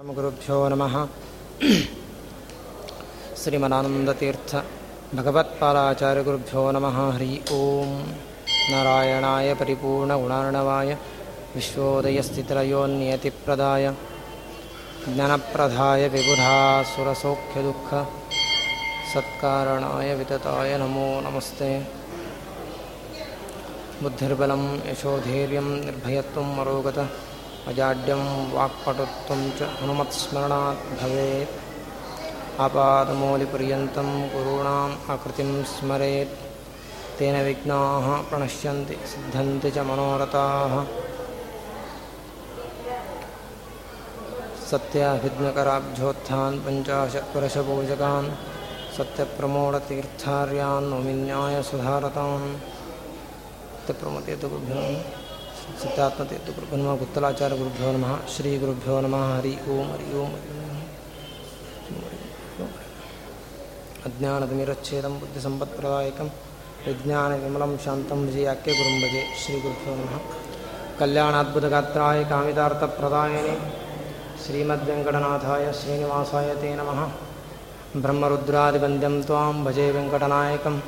गुरुभ्यो नमः। श्रीमदानन्दतीर्थ भगवत्पादाचार्यगुरुभ्यो नमः। हरि ओं नारायणाय परिपूर्णगुणार्णवाय विश्वोदयस्थितिलयोन्नियतिप्रदाय ज्ञानप्रदाय विबुधा सुरसौख्यदुःख सत्कारणाय वितताय नमो नमस्ते। बुद्धिर्बलं यशोधैर्यं निर्भयत्वं मरोगतः अजाड्यं वाक्पटुत्वं च हनुमत्स्मरणात् भवेत्। आपादमौलिपर्यन्तं गुरूणाम् आकृतिं स्मरेत्। तेन विघ्नाः प्रणश्यन्ति सिद्धन्ति च मनोरथाः। सत्याभिघ्नकराब्ध्योत्थान् पञ्चाशत्पुरशपूजकान् सत्यप्रमोढतीर्थार्यान् नोमिन्याय सुधारतान्। सत्यप्रमोदे तु ಗುರುಭ್ಯೋ ನಮಃ ಗುತ್ತಲಾಚಾರ್ಯ ಗುರುಭ್ಯೋ ನಮಃ ಶ್ರೀ ಗುರುಭ್ಯೋ ನಮಃ ಹರಿ ಓಂ ಹರಿ ಓಂ ಅಜ್ಞಾನದಮಿರಚ್ಛೇದಂ ಬುದ್ಧಿಸಂಪತ್ಪ್ರದಾಯಕಂ ವಿಜ್ಞಾನವಿಮಲಂ ಶಾಂತಂ ವಿಜಯ ಅಕ್ಕೆ ಗುರುಂ ಭಜೆ ಶ್ರೀ ಗುರುಭ್ಯೋ ನಮಃ. ಕಲ್ಯಾಣಾದ್ಭುತಗಾತ್ರಾಯ ಕಾಮಿತಾರ್ಥಪ್ರದಾಯನೆ ಶ್ರೀಮದ್ವೆಂಕಟನಾಥಾಯ ಶ್ರೀನಿವಾಸಾಯ ತೇ ನಮಃ. ಬ್ರಹ್ಮರುದ್ರಾದಿವಂದ್ಯಂ ತ್ವಾಂ ಭಜೆ ವೆಂಕಟನಾಯಕಂ.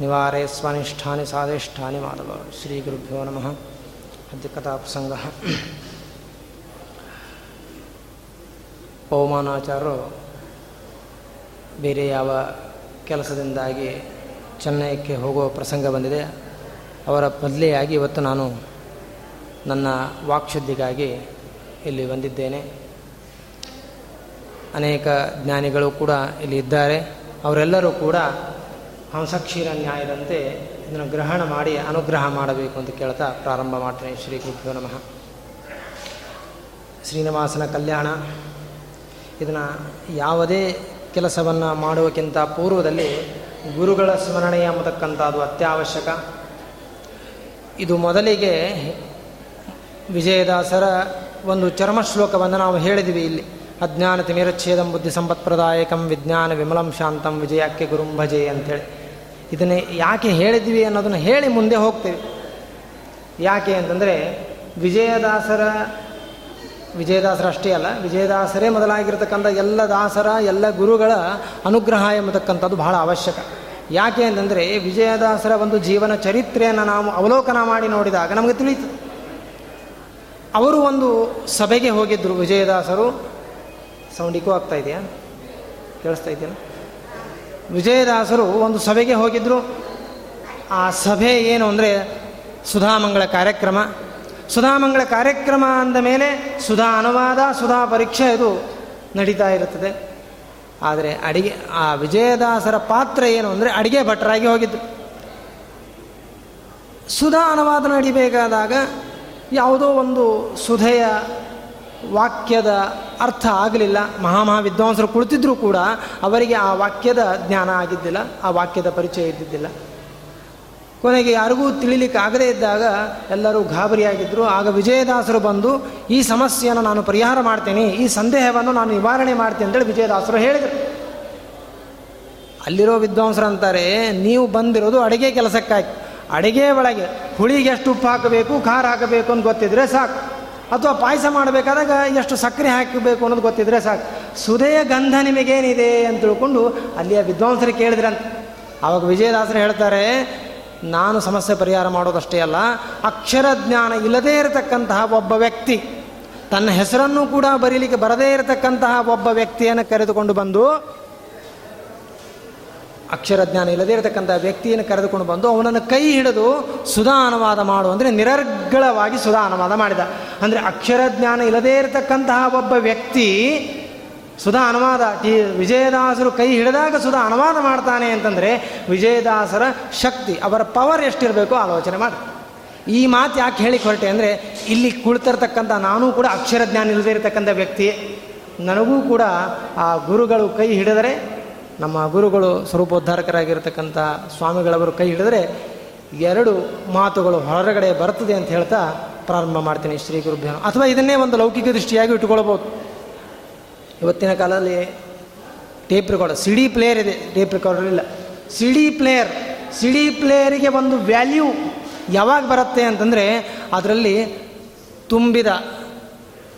ನಿವಾರೇ ಸ್ವನಿಷ್ಠಾನಿ ಸಾಧಿಷ್ಠಾನಿ ಮಾಧವ. ಶ್ರೀ ಗುರುಭ್ಯೋ ನಮಃ. ಅದ್ಯ ಕಥಾಪ್ರಸಂಗ ಪವಮಾನಾಚಾರ್ಯರು ಬೇರೆ ಯಾವ ಕೆಲಸದಿಂದಾಗಿ ಚೆನ್ನೈಕ್ಕೆ ಹೋಗುವ ಪ್ರಸಂಗ ಬಂದಿದೆ. ಅವರ ಬದಲಿಯಾಗಿ ಇವತ್ತು ನಾನು ನನ್ನ ವಾಕ್ಶುದ್ಧಿಗಾಗಿ ಇಲ್ಲಿ ಬಂದಿದ್ದೇನೆ. ಅನೇಕ ಜ್ಞಾನಿಗಳು ಕೂಡ ಇಲ್ಲಿ ಇದ್ದಾರೆ. ಅವರೆಲ್ಲರೂ ಕೂಡ ಹಂಸಕ್ಷೀರ ನ್ಯಾಯದಂತೆ ಇದನ್ನು ಗ್ರಹಣ ಮಾಡಿ ಅನುಗ್ರಹ ಮಾಡಬೇಕು ಅಂತ ಕೇಳ್ತಾ ಪ್ರಾರಂಭ ಮಾಡ್ತೇನೆ. ಶ್ರೀ ಗುರುಭ್ಯೋ ನಮಃ. ಶ್ರೀನಿವಾಸನ ಕಲ್ಯಾಣ. ಇದನ್ನು ಯಾವುದೇ ಕೆಲಸವನ್ನು ಮಾಡುವಕ್ಕಿಂತ ಪೂರ್ವದಲ್ಲಿ ಗುರುಗಳ ಸ್ಮರಣೆ ಎಂಬತಕ್ಕಂಥದ್ದು ಅತ್ಯವಶ್ಯಕ. ಇದು ಮೊದಲಿಗೆ ವಿಜಯದಾಸರ ಒಂದು ಚರ್ಮ ಶ್ಲೋಕವನ್ನು ನಾವು ಹೇಳಿದ್ವಿ ಇಲ್ಲಿ. ಅಜ್ಞಾನ ತಿಮಿರಚ್ಛೇದಂ ಬುದ್ಧಿ ಸಂಪತ್ಪ್ರದಾಯಕಂ ವಿಜ್ಞಾನ ವಿಮಲಂ ಶಾಂತಂ ವಿಜಯಕ್ಕೆ ಗುರುಂ ಭಜೆ ಅಂಥೇಳಿ ಇದನ್ನೇ ಯಾಕೆ ಹೇಳಿದ್ವಿ ಅನ್ನೋದನ್ನು ಹೇಳಿ ಮುಂದೆ ಹೋಗ್ತೇವೆ. ಯಾಕೆ ಅಂತಂದರೆ ವಿಜಯದಾಸರ ವಿಜಯದಾಸರ ಅಷ್ಟೇ ಅಲ್ಲ, ವಿಜಯದಾಸರೇ ಮೊದಲಾಗಿರ್ತಕ್ಕಂಥ ಎಲ್ಲ ದಾಸರ, ಎಲ್ಲ ಗುರುಗಳ ಅನುಗ್ರಹ ಎಂಬತಕ್ಕಂಥದ್ದು ಬಹಳ ಅವಶ್ಯಕ. ಯಾಕೆ ಅಂತಂದರೆ ವಿಜಯದಾಸರ ಒಂದು ಜೀವನ ಚರಿತ್ರೆಯನ್ನು ನಾವು ಅವಲೋಕನ ಮಾಡಿ ನೋಡಿದಾಗ ನಮಗೆ ತಿಳಿಯಿತು ಅವರು ಒಂದು ಸಭೆಗೆ ಹೋಗಿದ್ದರು ವಿಜಯದಾಸರು. ಸೌಂಡಿಗೂ ಆಗ್ತಾ ಇದೆಯಾ? ಕೇಳಿಸ್ತಾ ಇದೆಯಲ್ಲ ವಿಜಯದಾಸರು ಒಂದು ಸಭೆಗೆ ಹೋಗಿದ್ದರು ಆ ಸಭೆ ಏನು ಅಂದರೆ ಸುಧಾಮಂಗಳ ಕಾರ್ಯಕ್ರಮ. ಸುಧಾಮಂಗಳ ಕಾರ್ಯಕ್ರಮ ಅಂದ ಮೇಲೆ ಸುಧಾ ಅನುವಾದ, ಸುಧಾ ಪರೀಕ್ಷೆ ಇದು ನಡೀತಾ ಇರುತ್ತದೆ. ಆದರೆ ಅಡಿಗೆ, ಆ ವಿಜಯದಾಸರ ಪಾತ್ರ ಏನು ಅಂದರೆ ಅಡಿಗೆ ಭಟ್ರಾಗಿ ಹೋಗಿದ್ದು. ಸುಧಾ ಅನುವಾದ ನಡಿಬೇಕಾದಾಗ ಯಾವುದೋ ಒಂದು ಸುಧೆಯ ವಾಕ್ಯದ ಅರ್ಥ ಆಗಲಿಲ್ಲ ಮಹಾಮಹಾ ವಿದ್ವಾಂಸರು ಕುಳಿತಿದ್ರೂ ಕೂಡ ಅವರಿಗೆ ಆ ವಾಕ್ಯದ ಜ್ಞಾನ ಆಗಿದ್ದಿಲ್ಲ, ಆ ವಾಕ್ಯದ ಪರಿಚಯ ಇದ್ದಿದ್ದಿಲ್ಲ. ಕೊನೆಗೆ ಯಾರಿಗೂ ತಿಳಿಲಿಕ್ಕೆ ಆಗದೇ ಇದ್ದಾಗ ಎಲ್ಲರೂ ಗಾಬರಿಯಾಗಿದ್ದರು ಆಗ ವಿಜಯದಾಸರು ಬಂದು, ಈ ಸಮಸ್ಯೆಯನ್ನು ನಾನು ಪರಿಹಾರ ಮಾಡ್ತೇನೆ, ಈ ಸಂದೇಹವನ್ನು ನಾನು ನಿವಾರಣೆ ಮಾಡ್ತೇನೆ, ಅಂತೇಳಿ ವಿಜಯದಾಸರು ಹೇಳಿದರು. ಅಲ್ಲಿರೋ ವಿದ್ವಾಂಸರು ಅಂತಾರೆ ನೀವು ಬಂದಿರೋದು ಅಡುಗೆ ಕೆಲಸಕ್ಕಾಗಿ, ಅಡುಗೆ ಒಳಗೆ ಹುಳಿಗೆ ಎಷ್ಟು ಉಪ್ಪು ಹಾಕಬೇಕು, ಖಾರ ಹಾಕಬೇಕು ಅಂತ ಗೊತ್ತಿದ್ರೆ ಸಾಕು. ಅಥವಾ ಪಾಯಸ ಮಾಡಬೇಕಾದಾಗ ಎಷ್ಟು ಸಕ್ಕರೆ ಹಾಕಬೇಕು ಅನ್ನೋದು ಗೊತ್ತಿದ್ರೆ ಸಾಕು. ಸುಧೆಯ ಗಂಧ ನಿಮಗೇನಿದೆ ಅಂತ ತಿಳ್ಕೊಂಡು ಅಲ್ಲಿಯ ವಿದ್ವಾಂಸರು ಕೇಳಿದ್ರಂತ. ಆವಾಗ ವಿಜಯದಾಸರು ಹೇಳ್ತಾರೆ, ನಾನು ಸಮಸ್ಯೆ ಪರಿಹಾರ ಮಾಡೋದಷ್ಟೇ ಅಲ್ಲ, ಅಕ್ಷರ ಜ್ಞಾನ ಇಲ್ಲದೇ ಇರತಕ್ಕಂತಹ ಒಬ್ಬ ವ್ಯಕ್ತಿ, ತನ್ನ ಹೆಸರನ್ನು ಕೂಡ ಬರೀಲಿಕ್ಕೆ ಬರದೇ ಇರತಕ್ಕಂತಹ ಒಬ್ಬ ವ್ಯಕ್ತಿಯನ್ನು ಕರೆದುಕೊಂಡು ಬಂದು ಅಕ್ಷರ ಜ್ಞಾನ ಇಲ್ಲದೇ ಇರತಕ್ಕಂಥ ವ್ಯಕ್ತಿಯನ್ನು ಕರೆದುಕೊಂಡು ಬಂದು ಅವನನ್ನು ಕೈ ಹಿಡಿದು ಸುಧಾ ಅನುವಾದ ಮಾಡು ಅಂದರೆ ನಿರರ್ಗಳವಾಗಿ ಸುಧಾ ಅನುವಾದ ಮಾಡಿದ. ಅಂದರೆ ಅಕ್ಷರ ಜ್ಞಾನ ಇಲ್ಲದೇ ಇರತಕ್ಕಂತಹ ಒಬ್ಬ ವ್ಯಕ್ತಿ ಸುಧಾ ಅನುವಾದ ಈ ವಿಜಯದಾಸರು ಕೈ ಹಿಡಿದಾಗ ಸುಧಾ ಅನುವಾದ ಮಾಡ್ತಾನೆ ಅಂತಂದರೆ ವಿಜಯದಾಸರ ಶಕ್ತಿ, ಅವರ ಪವರ್ ಎಷ್ಟಿರಬೇಕು ಆಲೋಚನೆ ಮಾಡಿ. ಈ ಮಾತು ಯಾಕೆ ಹೇಳಿ ಹೊರಟೆ ಅಂದರೆ ಇಲ್ಲಿ ಕುಳಿತಿರ್ತಕ್ಕಂಥ ನಾನೂ ಕೂಡ ಅಕ್ಷರ ಜ್ಞಾನ ಇಲ್ಲದೇ ಇರತಕ್ಕಂಥ ವ್ಯಕ್ತಿ ನನಗೂ ಕೂಡ ಆ ಗುರುಗಳು ಕೈ ಹಿಡಿದರೆ ನಮ್ಮ ಗುರುಗಳು ಸ್ವರೂಪೋದ್ಧಾರಕರಾಗಿರ್ತಕ್ಕಂಥ ಸ್ವಾಮಿಗಳವರು ಕೈ ಹಿಡಿದರೆ ಎರಡು ಮಾತುಗಳು ಹೊರಗಡೆ ಬರ್ತದೆ ಅಂತ ಹೇಳ್ತಾ ಪ್ರಾರಂಭ ಮಾಡ್ತೀನಿ ಶ್ರೀ ಗುರುಭ್ಯ. ಅಥವಾ ಇದನ್ನೇ ಒಂದು ಲೌಕಿಕ ದೃಷ್ಟಿಯಾಗಿ ಇಟ್ಟುಕೊಳ್ಬೋದು. ಇವತ್ತಿನ ಕಾಲದಲ್ಲಿ ಟೇಪ್ ರೆಕಾರ್ಡರ್ ಸಿಡಿ ಪ್ಲೇಯರ್ ಇದೆ. ಟೇಪ್ ರೆಕಾರ್ಡರ್ ಇಲ್ಲ. ಸಿಡಿ ಪ್ಲೇಯರ್, ಸಿಡಿ ಪ್ಲೇಯರಿಗೆ ಒಂದು ವ್ಯಾಲ್ಯೂ ಯಾವಾಗ ಬರುತ್ತೆ ಅಂತಂದರೆ ಅದರಲ್ಲಿ ತುಂಬಿದ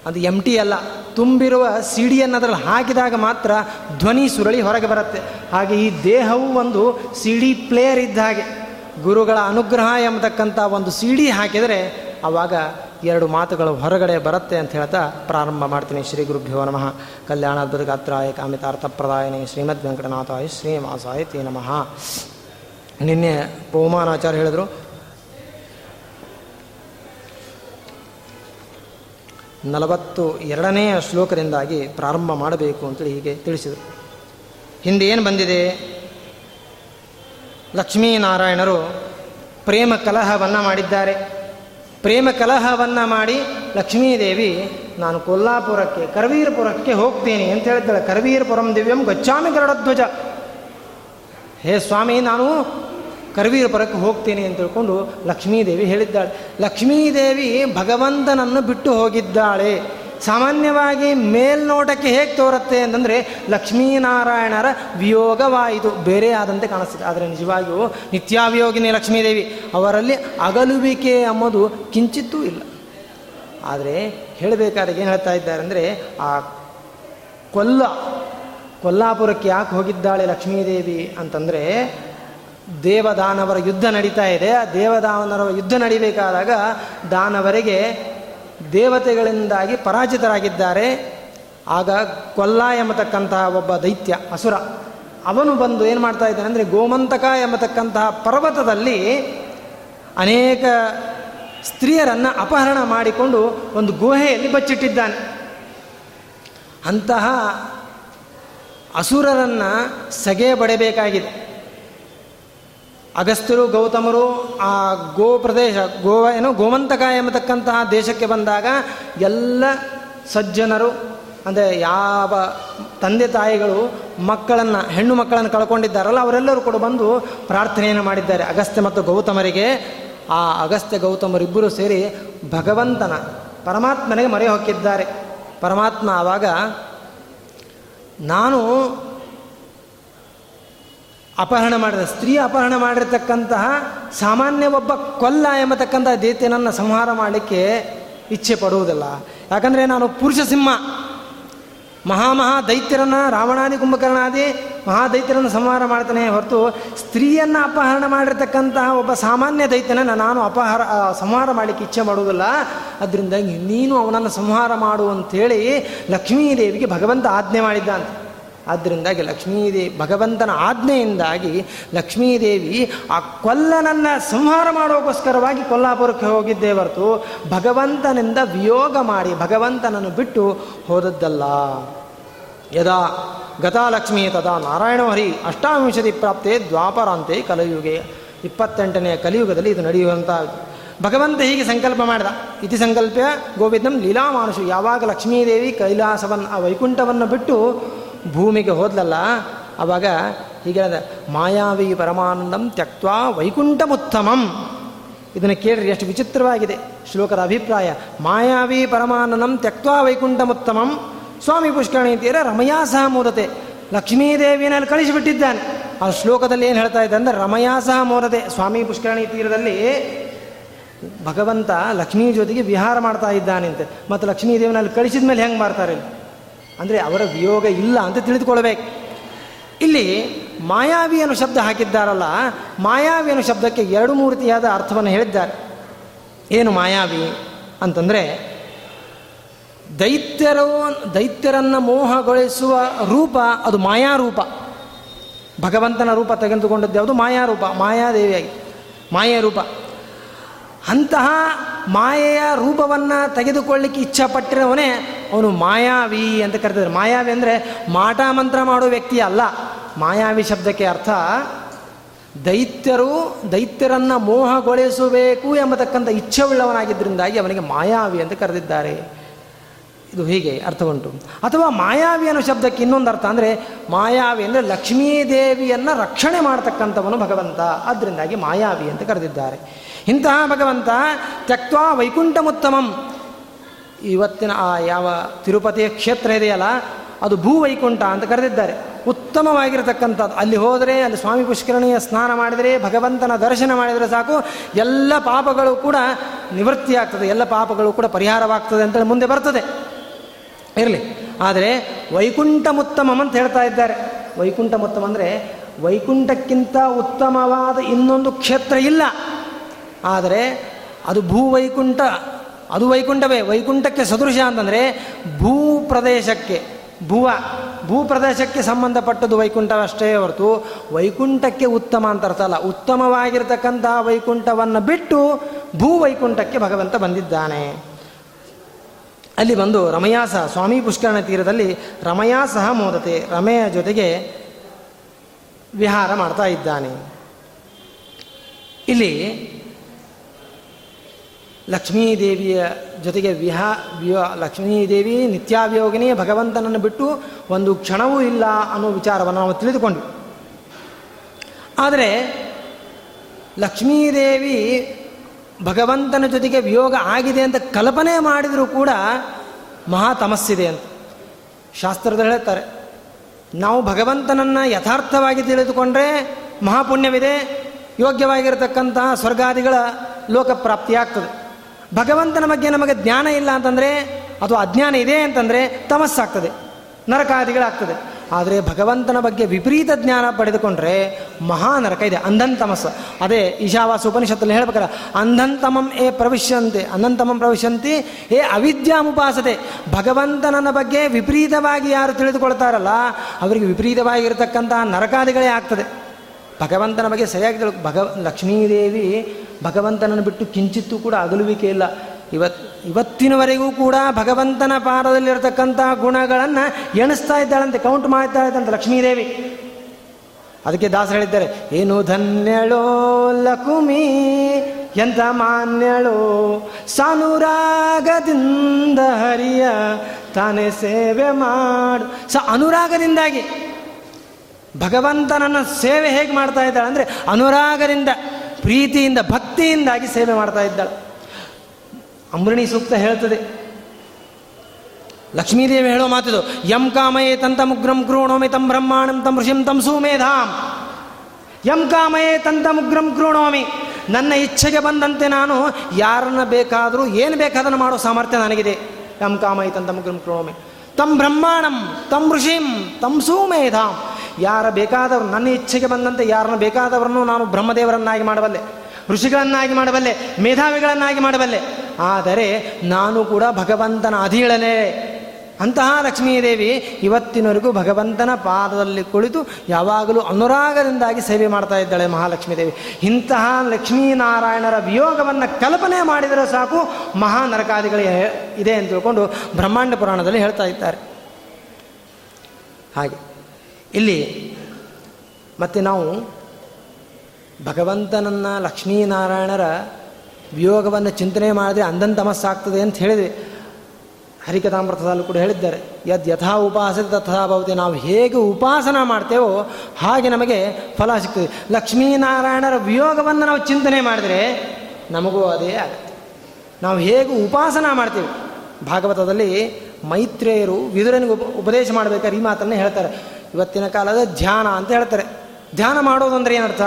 ಅದು ಎಂ ಟಿ ಅಲ್ಲ. ತುಂಬಿರುವ ಸಿಡಿಯನ್ನು ಅದರಲ್ಲಿ ಹಾಕಿದಾಗ ಮಾತ್ರ ಧ್ವನಿ ಸುರಳಿ ಹೊರಗೆ ಬರುತ್ತೆ. ಹಾಗೆ ಈ ದೇಹವು ಒಂದು ಸಿ ಡಿ ಪ್ಲೇಯರ್ ಇದ್ದ ಹಾಗೆ. ಗುರುಗಳ ಅನುಗ್ರಹ ಎಂಬತಕ್ಕಂಥ ಒಂದು ಸಿ ಡಿ ಹಾಕಿದರೆ ಆವಾಗ ಎರಡು ಮಾತುಗಳು ಹೊರಗಡೆ ಬರುತ್ತೆ ಅಂತ ಹೇಳ್ತಾ ಪ್ರಾರಂಭ ಮಾಡ್ತೀನಿ. ಶ್ರೀ ಗುರುಭ್ಯೋ ನಮಃ. ಕಲ್ಯಾಣ ಗಾತ್ರಾಯ ಕಾಮಿತಾರ್ಥಪ್ರದಾಯನೇ ಶ್ರೀಮದ್ ವೆಂಕಟನಾಥಾಯ ಶ್ರೀನಿವಾಸಾಯ ತೇ ನಮಃ ನಿನ್ನೆ ಪೌಮಾನಾಚಾರ್ಯ ಹೇಳಿದರು ನಲವತ್ತು ಎರಡನೆಯ ಶ್ಲೋಕದಿಂದಾಗಿ ಪ್ರಾರಂಭ ಮಾಡಬೇಕು ಅಂತೇಳಿ ಹೀಗೆ ತಿಳಿಸಿದರು. ಹಿಂದೆ ಏನು ಬಂದಿದೆ? ಲಕ್ಷ್ಮೀನಾರಾಯಣರು ಪ್ರೇಮ ಕಲಹವನ್ನು ಮಾಡಿದ್ದಾರೆ. ಪ್ರೇಮ ಕಲಹವನ್ನು ಮಾಡಿ ಲಕ್ಷ್ಮೀದೇವಿ, ನಾನು ಕೊಲ್ಲಾಪುರಕ್ಕೆ, ಕರವೀರಪುರಕ್ಕೆ ಹೋಗ್ತೇನೆ ಅಂತ ಹೇಳಿದ್ದಾಳೆ. ಕರವೀರಪುರಂ ದಿವ್ಯಂ ಗಚ್ಚಾಮಿ ಗರಡಧ್ವಜ ಹೇ ಸ್ವಾಮಿ, ನಾನು ಕರವೀರಪುರಕ್ಕೆ ಹೋಗ್ತೇನೆ ಅಂತ ತಿಳ್ಕೊಂಡು ಲಕ್ಷ್ಮೀದೇವಿ ಹೇಳಿದ್ದಾಳೆ. ಲಕ್ಷ್ಮೀದೇವಿ ಭಗವಂತನನ್ನು ಬಿಟ್ಟು ಹೋಗಿದ್ದಾಳೆ. ಸಾಮಾನ್ಯವಾಗಿ ಮೇಲ್ನೋಟಕ್ಕೆ ಹೇಗೆ ತೋರುತ್ತೆ ಅಂತಂದರೆ ಲಕ್ಷ್ಮೀನಾರಾಯಣರ ವಿಯೋಗವಾಯಿತು. ಬೇರೆ ಆದಂತೆ ಕಾಣಿಸ್ತದೆ. ಆದರೆ ನಿಜವಾಗಿಯೂ ನಿತ್ಯಾವಿಯೋಗಿನಿ ಲಕ್ಷ್ಮೀದೇವಿ, ಅವರಲ್ಲಿ ಅಗಲುವಿಕೆ ಅನ್ನೋದು ಕಿಂಚಿತ್ತೂ ಇಲ್ಲ. ಆದರೆ ಹೇಳಬೇಕಾದ್ರೆ ಏನು ಹೇಳ್ತಾ ಇದ್ದಾರೆ ಅಂದರೆ ಆ ಕೊಲ್ಲ, ಕೊಲ್ಲಾಪುರಕ್ಕೆ ಯಾಕೆ ಹೋಗಿದ್ದಾಳೆ ಲಕ್ಷ್ಮೀದೇವಿ ಅಂತಂದರೆ ದೇವದಾನವರ ಯುದ್ಧ ನಡೀತಾ ಇದೆ. ಆ ದೇವದಾನವರ ಯುದ್ಧ ನಡಿಬೇಕಾದಾಗ ದಾನವರಿಗೆ ದೇವತೆಗಳಿಂದಾಗಿ ಪರಾಜಿತರಾಗಿದ್ದಾರೆ. ಆಗ ಕೊಲ್ಲ ಎಂಬತಕ್ಕಂತಹ ಒಬ್ಬ ದೈತ್ಯ ಅಸುರ, ಅವನು ಬಂದು ಏನು ಮಾಡ್ತಾ ಇದ್ದಾನೆ ಅಂದರೆ ಗೋಮಂತಕ ಎಂಬತಕ್ಕಂತಹ ಪರ್ವತದಲ್ಲಿ ಅನೇಕ ಸ್ತ್ರೀಯರನ್ನು ಅಪಹರಣ ಮಾಡಿಕೊಂಡು ಒಂದು ಗುಹೆಯಲ್ಲಿ ಬಚ್ಚಿಟ್ಟಿದ್ದಾನೆ. ಅಂತಹ ಅಸುರರನ್ನು ಸಗೆ ಬಡಬೇಕಾಗಿದೆ. ಅಗಸ್ತ್ಯರು, ಗೌತಮರು, ಆ ಗೋ ಪ್ರದೇಶ ಗೋವ, ಏನು ಗೋಮಂತಕ ಎಂಬತಕ್ಕಂತಹ ದೇಶಕ್ಕೆ ಬಂದಾಗ ಎಲ್ಲ ಸಜ್ಜನರು, ಅಂದರೆ ಯಾವ ತಂದೆ ತಾಯಿಗಳು ಮಕ್ಕಳನ್ನು, ಹೆಣ್ಣು ಮಕ್ಕಳನ್ನು ಕಳ್ಕೊಂಡಿದ್ದಾರಲ್ಲ, ಅವರೆಲ್ಲರೂ ಕೂಡ ಬಂದು ಪ್ರಾರ್ಥನೆಯನ್ನು ಮಾಡಿದ್ದಾರೆ. ಅಗಸ್ತ್ಯ ಮತ್ತು ಗೌತಮರಿಗೆ, ಆ ಅಗಸ್ತ್ಯ ಗೌತಮರಿಬ್ಬರು ಸೇರಿ ಭಗವಂತನ, ಪರಮಾತ್ಮನಿಗೆ ಮರೆ ಹೊಕ್ಕಿದ್ದಾರೆ ಪರಮಾತ್ಮ ಆವಾಗ, ನಾನು ಅಪಹರಣ ಮಾಡಿದ ಸ್ತ್ರೀ ಅಪಹರಣ ಮಾಡಿರ್ತಕ್ಕಂತಹ ಸಾಮಾನ್ಯ ಒಬ್ಬ ಕೊಲ್ಲ ಎಂಬತಕ್ಕಂತಹ ದೈತ್ಯನನ್ನು ಸಂಹಾರ ಮಾಡಲಿಕ್ಕೆ ಇಚ್ಛೆ ಪಡುವುದಿಲ್ಲ. ಯಾಕಂದರೆ ನಾನು ಪುರುಷ ಸಿಂಹ. ಮಹಾಮಹಾ ದೈತ್ಯರನ್ನು ರಾವಣಾದಿ ಕುಂಭಕರ್ಣಾದಿ ಮಹಾದೈತ್ಯರನ್ನು ಸಂಹಾರ ಮಾಡ್ತಾನೆ ಹೊರತು ಸ್ತ್ರೀಯನ್ನು ಅಪಹರಣ ಮಾಡಿರ್ತಕ್ಕಂತಹ ಒಬ್ಬ ಸಾಮಾನ್ಯ ದೈತ್ಯನನ್ನು ನಾನು ಅಪಹಾರ ಸಂಹಾರ ಮಾಡಲಿಕ್ಕೆ ಇಚ್ಛೆ ಮಾಡುವುದಿಲ್ಲ. ಅದರಿಂದ ನೀನು ಅವನನ್ನು ಸಂಹಾರ ಮಾಡು ಲಕ್ಷ್ಮೀ ಲಕ್ಷ್ಮೀದೇವಿಗೆ ಭಗವಂತ ಆಜ್ಞೆ ಮಾಡಿದ್ದ ಆದ್ದರಿಂದಾಗಿ ಲಕ್ಷ್ಮೀದೇವಿ ಭಗವಂತನ ಆಜ್ಞೆಯಿಂದಾಗಿ ಲಕ್ಷ್ಮೀದೇವಿ ಆ ಕೊಲ್ಲನನ್ನು ಸಂಹಾರ ಮಾಡೋಕ್ಕೋಸ್ಕರವಾಗಿ ಕೊಲ್ಲಾಪುರಕ್ಕೆ ಹೋಗಿದ್ದೇ ಹೊರತು ಭಗವಂತನಿಂದ ವಿಯೋಗ ಮಾಡಿ ಭಗವಂತನನ್ನು ಬಿಟ್ಟು ಹೋದದ್ದಲ್ಲ. ಯದಾ ಗತಾಲಕ್ಷ್ಮಿ ತದಾ ನಾರಾಯಣ ಹರಿ ಅಷ್ಟಾವಿಂಶತಿ ಪ್ರಾಪ್ತೆ ದ್ವಾಪರಾಂತೆ ಕಲಿಯುಗೆ. ಇಪ್ಪತ್ತೆಂಟನೆಯ ಕಲಿಯುಗದಲ್ಲಿ ಇದು ನಡೆಯುವಂಥ ಭಗವಂತ ಹೀಗೆ ಸಂಕಲ್ಪ ಮಾಡಿದ. ಇತಿ ಸಂಕಲ್ಪ ಗೋವಿಂದಂ ಲೀಲಾಮಾನುಷು. ಯಾವಾಗ ಲಕ್ಷ್ಮೀದೇವಿ ಕೈಲಾಸವನ್ನು ಆ ವೈಕುಂಠವನ್ನು ಬಿಟ್ಟು ಭೂಮಿಗೆ ಹೋದ್ಲಲ್ಲ ಆವಾಗ ಹೀಗೆ ಮಾಯಾವಿ ಪರಮಾನಂದಂ ತ್ಯಕ್ವಾ ವೈಕುಂಠಮುತ್ತಮಂ. ಇದನ್ನು ಕೇಳ್ರಿ, ಎಷ್ಟು ವಿಚಿತ್ರವಾಗಿದೆ, ಶ್ಲೋಕದ ಅಭಿಪ್ರಾಯ. ಮಾಯಾವಿ ಪರಮಾನಂದಂ ತ್ಯಕ್ವಾ ವೈಕುಂಠಮುತ್ತಮಂ. ಸ್ವಾಮಿ ಪುಷ್ಕರಣಿ ತೀರ ರಮಯಾ ಸಹ ಮೂದತೆ ಲಕ್ಷ್ಮೀದೇವಿಯಲ್ಲಿ ಕಳಿಸಿಬಿಟ್ಟಿದ್ದಾನೆ. ಆ ಶ್ಲೋಕದಲ್ಲಿ ಏನು ಹೇಳ್ತಾ ಇದ್ದ ಅಂದರೆ ರಮಯಾ ಸಹ ಮೋದತೆ ಸ್ವಾಮಿ ಪುಷ್ಕರಣಿ ತೀರದಲ್ಲಿ ಭಗವಂತ ಲಕ್ಷ್ಮೀ ಜೊತೆಗೆ ವಿಹಾರ ಮಾಡ್ತಾ ಇದ್ದಾನಂತೆ ಮತ್ತು ಲಕ್ಷ್ಮೀ ದೇವನಲ್ಲಿ ಕಳಿಸಿದ ಮೇಲೆ ಹೆಂಗೆ ಮಾಡ್ತಾರೆ? ಅಂದರೆ ಅವರ ವಿಯೋಗ ಇಲ್ಲ ಅಂತ ತಿಳಿದುಕೊಳ್ಳಬೇಕು. ಇಲ್ಲಿ ಮಾಯಾವಿ ಅನ್ನೋ ಶಬ್ದ ಹಾಕಿದ್ದಾರಲ್ಲ, ಮಾಯಾವಿ ಅನ್ನೋ ಶಬ್ದಕ್ಕೆ ಎರಡು ಮೂರ್ತಿಯಾದ ಅರ್ಥವನ್ನು ಹೇಳಿದ್ದಾರೆ. ಏನು ಮಾಯಾವಿ ಅಂತಂದರೆ, ದೈತ್ಯರು, ದೈತ್ಯರನ್ನು ಮೋಹಗೊಳಿಸುವ ರೂಪ ಅದು ಮಾಯಾರೂಪ. ಭಗವಂತನ ರೂಪ ತೆಗೆದುಕೊಂಡದ್ದು ಯಾವುದು ಮಾಯಾರೂಪ, ಮಾಯಾದೇವಿಯಾಗಿ ಮಾಯಾ ರೂಪ. ಅಂತಹ ಮಾಯೆಯ ರೂಪವನ್ನು ತೆಗೆದುಕೊಳ್ಳಿಕ್ಕೆ ಇಚ್ಛಪಟ್ಟಿರೋವನೇ ಅವನು ಮಾಯಾವಿ ಅಂತ ಕರೆದಿದ್ದಾರೆ ಮಾಯಾವಿ ಅಂದರೆ ಮಾಟ ಮಂತ್ರ ಮಾಡೋ ವ್ಯಕ್ತಿ ಅಲ್ಲ. ಮಾಯಾವಿ ಶಬ್ದಕ್ಕೆ ಅರ್ಥ ದೈತ್ಯರು ದೈತ್ಯರನ್ನು ಮೋಹಗೊಳಿಸಬೇಕು ಎಂಬತಕ್ಕಂಥ ಇಚ್ಛೆವುಳ್ಳವನಾಗಿದ್ದರಿಂದಾಗಿ ಅವನಿಗೆ ಮಾಯಾವಿ ಅಂತ ಕರೆದಿದ್ದಾರೆ. ಇದು ಹೀಗೆ ಅರ್ಥ ಉಂಟು ಅಥವಾ ಮಾಯಾವಿ ಅನ್ನೋ ಶಬ್ದಕ್ಕೆ ಇನ್ನೊಂದು ಅರ್ಥ ಅಂದರೆ ಮಾಯಾವಿ ಅಂದರೆ ಲಕ್ಷ್ಮೀದೇವಿಯನ್ನು ರಕ್ಷಣೆ ಮಾಡ್ತಕ್ಕಂಥವನು ಭಗವಂತ. ಅದರಿಂದಾಗಿ ಮಾಯಾವಿ ಅಂತ ಕರೆದಿದ್ದಾರೆ. ಇಂತಹ ಭಗವಂತ ತ್ಯಕ್ವಾ ವೈಕುಂಠಮುತ್ತಮಂ. ಇವತ್ತಿನ ಆ ಯಾವ ತಿರುಪತಿಯ ಕ್ಷೇತ್ರ ಇದೆಯಲ್ಲ, ಅದು ಭೂ ವೈಕುಂಠ ಅಂತ ಕರೆದಿದ್ದಾರೆ. ಉತ್ತಮವಾಗಿರತಕ್ಕಂಥದ್ದು. ಅಲ್ಲಿ ಹೋದರೆ, ಅಲ್ಲಿ ಸ್ವಾಮಿ ಪುಷ್ಕರಣಿಯ ಸ್ನಾನ ಮಾಡಿದರೆ, ಭಗವಂತನ ದರ್ಶನ ಮಾಡಿದರೆ ಸಾಕು. ಎಲ್ಲ ಪಾಪಗಳು ಕೂಡ ನಿವೃತ್ತಿಯಾಗ್ತದೆ. ಎಲ್ಲ ಪಾಪಗಳು ಕೂಡ ಪರಿಹಾರವಾಗ್ತದೆ ಅಂತೇಳಿ ಮುಂದೆ ಬರ್ತದೆ. ಇರಲಿ. ಆದರೆ ವೈಕುಂಠ ಉತ್ತಮಂ ಅಂತ ಹೇಳ್ತಾ ಇದ್ದಾರೆ. ವೈಕುಂಠ ಉತ್ತಮ ಅಂದರೆ ವೈಕುಂಠಕ್ಕಿಂತ ಉತ್ತಮವಾದ ಇನ್ನೊಂದು ಕ್ಷೇತ್ರ ಇಲ್ಲ. ಆದರೆ ಅದು ಭೂ ವೈಕುಂಠ, ಅದು ವೈಕುಂಠವೇ, ವೈಕುಂಠಕ್ಕೆ ಸದೃಶ ಅಂತಂದರೆ ಭೂ ಪ್ರದೇಶಕ್ಕೆ, ಭುವ, ಭೂ ಪ್ರದೇಶಕ್ಕೆ ಸಂಬಂಧಪಟ್ಟದ್ದು ವೈಕುಂಠವಷ್ಟೇ ಹೊರತು ವೈಕುಂಠಕ್ಕೆ ಉತ್ತಮ ಅಂತ ಅರ್ಥ ಅಲ್ಲ. ಉತ್ತಮವಾಗಿರ್ತಕ್ಕಂತಹ ವೈಕುಂಠವನ್ನು ಬಿಟ್ಟು ಭೂ ವೈಕುಂಠಕ್ಕೆ ಭಗವಂತ ಬಂದಿದ್ದಾನೆ. ಅಲ್ಲಿ ಬಂದು ರಮಯಾಸ ಸ್ವಾಮಿ ಪುಷ್ಕರಣ ತೀರದಲ್ಲಿ ರಮಯಾ ಸಹ ಮೋದತೆ ರಮೆಯ ಜೊತೆಗೆ ವಿಹಾರ ಮಾಡ್ತಾ ಇದ್ದಾನೆ. ಇಲ್ಲಿ ಲಕ್ಷ್ಮೀದೇವಿಯ ಜೊತೆಗೆ ವಿಹಾ, ವಿವಾ, ಲಕ್ಷ್ಮೀದೇವಿ ನಿತ್ಯಾಭಿಯೋಗಿನಿ ಭಗವಂತನನ್ನು ಬಿಟ್ಟು ಒಂದು ಕ್ಷಣವೂ ಇಲ್ಲ ಅನ್ನೋ ವಿಚಾರವನ್ನು ನಾವು ತಿಳಿದುಕೊಂಡ್ವಿ. ಆದರೆ ಲಕ್ಷ್ಮೀದೇವಿ ಭಗವಂತನ ಜೊತೆಗೆ ವಿಯೋಗ ಆಗಿದೆ ಅಂತ ಕಲ್ಪನೆ ಮಾಡಿದರೂ ಕೂಡ ಮಹಾ ತಮಸ್ಸಿದೆ ಅಂತ. ಶಾಸ್ತ್ರದಲ್ಲಿ ಹೇಳ್ತಾರೆ, ನಾವು ಭಗವಂತನನ್ನು ಯಥಾರ್ಥವಾಗಿ ತಿಳಿದುಕೊಂಡ್ರೆ ಮಹಾಪುಣ್ಯವಿದೆ, ಯೋಗ್ಯವಾಗಿರತಕ್ಕಂತಹ ಸ್ವರ್ಗಾದಿಗಳ ಲೋಕಪ್ರಾಪ್ತಿಯಾಗ್ತದೆ. ಭಗವಂತನ ಬಗ್ಗೆ ನಮಗೆ ಜ್ಞಾನ ಇಲ್ಲ ಅಂತಂದರೆ, ಅಥವಾ ಅಜ್ಞಾನ ಇದೆ ಅಂತಂದರೆ ತಮಸ್ಸಾಗ್ತದೆ, ನರಕಾದಿಗಳಾಗ್ತದೆ. ಆದರೆ ಭಗವಂತನ ಬಗ್ಗೆ ವಿಪರೀತ ಜ್ಞಾನ ಪಡೆದುಕೊಂಡ್ರೆ ಮಹಾನರಕ ಇದೆ ಅಂಧಂತಮಸ್ ಅದೇ ಈಶಾವಾಸ ಉಪನಿಷತ್ತಲ್ಲಿ ಹೇಳ್ಬೇಕಾರೆ ಅಂಧಂತಮಂ ಏ ಪ್ರವಿಶ್ಯಂತೆ, ಅಂಧಂತಮಂ ಪ್ರವಿಶ್ಯಂತಿ, ಏ ಅವಿದ್ಯಾಮುಪಾಸತೆ ಭಗವಂತನನ ಬಗ್ಗೆ ವಿಪರೀತವಾಗಿ ಯಾರು ತಿಳಿದುಕೊಳ್ತಾರಲ್ಲ, ಅವರಿಗೆ ವಿಪರೀತವಾಗಿರತಕ್ಕಂತಹ ನರಕಾದಿಗಳೇ ಆಗ್ತದೆ. ಭಗವಂತನ ಬಗ್ಗೆ ಸರಿಯಾಗಿ ತಿಳ್ಕೊ, ಭಗವ, ಲಕ್ಷ್ಮೀದೇವಿ ಭಗವಂತನನ್ನು ಬಿಟ್ಟು ಕಿಂಚಿತ್ತೂ ಕೂಡ ಅಗಲುವಿಕೆ ಇಲ್ಲ. ಇವತ್ತು ಇವತ್ತಿನವರೆಗೂ ಕೂಡ ಭಗವಂತನ ಪಾದದಲ್ಲಿರತಕ್ಕಂಥ ಗುಣಗಳನ್ನು ಎಣಿಸ್ತಾ ಇದ್ದಾಳಂತೆ ಕೌಂಟ್ ಮಾಡ್ತಾ ಇದ್ದಂತೆ ಲಕ್ಷ್ಮೀದೇವಿ. ಅದಕ್ಕೆ ದಾಸರು ಹೇಳಿದ್ದಾರೆ, ಏನು ಧನ್ಯಳೋ ಲಕುಮಿ ಎಂತ ಮಾನ್ಯಳೋ, ಸಾನುರಾಗದಿಂದ ಹರಿಯ ತಾನೇ ಸೇವೆ ಮಾಡು. ಸ ಅನುರಾಗದಿಂದಾಗಿ ಭಗವಂತನನ್ನ ಸೇವೆ ಹೇಗೆ ಮಾಡ್ತಾ ಇದ್ದಾಳೆ ಅಂದರೆ ಅನುರಾಗದಿಂದ, ಪ್ರೀತಿಯಿಂದ, ಭಕ್ತಿಯಿಂದಾಗಿ ಸೇವೆ ಮಾಡ್ತಾ ಇದ್ದಾಳೆ. ಅಮೃಣಿ ಸೂಕ್ತ ಹೇಳ್ತದೆ. ಲಕ್ಷ್ಮೀದೇವಿ ಹೇಳೋ ಮಾತಿದು, ಯಂ ಕಾಮಯೇ ತಂತ ಮುಗ್ರಂ ಕ್ರೋಣೋಮಿ ತಂ ಬ್ರಹ್ಮಾಣಂ ತಂ ಋಷಿಂ ತಂ ಸುಮೇಧಾಂ. ಯಂ ಕಾಮಯೇ ತಂತ ಮುಗ್ರಂ ಕ್ರೋಣೋಮಿ, ನನ್ನ ಇಚ್ಛೆಗೆ ಬಂದಂತೆ ನಾನು ಯಾರನ್ನ ಬೇಕಾದರೂ, ಏನು ಬೇಕಾದನ್ನು ಮಾಡೋ ಸಾಮರ್ಥ್ಯ ನನಗಿದೆ. ಯಂ ಕಾಮಯೇ ತಂತ ಕ್ರೋಣೋಮಿ, ತಂ ಬ್ರಹ್ಮಾಣಂ ತಂ ಋಷಿಂ ತಂ ಸುಮೇಧಾಂ. ಯಾರ ಬೇಕಾದವರು, ನನ್ನ ಇಚ್ಛೆಗೆ ಬಂದಂತೆ ಯಾರನ್ನ ಬೇಕಾದವರನ್ನು ನಾನು ಬ್ರಹ್ಮದೇವರನ್ನಾಗಿ ಮಾಡಬಲ್ಲೆ. ಋಷಿಗಳನ್ನಾಗಿ ಮಾಡಬಲ್ಲೆ, ಮೇಧಾವಿಗಳನ್ನಾಗಿ ಮಾಡಬಲ್ಲೆ. ಆದರೆ ನಾನು ಕೂಡ ಭಗವಂತನ ಅಧೀಳನೆ. ಅಂತಹ ಲಕ್ಷ್ಮೀದೇವಿ ಇವತ್ತಿನವರೆಗೂ ಭಗವಂತನ ಪಾದದಲ್ಲಿ ಕುಳಿತು ಯಾವಾಗಲೂ ಅನುರಾಗದಿಂದಾಗಿ ಸೇವೆ ಮಾಡ್ತಾ ಇದ್ದಾಳೆ ಮಹಾಲಕ್ಷ್ಮೀದೇವಿ. ಇಂತಹ ಲಕ್ಷ್ಮೀನಾರಾಯಣರ ವಿಯೋಗವನ್ನು ಕಲ್ಪನೆ ಮಾಡಿದರೆ ಸಾಕು ಮಹಾ ನರಕಾದಿಗಳು ಇದೆ ಅಂತ ತಿಳ್ಕೊಂಡು ಬ್ರಹ್ಮಾಂಡ ಪುರಾಣದಲ್ಲಿ ಹೇಳ್ತಾ ಇದ್ದಾರೆ. ಹಾಗೆ. ಇಲ್ಲಿ ಮತ್ತೆ ನಾವು ಭಗವಂತನನ್ನು ಲಕ್ಷ್ಮೀನಾರಾಯಣರ ವಿಯೋಗವನ್ನು ಚಿಂತನೆ ಮಾಡಿದ್ರೆ ಅಂದನ್ ತಮಸ್ಸಾಗ್ತದೆ ಅಂತ ಹೇಳಿದ್ವಿ. ಹರಿಕಥಾಮೃತದಲ್ಲೂ ಕೂಡ ಹೇಳಿದ್ದಾರೆ. ಯದ್ ಯಥಾ ಉಪಾಸತೆ ತಥಾ ಭವತಿ, ನಾವು ಹೇಗೆ ಉಪಾಸನ ಮಾಡ್ತೇವೋ ಹಾಗೆ ನಮಗೆ ಫಲ ಸಿಗ್ತದೆ. ಲಕ್ಷ್ಮೀನಾರಾಯಣರ ವಿಯೋಗವನ್ನು ನಾವು ಚಿಂತನೆ ಮಾಡಿದರೆ ನಮಗೂ ಅದೇ ಆಗುತ್ತೆ. ನಾವು ಹೇಗೆ ಉಪಾಸನ ಮಾಡ್ತೇವೆ? ಭಾಗವತದಲ್ಲಿ ಮೈತ್ರೇಯರು ವಿದುರನಿಗೆ ಉಪ, ಉಪದೇಶ ಮಾಡಬೇಕಾದ್ರೆ ಈ ಮಾತನ್ನು ಹೇಳ್ತಾರೆ. ಇವತ್ತಿನ ಕಾಲದ ಧ್ಯಾನ ಅಂತ ಹೇಳ್ತಾರೆ. ಧ್ಯಾನ ಮಾಡೋದಂದ್ರೆ ಏನರ್ಥ?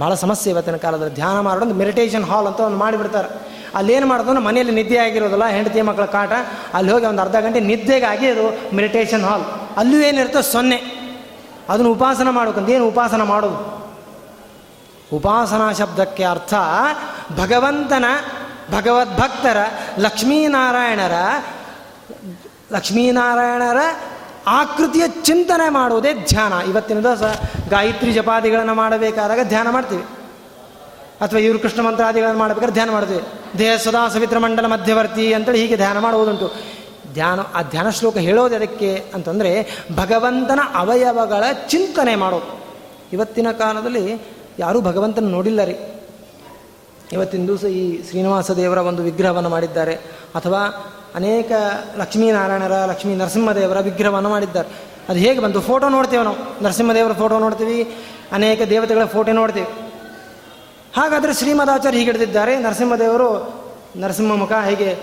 ಭಾಳ ಸಮಸ್ಯೆ ಇವತ್ತಿನ ಕಾಲದಲ್ಲಿ. ಧ್ಯಾನ ಮಾಡೋದು ಮೆಡಿಟೇಷನ್ ಹಾಲ್ ಅಂತ ಒಂದು ಮಾಡಿಬಿಡ್ತಾರೆ. ಅಲ್ಲೇನು ಮಾಡೋದು ಮನೆಯಲ್ಲಿ ನಿದ್ದೆ ಆಗಿರೋದಿಲ್ಲ ಹೆಂಡತಿ ಮಕ್ಕಳ ಕಾಟ, ಅಲ್ಲಿ ಹೋಗಿ ಒಂದು ಅರ್ಧ ಗಂಟೆ ನಿದ್ದೆಗಾಗಿ ಅದು ಮೆಡಿಟೇಷನ್ ಹಾಲ್ ಅಲ್ಲೂ ಏನಿರ್ತೋ ಸೊನ್ನೆ. ಅದನ್ನು ಉಪಾಸನ ಮಾಡ್ಬೇಕಂತ ಏನು ಉಪಾಸನ ಮಾಡೋದು? ಉಪಾಸನಾ ಶಬ್ದಕ್ಕೆ ಅರ್ಥ, ಭಗವಂತನ ಭಗವದ್ಭಕ್ತರ ಲಕ್ಷ್ಮೀನಾರಾಯಣರ ಲಕ್ಷ್ಮೀನಾರಾಯಣರ ಆಕೃತಿಯ ಚಿಂತನೆ ಮಾಡುವುದೇ ಧ್ಯಾನ. ಇವತ್ತಿನ ದಿವಸ ಗಾಯತ್ರಿ ಜಪಾದಿಗಳನ್ನು ಮಾಡಬೇಕಾದಾಗ ಧ್ಯಾನ ಮಾಡ್ತೀವಿ. ಅಥವಾ ಇವರು ಕೃಷ್ಣ ಮಂತ್ರಾದಿಗಳನ್ನು ಮಾಡಬೇಕಾದ್ರೆ ಧ್ಯಾನ ಮಾಡ್ತೀವಿ. ದೇಹ ಸದಾ ಸವಿತ್ರ ಮಂಡಲ ಮಧ್ಯವರ್ತಿ ಅಂತೇಳಿ ಹೀಗೆ ಧ್ಯಾನ ಮಾಡುವುದುಂಟು. ಧ್ಯಾನ, ಆ ಧ್ಯಾನ ಶ್ಲೋಕ ಹೇಳೋದು ಅದಕ್ಕೆ ಅಂತಂದರೆ ಭಗವಂತನ ಅವಯವಗಳ ಚಿಂತನೆ ಮಾಡೋದು. ಇವತ್ತಿನ ಕಾಲದಲ್ಲಿ ಯಾರೂ ಭಗವಂತನ ನೋಡಿಲ್ಲ ರೀ. ಇವತ್ತಿನ ದಿವಸ ಈ ಶ್ರೀನಿವಾಸ ದೇವರ ಒಂದು ವಿಗ್ರಹವನ್ನು ಮಾಡಿದ್ದಾರೆ. ಅಥವಾ ಅನೇಕ ಲಕ್ಷ್ಮೀನಾರಾಯಣರ, ಲಕ್ಷ್ಮೀ ನರಸಿಂಹದೇವರ ವಿಗ್ರಹವನ್ನು ಮಾಡಿದ್ದಾರೆ. ಅದು ಹೇಗೆ ಬಂತು? ಫೋಟೋ ನೋಡ್ತೇವೆ ನಾವು. ನರಸಿಂಹದೇವರ ಫೋಟೋ ನೋಡ್ತೀವಿ. ಅನೇಕ ದೇವತೆಗಳ ಫೋಟೋ ನೋಡ್ತೀವಿ. ಹಾಗಾದರೆ ಶ್ರೀಮದಾಚಾರ್ಯ ಹೀಗೆ ಹಿಡಿದಿದ್ದಾರೆ ನರಸಿಂಹದೇವರು ನರಸಿಂಹ ಮುಖ ಹೇಗೆ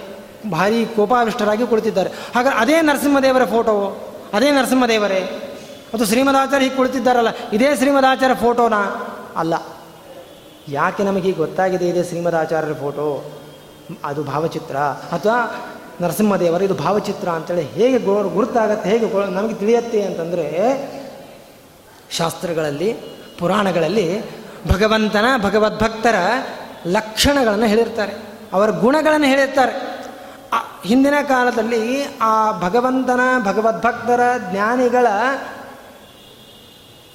ಭಾರಿ ಕೋಪಾವಿಷ್ಟರಾಗಿ ಕುಳಿತಿದ್ದಾರೆ. ಹಾಗಾದ್ರೆ ಅದೇ ನರಸಿಂಹದೇವರ ಫೋಟೋ ಅದೇ ನರಸಿಂಹದೇವರೇ? ಅದು ಶ್ರೀಮದಾಚಾರ್ಯ ಹೀಗೆ ಕುಳಿತಿದ್ದಾರಲ್ಲ, ಇದೇ ಶ್ರೀಮದಾಚಾರ್ಯ ಫೋಟೋನಾ ಅಲ್ಲ. ಯಾಕೆ ನಮಗೆ ಗೊತ್ತಾಗಿದೆ ಇದೆ ಶ್ರೀಮದಾಚಾರ್ಯರ ಫೋಟೋ ಅದು ಭಾವಚಿತ್ರ. ಅಥವಾ ನರಸಿಂಹದೇವರು, ಇದು ಭಾವಚಿತ್ರ ಅಂತೇಳಿ ಹೇಗೆ ಗೋ, ಗುರುತಾಗತ್ತೆ, ಹೇಗೆ ನಮಗೆ ತಿಳಿಯತ್ತೆ ಅಂತಂದರೆ ಶಾಸ್ತ್ರಗಳಲ್ಲಿ, ಪುರಾಣಗಳಲ್ಲಿ ಭಗವಂತನ ಭಗವದ್ಭಕ್ತರ ಲಕ್ಷಣಗಳನ್ನು ಹೇಳಿರ್ತಾರೆ. ಅವರ ಗುಣಗಳನ್ನು ಹೇಳಿರ್ತಾರೆ. ಹಿಂದಿನ ಕಾಲದಲ್ಲಿ ಆ ಭಗವಂತನ ಭಗವದ್ಭಕ್ತರ ಜ್ಞಾನಿಗಳ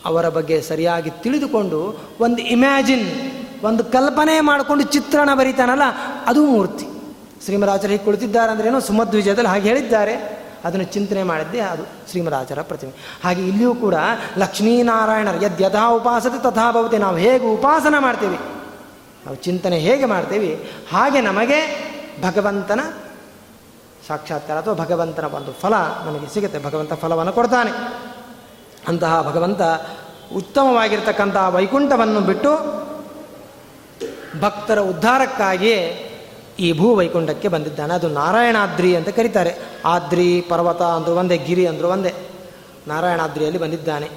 ಅವರ ಬಗ್ಗೆ ಸರಿಯಾಗಿ ತಿಳಿದುಕೊಂಡು ಒಂದು ಇಮ್ಯಾಜಿನ್, ಒಂದು ಕಲ್ಪನೆ ಮಾಡಿಕೊಂಡು ಚಿತ್ರಣ ಬರೀತಾನಲ್ಲ, ಅದು ಮೂರ್ತಿ. ಶ್ರೀಮರಾಜರು ಹೀಗೆ ಕುಳಿತಿದ್ದಾರೆ ಅಂದ್ರೆ ಏನೋ ಸುಮಧ್ವಿಜಯದಲ್ಲಿ ಹಾಗೆ ಹೇಳಿದ್ದಾರೆ. ಅದನ್ನು ಚಿಂತನೆ ಮಾಡಿದ್ದೆ ಅದು ಶ್ರೀಮರಾಜರ ಪ್ರತಿಮೆ. ಹಾಗೆ ಇಲ್ಲಿಯೂ ಕೂಡ ಲಕ್ಷ್ಮೀನಾರಾಯಣರು ಯದ್ ಯಥಾ ಉಪಾಸತೆ ತಥಾ ಭವತಿ, ನಾವು ಹೇಗೆ ಉಪಾಸನ ಮಾಡ್ತೀವಿ? ನಾವು ಚಿಂತನೆ ಹೇಗೆ ಮಾಡ್ತೀವಿ? ಹಾಗೆ ನಮಗೆ ಭಗವಂತನ ಸಾಕ್ಷಾತ್ಕಾರ ಅಥವಾ ಭಗವಂತನ ಒಂದು ಫಲ ನಮಗೆ ಸಿಗುತ್ತೆ. ಭಗವಂತ ಫಲವನ್ನು ಕೊಡ್ತಾನೆ. ಅಂತಹ ಭಗವಂತ ಉತ್ತಮವಾಗಿರ್ತಕ್ಕಂತಹ ವೈಕುಂಠವನ್ನು ಬಿಟ್ಟು ಭಕ್ತರ ಉದ್ಧಾರಕ್ಕಾಗಿಯೇ ಈ ಭೂ ವೈಕುಂಠಕ್ಕೆ ಬಂದಿದ್ದಾನೆ. ಅದು ನಾರಾಯಣಾದ್ರಿ ಅಂತ ಕರೀತಾರೆ. ಆದ್ರಿ, ಪರ್ವತ ಅಂದರು ಒಂದೇ, ಗಿರಿ ಅಂದರು ಒಂದೇ. ನಾರಾಯಣಾದ್ರಿಯಲ್ಲಿ ಬಂದಿದ್ದಾನೆ.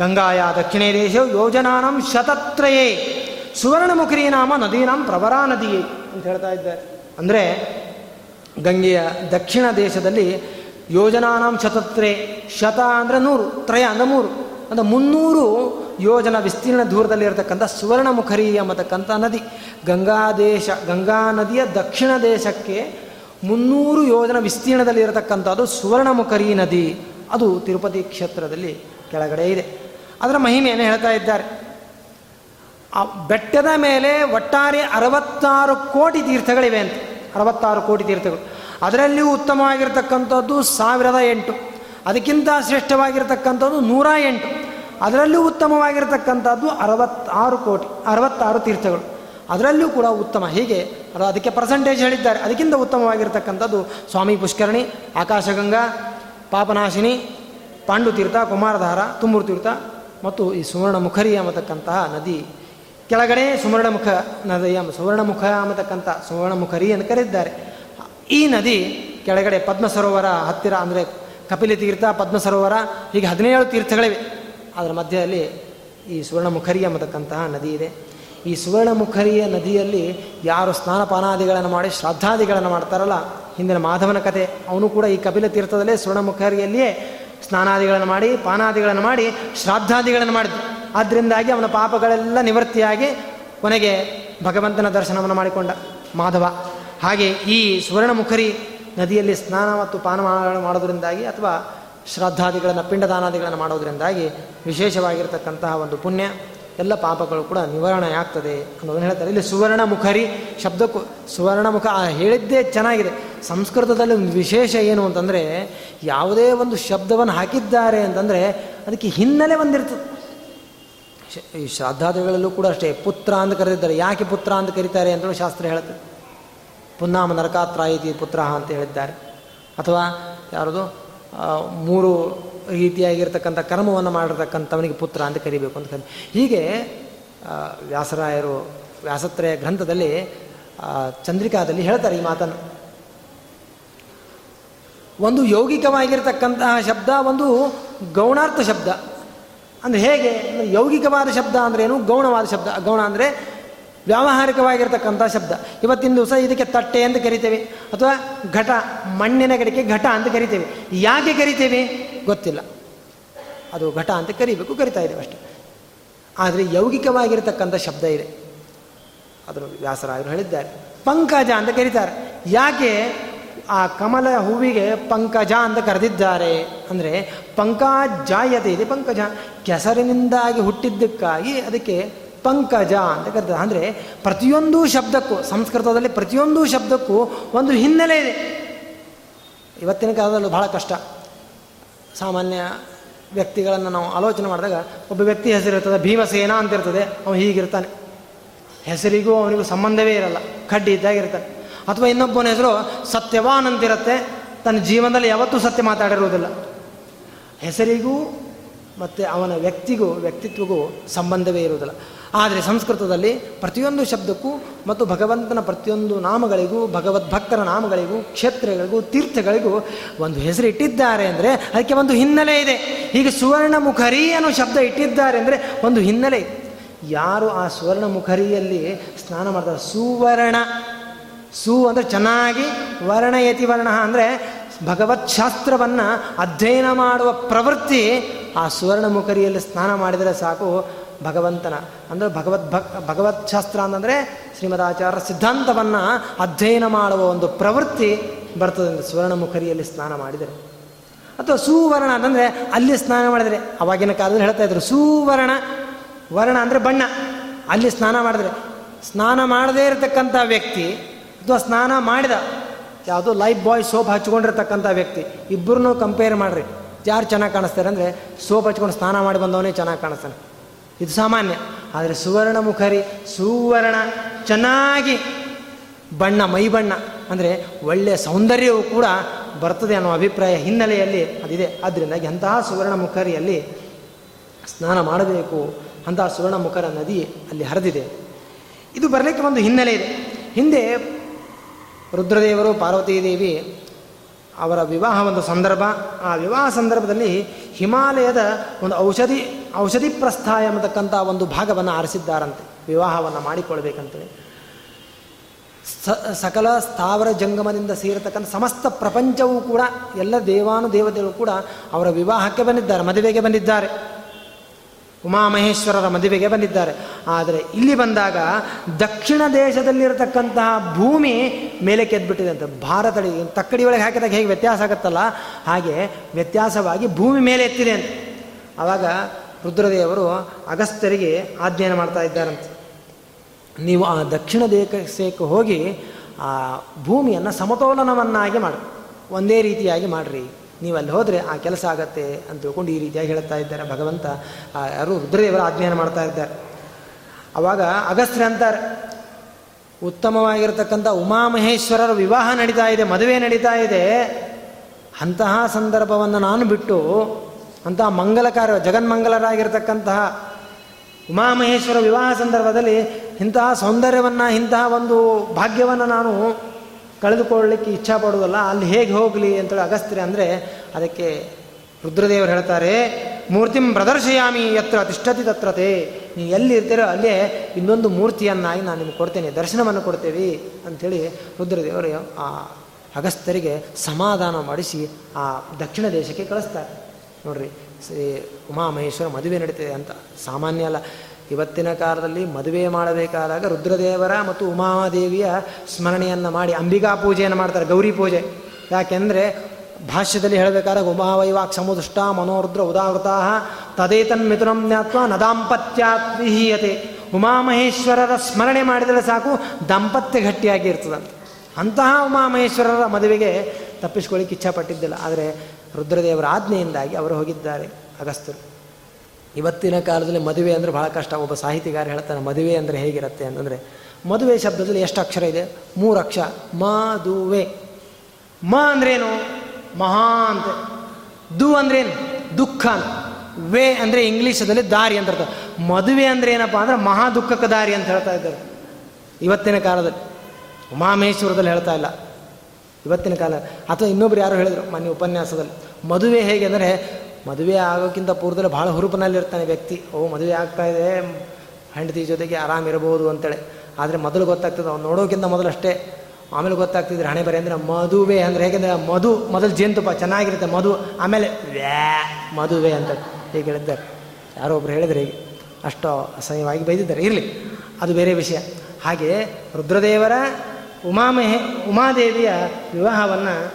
ಗಂಗಾಯ ದಕ್ಷಿಣ ದೇಶವು ಯೋಜನಾನಂ ಶತತ್ರಯೇ. ಸುವರ್ಣಮುಖರಿ ನಾಮ ನದೀನಾಂ ಪ್ರವರಾ ನದಿಯೇ ಅಂತ ಹೇಳ್ತಾ ಇದ್ದಾರೆ. ಅಂದರೆ ಗಂಗೆಯ ದಕ್ಷಿಣ ದೇಶದಲ್ಲಿ ಯೋಜನಾನಾಂ ಶತತ್ರೇ ಶತ ಅಂದರೆ ನೂರು, ತ್ರಯ ಅಂದರೆ ಮೂರು. ಅಂದರೆ ಮುನ್ನೂರು ಯೋಜನ ವಿಸ್ತೀರ್ಣ ದೂರದಲ್ಲಿ ಇರತಕ್ಕಂಥ ಸುವರ್ಣಮುಖರಿ ಎಂಬತಕ್ಕಂಥ ನದಿ. ಗಂಗಾ ದೇಶ, ಗಂಗಾ ನದಿಯ ದಕ್ಷಿಣ ದೇಶಕ್ಕೆ ಮುನ್ನೂರು ಯೋಜನ ವಿಸ್ತೀರ್ಣದಲ್ಲಿ ಇರತಕ್ಕಂಥದ್ದು ಸುವರ್ಣಮುಖರಿ ನದಿ. ಅದು ತಿರುಪತಿ ಕ್ಷೇತ್ರದಲ್ಲಿ ಕೆಳಗಡೆ ಇದೆ. ಅದರ ಮಹಿಮೆಯನ್ನು ಹೇಳ್ತಾ ಇದ್ದಾರೆ. ಆ ಬೆಟ್ಟದ ಮೇಲೆ ಒಟ್ಟಾರೆ ಅರವತ್ತಾರು ಕೋಟಿ ತೀರ್ಥಗಳಿವೆ ಅಂತ. ಅರವತ್ತಾರು ಕೋಟಿ ತೀರ್ಥಗಳು. ಅದರಲ್ಲಿಯೂ ಉತ್ತಮವಾಗಿರ್ತಕ್ಕಂಥದ್ದು ಸಾವಿರದ ಎಂಟು. ಅದಕ್ಕಿಂತ ಶ್ರೇಷ್ಠವಾಗಿರ್ತಕ್ಕಂಥದ್ದು ನೂರ ಎಂಟು. ಅದರಲ್ಲೂ ಉತ್ತಮವಾಗಿರತಕ್ಕಂಥದ್ದು ಅರವತ್ತಾರು ಕೋಟಿ, ಅರವತ್ತಾರು ತೀರ್ಥಗಳು. ಅದರಲ್ಲೂ ಕೂಡ ಉತ್ತಮ. ಹೀಗೆ ಅದಕ್ಕೆ ಪರ್ಸೆಂಟೇಜ್ ಹೇಳಿದ್ದಾರೆ. ಅದಕ್ಕಿಂತ ಉತ್ತಮವಾಗಿರ್ತಕ್ಕಂಥದ್ದು ಸ್ವಾಮಿ ಪುಷ್ಕರಣಿ, ಆಕಾಶಗಂಗಾ, ಪಾಪನಾಶಿನಿ, ಪಾಂಡುತೀರ್ಥ, ಕುಮಾರಧಾರ ತುಂಬೂರು ತೀರ್ಥ ಮತ್ತು ಈ ಸುವರ್ಣ ಮುಖರಿ ಎಂಬತಕ್ಕಂತಹ ನದಿ. ಕೆಳಗಡೆ ಸುವರ್ಣಮುಖ ನದಿಯ ಸುವರ್ಣಮುಖ ಎಂಬತಕ್ಕಂಥ ಸುವರ್ಣಮುಖರಿ ಎಂದು ಕರೆದಿದ್ದಾರೆ. ಈ ನದಿ ಕೆಳಗಡೆ ಪದ್ಮ ಸರೋವರ ಹತ್ತಿರ, ಅಂದರೆ ಕಪಿಲಿ ತೀರ್ಥ ಪದ್ಮ ಸರೋವರ ಹೀಗೆ ಹದಿನೇಳು ತೀರ್ಥಗಳಿವೆ. ಅದರ ಮಧ್ಯದಲ್ಲಿ ಈ ಸುವರ್ಣಮುಖರಿ ಎಂಬತಕ್ಕಂತಹ ನದಿ ಇದೆ. ಈ ಸುವರ್ಣಮುಖರಿಯ ನದಿಯಲ್ಲಿ ಯಾರು ಸ್ನಾನಪಾನಾದಿಗಳನ್ನು ಮಾಡಿ ಶ್ರಾದ್ದಾದಿಗಳನ್ನು ಮಾಡ್ತಾರಲ್ಲ, ಹಿಂದಿನ ಮಾಧವನ ಕತೆ, ಅವನು ಕೂಡ ಈ ಕಪಿಲ ತೀರ್ಥದಲ್ಲೇ ಸುವರ್ಣಮುಖರಿಯಲ್ಲಿಯೇ ಸ್ನಾನಾದಿಗಳನ್ನು ಮಾಡಿ, ಪಾನಾದಿಗಳನ್ನು ಮಾಡಿ, ಶ್ರಾದ್ದಾದಿಗಳನ್ನು ಮಾಡಿದ್ದು ಅದರಿಂದಾಗಿ ಅವನ ಪಾಪಗಳೆಲ್ಲ ನಿವೃತ್ತಿಯಾಗಿ ಕೊನೆಗೆ ಭಗವಂತನ ದರ್ಶನವನ್ನು ಮಾಡಿಕೊಂಡ ಮಾಧವ. ಹಾಗೆ ಈ ಸುವರ್ಣಮುಖರಿ ನದಿಯಲ್ಲಿ ಸ್ನಾನ ಮತ್ತು ಪಾನ ಮಾಡೋದರಿಂದಾಗಿ ಅಥವಾ ಶ್ರದ್ಧಾದಿಗಳನ್ನು, ಪಿಂಡದಾನಾದಿಗಳನ್ನು ಮಾಡೋದರಿಂದಾಗಿ ವಿಶೇಷವಾಗಿರ್ತಕ್ಕಂತಹ ಒಂದು ಪುಣ್ಯ, ಎಲ್ಲ ಪಾಪಗಳು ಕೂಡ ನಿವಾರಣೆ ಆಗ್ತದೆ ಅನ್ನೋದನ್ನು ಹೇಳ್ತಾರೆ. ಇಲ್ಲಿ ಸುವರ್ಣ ಮುಖರಿ ಶಬ್ದಕ್ಕೂ ಸುವರ್ಣ ಮುಖ ಹೇಳಿದ್ದೇ ಚೆನ್ನಾಗಿದೆ. ಸಂಸ್ಕೃತದಲ್ಲಿ ಒಂದು ವಿಶೇಷ ಏನು ಅಂತಂದರೆ, ಯಾವುದೇ ಒಂದು ಶಬ್ದವನ್ನು ಹಾಕಿದ್ದಾರೆ ಅಂತಂದರೆ ಅದಕ್ಕೆ ಹಿನ್ನೆಲೆ ಒಂದಿರ್ತದೆ. ಈ ಶ್ರದ್ಧಾದಿಗಳಲ್ಲೂ ಕೂಡ ಅಷ್ಟೇ, ಪುತ್ರ ಅಂತ ಕರೆದಿದ್ದಾರೆ. ಯಾಕೆ ಪುತ್ರ ಅಂತ ಕರೀತಾರೆ ಅಂತಲೂ ಶಾಸ್ತ್ರ ಹೇಳುತ್ತೆ. ಪುನ್ನಾಮ ನರಕಾತ್ರಾಯಿತಿ ಪುತ್ರ ಅಂತ ಹೇಳಿದ್ದಾರೆ. ಅಥವಾ ಯಾರದು? ಮೂರು ರೀತಿಯಾಗಿರ್ತಕ್ಕಂಥ ಕರ್ಮವನ್ನು ಮಾಡಿರ್ತಕ್ಕಂಥವನಿಗೆ ಪುತ್ರ ಅಂತ ಕರಿಬೇಕು ಅಂತ ಕರಿ ಹೀಗೆ ವ್ಯಾಸರಾಯರು ವ್ಯಾಸತ್ರಯ ಗ್ರಂಥದಲ್ಲಿ ಚಂದ್ರಿಕಾದಲ್ಲಿ ಹೇಳ್ತಾರೆ ಈ ಮಾತನ್ನು. ಒಂದು ಯೌಗಿಕವಾಗಿರ್ತಕ್ಕಂತಹ ಶಬ್ದ ಒಂದು ಗೌಣಾರ್ಥ ಶಬ್ದ. ಅಂದರೆ ಹೇಗೆ? ಯೌಗಿಕವಾದ ಶಬ್ದ ಅಂದ್ರೇನು? ಗೌಣವಾದ ಶಬ್ದ. ಗೌಣ ಅಂದರೆ ವ್ಯಾವಹಾರಿಕವಾಗಿರ್ತಕ್ಕಂಥ ಶಬ್ದ. ಇವತ್ತಿನ ದಿವಸ ಇದಕ್ಕೆ ತಟ್ಟೆ ಅಂತ ಕರಿತೇವೆ, ಅಥವಾ ಘಟ, ಮಣ್ಣಿನ ಗಡಿಕೆ ಘಟ ಅಂತ ಕರಿತೇವೆ. ಯಾಕೆ ಕರಿತೇವೆ? ಗೊತ್ತಿಲ್ಲ. ಅದು ಘಟ ಅಂತ ಕರಿಬೇಕು, ಕರಿತಾ ಇದ್ದೇವೆ ಅಷ್ಟೆ. ಆದರೆ ಯೌಗಿಕವಾಗಿರ್ತಕ್ಕಂಥ ಶಬ್ದ ಇದೆ. ಅದರ ವ್ಯಾಸರಾಯರು ಹೇಳಿದ್ದಾರೆ. ಪಂಕಜ ಅಂತ ಕರೀತಾರೆ. ಯಾಕೆ? ಆ ಕಮಲ ಹೂವಿಗೆ ಪಂಕಜ ಅಂತ ಕರೆದಿದ್ದಾರೆ. ಅಂದರೆ ಪಂಕಜಾಯತೆ ಇದೆ ಪಂಕಜ. ಕೆಸರಿನಿಂದಾಗಿ ಹುಟ್ಟಿದ್ದಕ್ಕಾಗಿ ಅದಕ್ಕೆ ಪಂಕಜ ಅಂತ ಕರೀತಾರೆ. ಅಂದರೆ ಪ್ರತಿಯೊಂದು ಶಬ್ದಕ್ಕೂ, ಸಂಸ್ಕೃತದಲ್ಲಿ ಪ್ರತಿಯೊಂದು ಶಬ್ದಕ್ಕೂ ಒಂದು ಹಿನ್ನೆಲೆ ಇದೆ. ಇವತ್ತಿನ ಕಾಲದಲ್ಲೂ ಬಹಳ ಕಷ್ಟ. ಸಾಮಾನ್ಯ ವ್ಯಕ್ತಿಗಳನ್ನು ನಾವು ಆಲೋಚನೆ ಮಾಡಿದಾಗ ಒಬ್ಬ ವ್ಯಕ್ತಿ ಹೆಸರಿರ್ತದೆ, ಭೀಮಸೇನ ಅಂತ ಇರ್ತದೆ ಅವನು ಹೀಗಿರ್ತಾನೆ. ಹೆಸರಿಗೂ ಅವನಿಗೂ ಸಂಬಂಧವೇ ಇರಲ್ಲ ಕಡ್ಡಿ ಇದ್ದಾಗಿರ್ತಾನೆ ಅಥವಾ ಇನ್ನೊಬ್ಬನ ಹೆಸರು ಸತ್ಯವಾನ್ ಅಂತಿರುತ್ತೆ, ತನ್ನ ಜೀವನದಲ್ಲಿ ಯಾವತ್ತೂ ಸತ್ಯ ಮಾತಾಡಿರುವುದಿಲ್ಲ. ಹೆಸರಿಗೂ ಮತ್ತು ಅವನ ವ್ಯಕ್ತಿಗೂ, ವ್ಯಕ್ತಿತ್ವಗೂ ಸಂಬಂಧವೇ ಇರುವುದಿಲ್ಲ. ಆದರೆ ಸಂಸ್ಕೃತದಲ್ಲಿ ಪ್ರತಿಯೊಂದು ಶಬ್ದಕ್ಕೂ ಮತ್ತು ಭಗವಂತನ ಪ್ರತಿಯೊಂದು ನಾಮಗಳಿಗೂ ಭಗವದ್ಭಕ್ತರ ನಾಮಗಳಿಗೂ, ಕ್ಷೇತ್ರಗಳಿಗೂ, ತೀರ್ಥಗಳಿಗೂ ಒಂದು ಹೆಸರು ಇಟ್ಟಿದ್ದಾರೆ ಅಂದರೆ ಅದಕ್ಕೆ ಒಂದು ಹಿನ್ನೆಲೆ ಇದೆ. ಹೀಗೆ ಸುವರ್ಣ ಮುಖರಿ ಅನ್ನೋ ಶಬ್ದ ಇಟ್ಟಿದ್ದಾರೆ ಅಂದರೆ ಒಂದು ಹಿನ್ನೆಲೆ ಯಾರು ಆ ಸುವರ್ಣ ಮುಖರಿಯಲ್ಲಿ ಸ್ನಾನ ಮಾಡ್ತಾರೆ? ಸುವರ್ಣ. ಸು ಅಂದರೆ ಚೆನ್ನಾಗಿ ವರ್ಣಯತಿ ವರ್ಣ ಅಂದರೆ ಭಗವತ್ ಶಾಸ್ತ್ರವನ್ನು ಅಧ್ಯಯನ ಮಾಡುವ ಪ್ರವೃತ್ತಿ ಆ ಸುವರ್ಣ ಮುಖರಿಯಲ್ಲಿ ಸ್ನಾನ ಮಾಡಿದರೆ ಸಾಕು ಭಗವಂತನ. ಅಂದರೆ ಭಗವದ್ ಭಕ್, ಭಗವತ್ ಶಾಸ್ತ್ರ ಅಂತಂದರೆ ಶ್ರೀಮದಾಚಾರ್ಯ ಸಿದ್ಧಾಂತವನ್ನು ಅಧ್ಯಯನ ಮಾಡುವ ಒಂದು ಪ್ರವೃತ್ತಿ ಬರ್ತದೆ ಸುವರ್ಣ ಮುಖರಿಯಲ್ಲಿ ಸ್ನಾನ ಮಾಡಿದರೆ. ಅಥವಾ ಸುವರ್ಣ ಅಂತಂದರೆ ಅಲ್ಲಿ ಸ್ನಾನ ಮಾಡಿದರೆ. ಅವಾಗಿನ ಕಾಲದಲ್ಲಿ ಹೇಳ್ತಾ ಇದ್ರು, ಸುವರ್ಣ, ವರ್ಣ ಅಂದರೆ ಬಣ್ಣ. ಅಲ್ಲಿ ಸ್ನಾನ ಮಾಡಿದರೆ. ಸ್ನಾನ ಮಾಡದೇ ಇರತಕ್ಕಂಥ ವ್ಯಕ್ತಿ ಅಥವಾ ಸ್ನಾನ ಮಾಡಿದ ಯಾವುದೋ ಲೈಫ್ ಬಾಯ್ ಸೋಪ್ ಹಚ್ಕೊಂಡಿರ್ತಕ್ಕಂಥ ವ್ಯಕ್ತಿ ಇಬ್ಬರನ್ನೂ ಕಂಪೇರ್ ಮಾಡಿರಿ. ಯಾರು ಚೆನ್ನಾಗಿ ಕಾಣಿಸ್ತಾರೆ ಅಂದರೆ ಸೋಪ್ ಹಚ್ಕೊಂಡು ಸ್ನಾನ ಮಾಡಿ ಬಂದವನೇ ಚೆನ್ನಾಗಿ ಕಾಣಿಸ್ತಾನೆ. ಇದು ಸಾಮಾನ್ಯ. ಆದರೆ ಸುವರ್ಣ ಮುಖರಿ, ಸುವರ್ಣ, ಚೆನ್ನಾಗಿ ಬಣ್ಣ, ಮೈ ಬಣ್ಣ ಅಂದರೆ ಒಳ್ಳೆಯ ಸೌಂದರ್ಯವು ಕೂಡ ಬರ್ತದೆ ಅನ್ನೋ ಅಭಿಪ್ರಾಯ ಹಿನ್ನೆಲೆಯಲ್ಲಿ ಅದಿದೆ. ಆದ್ದರಿಂದ ಎಂತಹ ಸುವರ್ಣ ಮುಖರಿಯಲ್ಲಿ ಸ್ನಾನ ಮಾಡಬೇಕು ಅಂತಹ ಸುವರ್ಣ ಮುಖರ ನದಿ ಅಲ್ಲಿ ಹರಿದಿದೆ. ಇದು ಬರಲಿಕ್ಕೆ ಒಂದು ಹಿನ್ನೆಲೆ ಇದೆ. ಹಿಂದೆ ರುದ್ರದೇವರು, ಪಾರ್ವತೀದೇವಿ ಅವರ ವಿವಾಹ ಒಂದು ಸಂದರ್ಭ. ಆ ವಿವಾಹ ಸಂದರ್ಭದಲ್ಲಿ ಹಿಮಾಲಯದ ಒಂದು ಔಷಧಿ ಔಷಧಿ ಪ್ರಸ್ಥಾಯ ಎಂಬತಕ್ಕಂಥ ಒಂದು ಭಾಗವನ್ನು ಆರಿಸಿದ್ದಾರಂತೆ. ವಿವಾಹವನ್ನು ಮಾಡಿಕೊಳ್ಬೇಕಂತೇಳಿ. ಸ, ಸಕಲ ಸ್ಥಾವರ ಜಂಗಮದಿಂದ ಸೇರತಕ್ಕಂಥ ಸಮಸ್ತ ಪ್ರಪಂಚವೂ ಕೂಡ, ಎಲ್ಲ ದೇವಾನು ದೇವತೆಗಳು ಕೂಡ ಅವರ ವಿವಾಹಕ್ಕೆ ಬಂದಿದ್ದಾರೆ, ಮದುವೆಗೆ ಬಂದಿದ್ದಾರೆ. ಉಮಾಮಹೇಶ್ವರರ ಮದುವೆಗೆ ಬಂದಿದ್ದಾರೆ. ಆದರೆ ಇಲ್ಲಿ ಬಂದಾಗ ದಕ್ಷಿಣ ದೇಶದಲ್ಲಿರತಕ್ಕಂತಹ ಭೂಮಿ ಮೇಲೆ ಕೆದ್ಬಿಟ್ಟಿದೆ ಅಂತ. ಭಾರತ ತಕ್ಕಡಿ ಒಳಗೆ ಹಾಕಿದಾಗ ಹೇಗೆ ವ್ಯತ್ಯಾಸ ಆಗುತ್ತಲ್ಲ? ಹಾಗೆ ವ್ಯತ್ಯಾಸವಾಗಿ ಭೂಮಿ ಮೇಲೆ ಎತ್ತಿದೆ ಅಂತ. ಆವಾಗ ರುದ್ರದೇವರು ಅಗಸ್ತ್ಯರಿಗೆ ಆಜ್ಞೆಯನ್ನು ಮಾಡ್ತಾ ಇದ್ದಾರಂತೆ. ನೀವು ಆ ದಕ್ಷಿಣ ದೇಶಕ್ಕೆ ಹೋಗಿ ಆ ಭೂಮಿಯನ್ನು ಸಮತೋಲನವನ್ನಾಗಿ ಮಾಡಿ. ಒಂದೇ ರೀತಿಯಾಗಿ ಮಾಡಿರಿ. ನೀವು ಅಲ್ಲಿ ಹೋದರೆ ಆ ಕೆಲಸ ಆಗತ್ತೆ ಅಂತ ತಿಳ್ಕೊಂಡು ಈ ರೀತಿಯಾಗಿ ಹೇಳ್ತಾ ಇದ್ದಾರೆ ಭಗವಂತ. ಯಾರು ರುದ್ರದೇವರ ಆಜ್ಞೆಯನ್ನು ಮಾಡ್ತಾ ಇದ್ದಾರೆ. ಅವಾಗ ಅಗಸ್ತ್ಯ ಅಂತಾರೆ, ಉತ್ತಮವಾಗಿರತಕ್ಕಂಥ ಉಮಾಮಹೇಶ್ವರರ ವಿವಾಹ ನಡೀತಾ ಇದೆ, ಮದುವೆ ನಡೀತಾ ಇದೆ. ಅಂತಹ ಸಂದರ್ಭವನ್ನು ನಾನು ಬಿಟ್ಟು ಅಂತಹ ಮಂಗಲಕಾರ ಜಗನ್ಮಂಗಲರಾಗಿರ್ತಕ್ಕಂತಹ ಉಮಾಮಹೇಶ್ವರ ವಿವಾಹ ಸಂದರ್ಭದಲ್ಲಿ ಇಂತಹ ಸೌಂದರ್ಯವನ್ನು, ಇಂತಹ ಒಂದು ಭಾಗ್ಯವನ್ನು ನಾನು ಕಳೆದುಕೊಳ್ಳಲಿಕ್ಕೆ ಇಚ್ಛಾ ಪಡುವುದಲ್ಲ, ಅಲ್ಲಿ ಹೇಗೆ ಹೋಗಲಿ ಅಂತೇಳಿ ಅಗಸ್ತ್ಯ ಅಂದರೆ ಅದಕ್ಕೆ ರುದ್ರದೇವರು ಹೇಳ್ತಾರೆ, ಮೂರ್ತಿಂ ಪ್ರದರ್ಶಯಾಮಿ ಎತ್ರ ತಿಷ್ಟತಿ ತತ್ರತೆ. ನೀವು ಎಲ್ಲಿ ಇರ್ತೀರೋ ಅಲ್ಲೇ ಇನ್ನೊಂದು ಮೂರ್ತಿಯನ್ನಾಗಿ ನಾನು ನಿಮ್ಗೆ ಕೊಡ್ತೇನೆ, ದರ್ಶನವನ್ನು ಕೊಡ್ತೇವೆ ಅಂಥೇಳಿ ರುದ್ರದೇವರು ಆ ಅಗಸ್ತ್ಯರಿಗೆ ಸಮಾಧಾನ ಮಾಡಿಸಿ ಆ ದಕ್ಷಿಣ ದೇಶಕ್ಕೆ ಕಳಿಸ್ತಾರೆ. ನೋಡ್ರಿ, ಶ್ರೀ ಉಮಾಮಹೇಶ್ವರ ಮದುವೆ ನಡೀತದೆ ಅಂತ. ಸಾಮಾನ್ಯ ಅಲ್ಲ ಇವತ್ತಿನ ಕಾಲದಲ್ಲಿ ಮದುವೆ ಮಾಡಬೇಕಾದಾಗ ರುದ್ರದೇವರ ಮತ್ತು ಉಮಾದೇವಿಯ ಸ್ಮರಣೆಯನ್ನು ಮಾಡಿ ಅಂಬಿಕಾ ಪೂಜೆಯನ್ನು ಮಾಡ್ತಾರೆ, ಗೌರಿ ಪೂಜೆ. ಯಾಕೆಂದರೆ ಭಾಷ್ಯದಲ್ಲಿ ಹೇಳಬೇಕಾದ್ರೆ ಉಮಾವೈವಾಕ್ ಸಮುದುಷ್ಟ ಮನೋರುದ್ರ ಉದಾವೃತ ತದೇತನ್ ಮಿಥುನಂ ಜ್ಞಾತ್ವ ನ ವಿಹೀಯತೆ ಉಮಾಮಹೇಶ್ವರರ ಸ್ಮರಣೆ ಮಾಡಿದರೆ ಸಾಕು, ದಾಂಪತ್ಯ ಗಟ್ಟಿಯಾಗಿ ಇರ್ತದಂತೆ. ಅಂತಹ ಉಮಾಮಹೇಶ್ವರರ ಮದುವೆಗೆ ತಪ್ಪಿಸ್ಕೊಳ್ಳಿಕ್ಕೆ ಇಚ್ಛಾಪಟ್ಟಿದ್ದಿಲ್ಲ. ಆದರೆ ರುದ್ರದೇವರ ಆಜ್ಞೆಯಿಂದಾಗಿ ಅವರು ಹೋಗಿದ್ದಾರೆ ಅಗಸ್ತರು ಇವತ್ತಿನ ಕಾಲದಲ್ಲಿ ಮದುವೆ ಅಂದರೆ ಭಾಳ ಕಷ್ಟ. ಒಬ್ಬ ಸಾಹಿತಿಗಾರ ಹೇಳ್ತಾನೆ, ಮದುವೆ ಅಂದರೆ ಹೇಗಿರುತ್ತೆ? ಅಂತಂದರೆ, ಮದುವೆ ಶಬ್ದದಲ್ಲಿ ಎಷ್ಟು ಅಕ್ಷರ ಇದೆ? ಮೂರು ಅಕ್ಷರ. ಮದುವೆ ಮ ಅಂದ್ರೇನು? ಮಹಾ ಅಂತ. ದು ಅಂದ್ರೇನು? ದುಃಖ ಅಂತ. ವೇ ಅಂದರೆ ಇಂಗ್ಲೀಷದಲ್ಲಿ ದಾರಿ ಅಂತ ಹೇಳ್ತಾರೆ ಮದುವೆ ಅಂದರೆ ಏನಪ್ಪ ಅಂದರೆ ಮಹಾ ದುಃಖಕ್ಕೆ ದಾರಿ ಅಂತ ಹೇಳ್ತಾ ಇದ್ದಾರೆ. ಇವತ್ತಿನ ಕಾಲದಲ್ಲಿ. ಉಮಾಮೇಶ್ವರದಲ್ಲಿ ಹೇಳ್ತಾ ಇಲ್ಲ. ಇವತ್ತಿನ ಕಾಲ. ಅಥವಾ ಇನ್ನೊಬ್ರು ಯಾರು ಹೇಳಿದರು ಮನೆ ಉಪನ್ಯಾಸದಲ್ಲಿ. ಮದುವೆ ಹೇಗೆ ಅಂದರೆ ಮದುವೆ ಆಗೋಕ್ಕಿಂತ ಪೂರ್ವದಲ್ಲಿ ಭಾಳ ಹುರುಪಿನಲ್ಲಿರ್ತಾನೆ ವ್ಯಕ್ತಿ. ಓ, ಮದುವೆ ಆಗ್ತಾ ಇದೆ, ಹೆಂಡತಿ ಜೊತೆಗೆ ಆರಾಮಿರಬಹುದು ಅಂತೇಳಿ. ಆದರೆ ಮೊದಲು ಗೊತ್ತಾಗ್ತದೆ, ಅವ್ನು ನೋಡೋಕ್ಕಿಂತ ಮೊದಲು ಅಷ್ಟೇ ಆಮೇಲೆ ಗೊತ್ತಾಗ್ತಿದ್ರೆ ಹಣೆ ಬರೆ ಅಂದರೆ ಮದುವೆ ಅಂದರೆ ಹೇಗೆಂದರೆ ಮಧು, ಮೊದಲು ಜೇನುತುಪ್ಪ, ಚೆನ್ನಾಗಿರುತ್ತೆ ಮಧು, ಆಮೇಲೆ ವ್ಯಾ, ಮದುವೆ ಅಂತ ಹೇಗೆ ಹೇಳಿದ್ದಾರೆ. ಯಾರೋ ಒಬ್ರು ಹೇಳಿದ್ರೆ ಹೀಗೆ. ಅಷ್ಟು ಅಸಹ್ಯವಾಗಿ ಬೈದಿದ್ದಾರೆ. ಇರಲಿ, ಅದು ಬೇರೆ ವಿಷಯ. ಹಾಗೆ ರುದ್ರದೇವರ ಉಮಾಮಹೇ, ಉಮಾದೇವಿಯ ವಿವಾಹವನ್ನು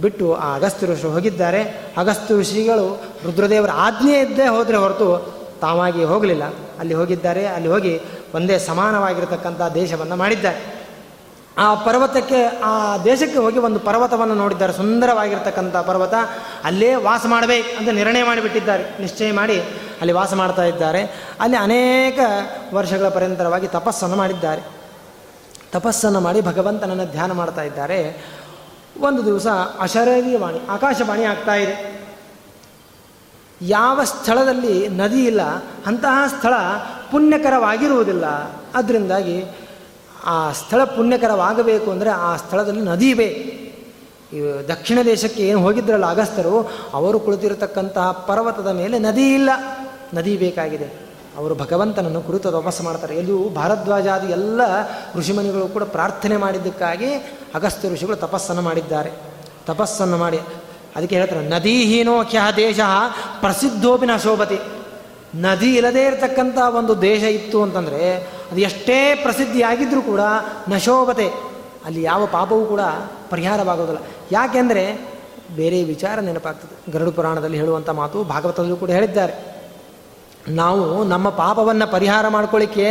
ಬಿಟ್ಟು ಆ ಅಗಸ್ತ್ಯ ಋಷಿ ಹೋಗಿದ್ದಾರೆ. ಅಗಸ್ತ್ಯ ಋಷಿಗಳು ರುದ್ರದೇವರ ಆಜ್ಞೆ ಇದ್ದೇ ಹೋದರೆ ಹೊರತು ತಾವಾಗಿ ಹೋಗಲಿಲ್ಲ. ಅಲ್ಲಿ ಹೋಗಿದ್ದಾರೆ, ಅಲ್ಲಿ ಹೋಗಿ ಒಂದೇ ಸಮಾನವಾಗಿರತಕ್ಕಂಥ ದೇಶವನ್ನು ಮಾಡಿದ್ದಾರೆ. ಆ ಪರ್ವತಕ್ಕೆ, ಆ ದೇಶಕ್ಕೆ ಹೋಗಿ ಒಂದು ಪರ್ವತವನ್ನು ನೋಡಿದ್ದಾರೆ. ಸುಂದರವಾಗಿರ್ತಕ್ಕಂಥ ಪರ್ವತ. ಅಲ್ಲೇ ವಾಸ ಮಾಡಬೇಕು ಅಂತ ನಿರ್ಣಯ ಮಾಡಿಬಿಟ್ಟಿದ್ದಾರೆ. ನಿಶ್ಚಯ ಮಾಡಿ ಅಲ್ಲಿ ವಾಸ ಮಾಡ್ತಾ ಇದ್ದಾರೆ. ಅಲ್ಲಿ ಅನೇಕ ವರ್ಷಗಳ ಪರ್ಯಂತರವಾಗಿ ತಪಸ್ಸನ್ನು ಮಾಡಿದ್ದಾರೆ. ತಪಸ್ಸನ್ನು ಮಾಡಿ ಭಗವಂತನನ್ನು ಧ್ಯಾನ ಮಾಡ್ತಾ ಇದ್ದಾರೆ. ಒಂದು ದಿವಸ ಅಶರೀರವಾಣಿ ಆಕಾಶವಾಣಿ ಆಗ್ತಾ ಇದೆ. ಯಾವ ಸ್ಥಳದಲ್ಲಿ ನದಿ ಇಲ್ಲ, ಅಂತಹ ಸ್ಥಳ ಪುಣ್ಯಕರವಾಗಿರುವುದಿಲ್ಲ. ಅದರಿಂದಾಗಿ ಆ ಸ್ಥಳ ಪುಣ್ಯಕರವಾಗಬೇಕು ಅಂದರೆ ಆ ಸ್ಥಳದಲ್ಲಿ ನದಿ ಇವೆ. ದಕ್ಷಿಣ ದೇಶಕ್ಕೆ ಏನು ಹೋಗಿದ್ರಲ್ಲ ಅಗಸ್ತರು, ಅವರು ಕುಳಿತಿರತಕ್ಕಂತಹ ಪರ್ವತದ ಮೇಲೆ ನದಿ ಇಲ್ಲ. ನದಿ ಬೇಕಾಗಿದೆ. ಅವರು ಭಗವಂತನನ್ನು ಕುರಿತು ತಪಸ್ಸು ಮಾಡ್ತಾರೆ. ಎಲ್ಲೂ ಭಾರದ್ವಾಜಾದಿ ಎಲ್ಲ ಋಷಿಮನಿಗಳು ಕೂಡ ಪ್ರಾರ್ಥನೆ ಮಾಡಿದ್ದಕ್ಕಾಗಿ ಅಗಸ್ತ್ಯ ಋಷಿಗಳು ತಪಸ್ಸನ್ನು ಮಾಡಿದ್ದಾರೆ. ತಪಸ್ಸನ್ನು ಮಾಡಿ, ಅದಕ್ಕೆ ಹೇಳ್ತಾರೆ ನದೀಹೀನೋ ಕ್ಯ ದೇಶ ಪ್ರಸಿದ್ಧೋಪಿ ನ ಶೋಭತಿ. ನದಿ ಇಲ್ಲದೇ ಇರತಕ್ಕಂಥ ಒಂದು ದೇಶ ಇತ್ತು ಅಂತಂದರೆ, ಅದು ಎಷ್ಟೇ ಪ್ರಸಿದ್ಧಿಯಾಗಿದ್ದರೂ ಕೂಡ ನಶೋಭತೆ ಅಲ್ಲಿ ಯಾವ ಪಾಪವೂ ಕೂಡ ಪರಿಹಾರವಾಗೋದಿಲ್ಲ. ಯಾಕೆಂದರೆ ಬೇರೆ ವಿಚಾರ ನೆನಪಾಗ್ತದೆ. ಗರುಡು ಪುರಾಣದಲ್ಲಿ ಹೇಳುವಂಥ ಮಾತು ಭಾಗವತದಲ್ಲೂ ಕೂಡ ಹೇಳಿದ್ದಾರೆ. ನಾವು ನಮ್ಮ ಪಾಪವನ್ನು ಪರಿಹಾರ ಮಾಡ್ಕೊಳ್ಳಿಕ್ಕೆ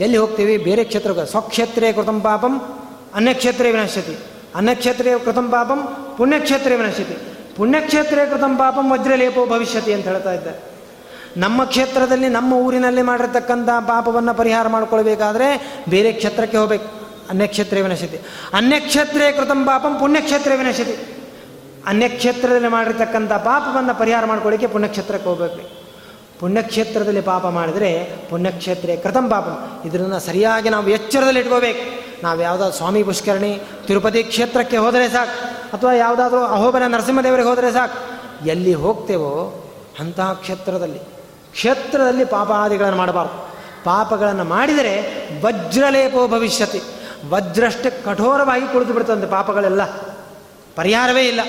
ಎಲ್ಲಿ ಹೋಗ್ತೀವಿ? ಬೇರೆ ಕ್ಷೇತ್ರ ಸ್ವಕ್ಷೇತ್ರೇ ಕೃತಂ ಪಾಪಂ ಅನ್ಯಕ್ಷೇತ್ರೇ ವಿನಶ್ಯತಿ. ಅನ್ನಕ್ಷೇತ್ರೇ ಕೃತಂ ಪಾಪಂ, ಪುಣ್ಯಕ್ಷೇತ್ರೇ ವಿನಶ್ಯತಿ. ಪುಣ್ಯಕ್ಷೇತ್ರೇ ಕೃತಂ ಪಾಪಂ, ವಜ್ರಲೇಪೋ ಭವಿಷ್ಯತಿ ಅಂತ ಹೇಳ್ತಾ ಇದ್ದ ನಮ್ಮ ಕ್ಷೇತ್ರದಲ್ಲಿ, ನಮ್ಮ ಊರಿನಲ್ಲಿ ಮಾಡಿರ್ತಕ್ಕಂಥ ಪಾಪವನ್ನು ಪರಿಹಾರ ಮಾಡ್ಕೊಳ್ಬೇಕಾದ್ರೆ ಬೇರೆ ಕ್ಷೇತ್ರಕ್ಕೆ ಹೋಗ್ಬೇಕು. ಅನ್ಯಕ್ಷೇತ್ರ ವಿನಶ್ಯತಿ. ಅನ್ಯಕ್ಷೇತ್ರೇ ಕೃತಂ ಪಾಪಂ, ಪುಣ್ಯಕ್ಷೇತ್ರೇ ವಿನಶ್ಯತಿ. ಅನ್ಯಕ್ಷೇತ್ರದಲ್ಲಿ ಮಾಡಿರ್ತಕ್ಕಂಥ ಪಾಪವನ್ನು ಪರಿಹಾರ ಮಾಡ್ಕೊಳ್ಳಿಕ್ಕೆ ಪುಣ್ಯಕ್ಷೇತ್ರಕ್ಕೆ ಹೋಗ್ಬೇಕು. ಪುಣ್ಯಕ್ಷೇತ್ರದಲ್ಲಿ ಪಾಪ ಮಾಡಿದರೆ ಪುಣ್ಯಕ್ಷೇತ್ರ ಕೃತಂ ಪಾಪ. ಇದನ್ನು ಸರಿಯಾಗಿ ನಾವು ಎಚ್ಚರದಲ್ಲಿ ಇಟ್ಕೋಬೇಕು. ನಾವು ಯಾವುದಾದ್ರು ಸ್ವಾಮಿ ಪುಷ್ಕರಣಿ ತಿರುಪತಿ ಕ್ಷೇತ್ರಕ್ಕೆ ಹೋದರೆ ಸಾಕು. ಅಥವಾ ಯಾವುದಾದ್ರೂ ಅಹೋಬನ ನರಸಿಂಹದೇವರಿಗೆ ಹೋದರೆ ಸಾಕು. ಎಲ್ಲಿ ಹೋಗ್ತೇವೋ ಅಂತಹ ಕ್ಷೇತ್ರದಲ್ಲಿ. ಕ್ಷೇತ್ರದಲ್ಲಿ ಪಾಪಾದಿಗಳನ್ನು ಮಾಡಬಾರ್ದು. ಪಾಪಗಳನ್ನು ಮಾಡಿದರೆ ವಜ್ರಲೇಪೋ ಭವಿಷ್ಯತಿ. ವಜ್ರಷ್ಟೇ ಕಠೋರವಾಗಿ ಕುಳಿತು ಬಿಡ್ತಂತೆ ಪಾಪಗಳೆಲ್ಲ. ಪರಿಹಾರವೇ ಇಲ್ಲ.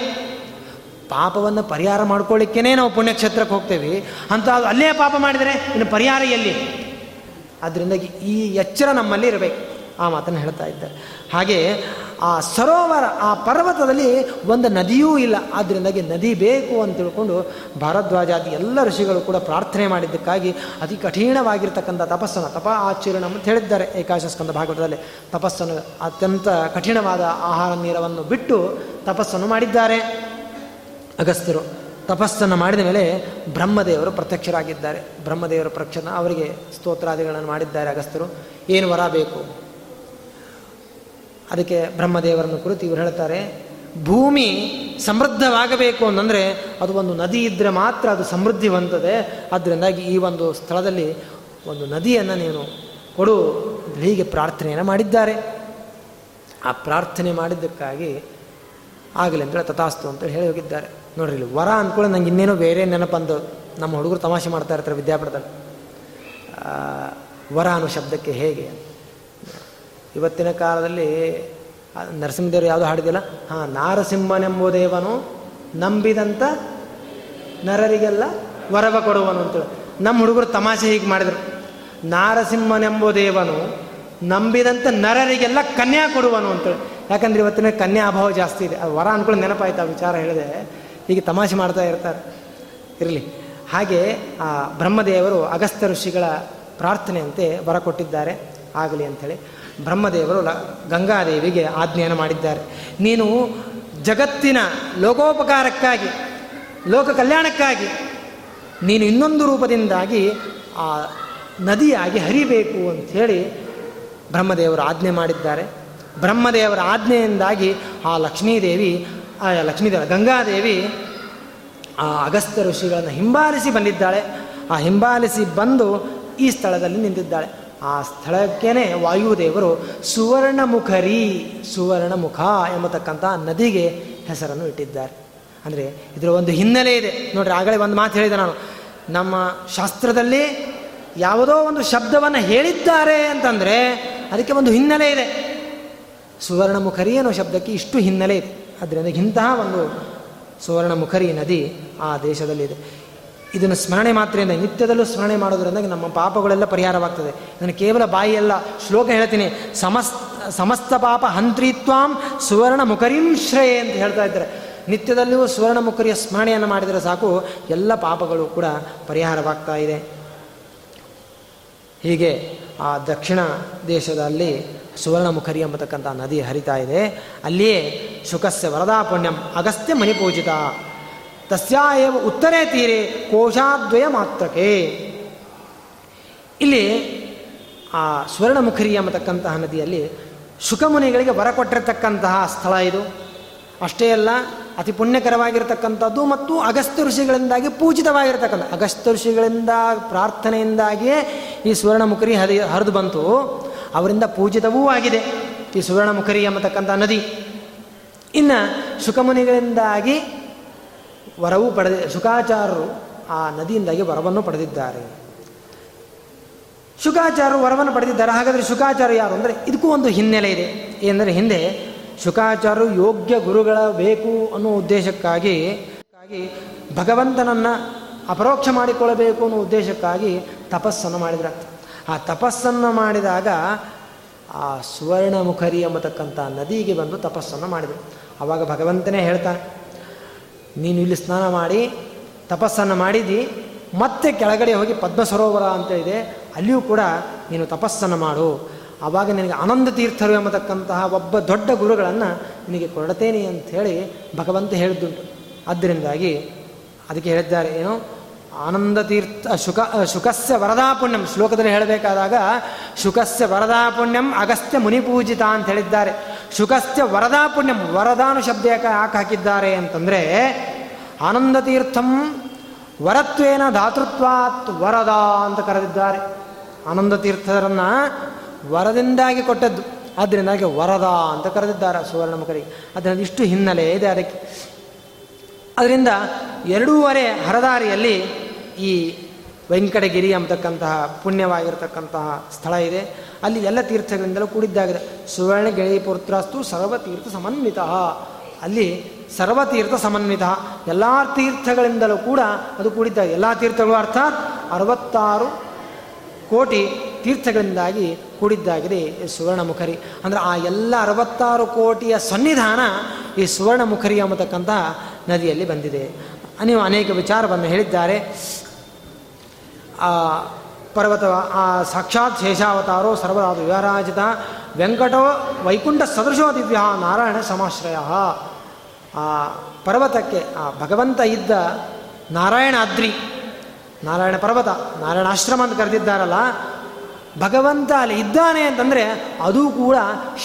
ಪಾಪವನ್ನು ಪರಿಹಾರ ಮಾಡ್ಕೊಳ್ಳಿಕ್ಕೇ ನಾವು ಪುಣ್ಯಕ್ಷೇತ್ರಕ್ಕೆ ಹೋಗ್ತೇವೆ. ಅಂತ ಅಲ್ಲೇ ಪಾಪ ಮಾಡಿದರೆ ಇನ್ನು ಪರಿಹಾರ ಎಲ್ಲಿ? ಅದರಿಂದ ಈ ಎಚ್ಚರ ನಮ್ಮಲ್ಲಿ ಇರಬೇಕು. ಆ ಮಾತನ್ನು ಹೇಳ್ತಾ ಇದ್ದಾರೆ. ಹಾಗೆ ಆ ಸರೋವರ, ಆ ಪರ್ವತದಲ್ಲಿ ಒಂದು ನದಿಯೂ ಇಲ್ಲ. ಆದ್ದರಿಂದಾಗಿ ನದಿ ಬೇಕು ಅಂತ ತಿಳ್ಕೊಂಡು ಭಾರದ್ವಾಜಾದಿ ಎಲ್ಲ ಋಷಿಗಳು ಕೂಡ ಪ್ರಾರ್ಥನೆ ಮಾಡಿದ್ದಕ್ಕಾಗಿ ಅತಿ ಕಠಿಣವಾಗಿರ್ತಕ್ಕಂಥ ತಪಸ್ಸನ್ನು, ತಪ ಆಚರಣ ಅಂತ ಹೇಳಿದ್ದಾರೆ ಏಕಾಶಸ್ಕಂದ ಭಾಗವತದಲ್ಲಿ. ತಪಸ್ಸನ್ನು ಅತ್ಯಂತ ಕಠಿಣವಾದ ಆಹಾರ ನೀರವನ್ನು ಬಿಟ್ಟು ತಪಸ್ಸನ್ನು ಮಾಡಿದ್ದಾರೆ. ಅಗಸ್ತ್ಯರು ತಪಸ್ಸನ್ನು ಮಾಡಿದ ಮೇಲೆ ಬ್ರಹ್ಮದೇವರು ಪ್ರತ್ಯಕ್ಷರಾಗಿದ್ದಾರೆ. ಬ್ರಹ್ಮದೇವರ ಪ್ರಕ್ಷನ ಅವರಿಗೆ ಸ್ತೋತ್ರಾದಿಗಳನ್ನು ಮಾಡಿದ್ದಾರೆ ಅಗಸ್ತ್ಯರು. ಏನು ವರ ಬೇಕು? ಅದಕ್ಕೆ ಬ್ರಹ್ಮದೇವರನ್ನು ಕುರಿತು ಇವರು ಹೇಳ್ತಾರೆ, ಭೂಮಿ ಸಮೃದ್ಧವಾಗಬೇಕು ಅಂತಂದರೆ ಅದು ಒಂದು ನದಿ ಇದ್ದರೆ ಮಾತ್ರ ಅದು ಸಮೃದ್ಧಿ ಹೊಂದದೆ ಅದರಿಂದಾಗಿ ಈ ಒಂದು ಸ್ಥಳದಲ್ಲಿ ಒಂದು ನದಿಯನ್ನು ನೀನು ಕೊಡು. ಹೀಗೆ ಪ್ರಾರ್ಥನೆಯನ್ನು ಮಾಡಿದ್ದಾರೆ. ಆ ಪ್ರಾರ್ಥನೆ ಮಾಡಿದ್ದಕ್ಕಾಗಿ ಆಗಲಿ ಅಂತೇಳಿ ತಥಾಸ್ತು ಅಂತೇಳಿ ಹೇಳಿ ಹೋಗಿದ್ದಾರೆ. ನೋಡ್ರಿ ಇಲ್ಲಿ ವರ ಅಂದ್ಕೊಳ್ಳಿ ನಂಗೆ ಇನ್ನೇನೋ ಬೇರೆ ನೆನಪಂದು ನಮ್ಮ ಹುಡುಗರು ತಮಾಷೆ ಮಾಡ್ತಾ ಇರ್ತಾರೆ ವಿದ್ಯಾಪೀಠದಲ್ಲಿ. ವರ ಅನ್ನೋ ಶಬ್ದಕ್ಕೆ ಹೇಗೆ ಇವತ್ತಿನ ಕಾಲದಲ್ಲಿ ನರಸಿಂಹದೇವರು ಯಾವುದು ಹಾಡಿದಿಲ್ಲ ಹಾಂ ನಾರಸಿಂಹನೆಂಬುದೇವನು ನಂಬಿದಂಥ ನರರಿಗೆಲ್ಲ ವರವ ಕೊಡುವನು ಅಂತೇಳಿ. ನಮ್ಮ ಹುಡುಗರು ತಮಾಷೆ ಹೀಗೆ ಮಾಡಿದರು. ನಾರಸಿಂಹನೆಂಬುದೇವನು ನಂಬಿದಂಥ ನರರಿಗೆಲ್ಲ ಕನ್ಯಾ ಕೊಡುವನು ಅಂತೇಳಿ. ಯಾಕಂದ್ರೆ ಇವತ್ತಿನ ಕನ್ಯಾ ಅಭಾವ ಜಾಸ್ತಿ ಇದೆ. ವರ ಅನ್ಕೊಂಡು ನೆನಪಾಯ್ತು ಆ ವಿಚಾರ ಹೇಳಿದೆ. ಹೀಗೆ ತಮಾಷೆ ಮಾಡ್ತಾ ಇರ್ತಾರೆ. ಇರಲಿ. ಹಾಗೆ, ಆ, ಬ್ರಹ್ಮದೇವರು ಅಗಸ್ತ್ಯ ಋಷಿಗಳ ಪ್ರಾರ್ಥನೆಯಂತೆ ಬರ ಕೊಟ್ಟಿದ್ದಾರೆ. ಆಗಲಿ ಅಂಥೇಳಿ. ಬ್ರಹ್ಮದೇವರು ಗಂಗಾದೇವಿಗೆ ಆಜ್ಞೆಯನ್ನು ಮಾಡಿದ್ದಾರೆ. ನೀನು ಜಗತ್ತಿನ ಲೋಕೋಪಕಾರಕ್ಕಾಗಿ, ಲೋಕ ಕಲ್ಯಾಣಕ್ಕಾಗಿ, ನೀನು ಇನ್ನೊಂದು ರೂಪದಿಂದಾಗಿ, ಆ, ನದಿಯಾಗಿ ಹರಿಬೇಕು ಅಂಥೇಳಿ ಬ್ರಹ್ಮದೇವರು ಆಜ್ಞೆ ಮಾಡಿದ್ದಾರೆ. ಬ್ರಹ್ಮದೇವರ ಆಜ್ಞೆಯಿಂದಾಗಿ ಆ ಲಕ್ಷ್ಮೀದೇವಿ ಆ ಲಕ್ಷ್ಮೀದೇವ ಗಂಗಾದೇವಿ ಆ ಅಗಸ್ತ್ಯ ಋಷಿಗಳನ್ನು ಹಿಂಬಾಲಿಸಿ ಬಂದಿದ್ದಾಳೆ. ಆ ಹಿಂಬಾಲಿಸಿ ಬಂದು ಈ ಸ್ಥಳದಲ್ಲಿ ನಿಂತಿದ್ದಾಳೆ. ಆ ಸ್ಥಳಕ್ಕೇನೆ ವಾಯುದೇವರು ಸುವರ್ಣಮುಖರಿ ಸುವರ್ಣಮುಖ ಎಂಬತಕ್ಕಂಥ ನದಿಗೆ ಹೆಸರನ್ನು ಇಟ್ಟಿದ್ದಾರೆ. ಅಂದರೆ ಇದರ ಒಂದು ಹಿನ್ನೆಲೆ ಇದೆ. ನೋಡ್ರಿ, ಆಗಲೇ ಒಂದು ಮಾತು ಹೇಳಿದೆ ನಾನು. ನಮ್ಮ ಶಾಸ್ತ್ರದಲ್ಲಿ ಯಾವುದೋ ಒಂದು ಶಬ್ದವನ್ನು ಹೇಳಿದ್ದಾರೆ ಅಂತಂದರೆ ಅದಕ್ಕೆ ಒಂದು ಹಿನ್ನೆಲೆ ಇದೆ. ಸುವರ್ಣಮುಖರಿ ಅನ್ನೋ ಶಬ್ದಕ್ಕೆ ಇಷ್ಟು ಹಿನ್ನೆಲೆ ಇದೆ. ಅದರಿಂದ ಇಂತಹ ಒಂದು ಸುವರ್ಣ ಮುಖರಿ ನದಿ ಆ ದೇಶದಲ್ಲಿದೆ. ಇದನ್ನು ಸ್ಮರಣೆ ಮಾತ್ರೆಯಿಂದ ನಿತ್ಯದಲ್ಲೂ ಸ್ಮರಣೆ ಮಾಡೋದ್ರಿಂದ ನಮ್ಮ ಪಾಪಗಳೆಲ್ಲ ಪರಿಹಾರವಾಗ್ತದೆ. ಇದನ್ನು ಕೇವಲ ಬಾಯಿಯಲ್ಲ, ಶ್ಲೋಕ ಹೇಳ್ತೀನಿ. ಸಮಸ್ತ ಸಮಸ್ತ ಪಾಪ ಹಂತ್ರಿತ್ವಾಂ ಸುವರ್ಣ ಮುಖರಿಂ ಶ್ರೇಯ ಅಂತ ಹೇಳ್ತಾ ಇದ್ದಾರೆ. ನಿತ್ಯದಲ್ಲೂ ಸುವರ್ಣ ಮುಖರಿಯ ಸ್ಮರಣೆಯನ್ನು ಮಾಡಿದರೆ ಸಾಕು, ಎಲ್ಲ ಪಾಪಗಳು ಕೂಡ ಪರಿಹಾರವಾಗ್ತಾ ಇದೆ. ಹೀಗೆ ಆ ದಕ್ಷಿಣ ದೇಶದಲ್ಲಿ ಸುವರ್ಣಮುಖರಿ ಎಂಬತಕ್ಕಂಥ ನದಿ ಹರಿತಾ ಇದೆ. ಅಲ್ಲಿಯೇ ಶುಕಸ್ಯ ವರದಾ ಪುಣ್ಯಂ ಅಗಸ್ತ್ಯ ಮಣಿಪೂಜಿತ. ತಸ್ಯಾವ ಉತ್ತರೇ ತೀರೆ ಕೋಶಾದ್ವಯ ಮಾತ್ರಕ್ಕೆ ಇಲ್ಲಿ ಆ ಸುವರ್ಣಮುಖರಿ ಎಂಬತಕ್ಕಂತಹ ನದಿಯಲ್ಲಿ ಶುಕಮುನಿಗಳಿಗೆ ವರ ಕೊಟ್ಟಿರತಕ್ಕಂತಹ ಸ್ಥಳ ಇದು. ಅಷ್ಟೇ ಅಲ್ಲ, ಅತಿ ಪುಣ್ಯಕರವಾಗಿರತಕ್ಕಂಥದ್ದು ಮತ್ತು ಅಗಸ್ತ್ಯ ಋಷಿಗಳಿಂದಾಗಿ ಪೂಜಿತವಾಗಿರತಕ್ಕಂಥ ಅಗಸ್ತ್ಯ ಋಷಿಗಳಿಂದ ಪ್ರಾರ್ಥನೆಯಿಂದಾಗಿಯೇ ಈ ಸುವರ್ಣಮುಖರಿ ಹರಿ ಹರಿದು ಬಂತು. ಅವರಿಂದ ಪೂಜಿತವೂ ಆಗಿದೆ. ಈ ಸುವರ್ಣ ಮುಖರಿ ಎಂಬತಕ್ಕಂಥ ನದಿ. ಇನ್ನು ಸುಖಮುನಿಗಳಿಂದಾಗಿ ವರವೂ ಪಡೆದ ಸುಖಾಚಾರರು ಆ ನದಿಯಿಂದಾಗಿ ವರವನ್ನು ಪಡೆದಿದ್ದಾರೆ. ಶುಕಾಚಾರರು ವರವನ್ನು ಪಡೆದಿದ್ದಾರೆ. ಹಾಗಾದರೆ ಶುಕಾಚಾರ ಯಾರು ಅಂದರೆ ಇದಕ್ಕೂ ಒಂದು ಹಿನ್ನೆಲೆ ಇದೆ. ಏನೆಂದರೆ ಹಿಂದೆ ಶುಕಾಚಾರರು ಯೋಗ್ಯ ಗುರುಗಳ ಬೇಕು ಅನ್ನೋ ಉದ್ದೇಶಕ್ಕಾಗಿ ಭಗವಂತನನ್ನು ಅಪರೋಕ್ಷ ಮಾಡಿಕೊಳ್ಳಬೇಕು ಅನ್ನೋ ಉದ್ದೇಶಕ್ಕಾಗಿ ತಪಸ್ಸನ್ನು ಮಾಡಿದ್ರ ಆ ತಪಸ್ಸನ್ನು ಮಾಡಿದಾಗ ಆ ಸುವರ್ಣ ಮುಖರಿ ಎಂಬತಕ್ಕಂಥ ನದಿಗೆ ಬಂದು ತಪಸ್ಸನ್ನು ಮಾಡಿದರು. ಆವಾಗ ಭಗವಂತನೇ ಹೇಳ್ತಾನೆ, ನೀನು ಇಲ್ಲಿ ಸ್ನಾನ ಮಾಡಿ, ತಪಸ್ಸನ್ನು ಮಾಡಿದಿ ಮತ್ತೆ ಕೆಳಗಡೆ ಹೋಗಿ ಪದ್ಮ ಸರೋವರ ಅಂತ ಇದೆ, ಅಲ್ಲಿಯೂ ಕೂಡ ನೀನು ತಪಸ್ಸನ್ನು ಮಾಡು. ಆವಾಗ ನಿನಗೆ ಆನಂದ ತೀರ್ಥರು ಎಂಬತಕ್ಕಂತಹ ಒಬ್ಬ ದೊಡ್ಡ ಗುರುಗಳನ್ನು ನಿನಗೆ ಕೊಡತೇನೆ ಅಂಥೇಳಿ ಭಗವಂತ ಹೇಳಿದ್ದುಂಟು. ಆದ್ದರಿಂದಾಗಿ ಅದಕ್ಕೆ ಹೇಳಿದ್ದಾರೆ, ಏನು ಆನಂದ ತೀರ್ಥ ಶುಕ, ಶುಕಸ್ಯ ವರದಾ ಪುಣ್ಯಂ. ಶ್ಲೋಕದಲ್ಲಿ ಹೇಳಬೇಕಾದಾಗ, ಶುಕಸ್ಯ ವರದಾ ಪುಣ್ಯಂ ಅಗಸ್ತ್ಯ ಮುನಿಪೂಜಿತ ಅಂತ ಹೇಳಿದ್ದಾರೆ. ಶುಕಸ್ಯ ವರದಾ ಪುಣ್ಯಂ, ವರದಾನು ಶಬ್ದ ಯಾಕೆ ಹಾಕಿದ್ದಾರೆ ಅಂತಂದರೆ ಆನಂದ ತೀರ್ಥಂ ವರತ್ವೇನ ಧಾತೃತ್ವಾತ್ ವರದ ಅಂತ ಕರೆದಿದ್ದಾರೆ. ಆನಂದ ತೀರ್ಥರನ್ನು ವರದಿಂದಾಗಿ ಕೊಟ್ಟದ್ದು, ಆದ್ದರಿಂದಾಗಿ ವರದ ಅಂತ ಕರೆದಿದ್ದಾರೆ ಸುವರ್ಣಮುಖರಿಗೆ ಅದರಿಂದ ಇಷ್ಟು ಹಿನ್ನೆಲೆ ಇದೆ ಅದಕ್ಕೆ. ಅದರಿಂದ ಎರಡೂವರೆ ಹರದಾರಿಯಲ್ಲಿ ಈ ವೆಂಕಟಗಿರಿ ಅಂಬತಕ್ಕಂತಹ ಪುಣ್ಯವಾಗಿರತಕ್ಕಂತಹ ಸ್ಥಳ ಇದೆ. ಅಲ್ಲಿ ಎಲ್ಲ ತೀರ್ಥಗಳಿಂದಲೂ ಕೂಡಿದ್ದಾಗಿದೆ. ಸುವರ್ಣ ಗೆಳೆಯ ಪುತ್ರಸ್ತು ಸರ್ವತೀರ್ಥ ಸಮನ್ವಿತ. ಅಲ್ಲಿ ಸರ್ವತೀರ್ಥ ಸಮನ್ವಿತ. ಎಲ್ಲ ತೀರ್ಥಗಳಿಂದಲೂ ಕೂಡ ಅದು ಕೂಡಿದ್ದಾಗಿದೆ. ಎಲ್ಲ ತೀರ್ಥಗಳು ಅರ್ಥಾತ್ ಅರವತ್ತಾರು ಕೋಟಿ ತೀರ್ಥಗಳಿಂದಾಗಿ ಕೂಡಿದ್ದಾಗಿದೆ ಈ ಸುವರ್ಣ ಮುಖರಿ ಅಂದರೆ ಆ ಎಲ್ಲ ಅರವತ್ತಾರು ಕೋಟಿಯ ಸನ್ನಿಧಾನ ಈ ಸುವರ್ಣ ಮುಖರಿ ಎಂಬತಕ್ಕಂಥ ನದಿಯಲ್ಲಿ ಬಂದಿದೆ. ನೀವು ಅನೇಕ ವಿಚಾರವನ್ನು ಹೇಳಿದ್ದಾರೆ. ಆ ಪರ್ವತ, ಆ ಸಾಕ್ಷಾತ್ ಶೇಷಾವತಾರೋ ಸರ್ವರಾದ ವಿವರಾಜಿತ ವೆಂಕಟೋ ವೈಕುಂಠ ಸದೃಶೋ ದಿವ್ಯ ನಾರಾಯಣ ಸಮಾಶ್ರಯ. ಆ ಪರ್ವತಕ್ಕೆ, ಆ ಭಗವಂತ ಇದ್ದ ನಾರಾಯಣ ಅದ್ರಿ, ನಾರಾಯಣ ಪರ್ವತ, ನಾರಾಯಣ ಆಶ್ರಮ ಅಂತ ಕರೆದಿದ್ದಾರಲ್ಲ, ಭಗವಂತ ಅಲ್ಲಿ ಇದ್ದಾನೆ ಅಂತಂದರೆ ಅದು ಕೂಡ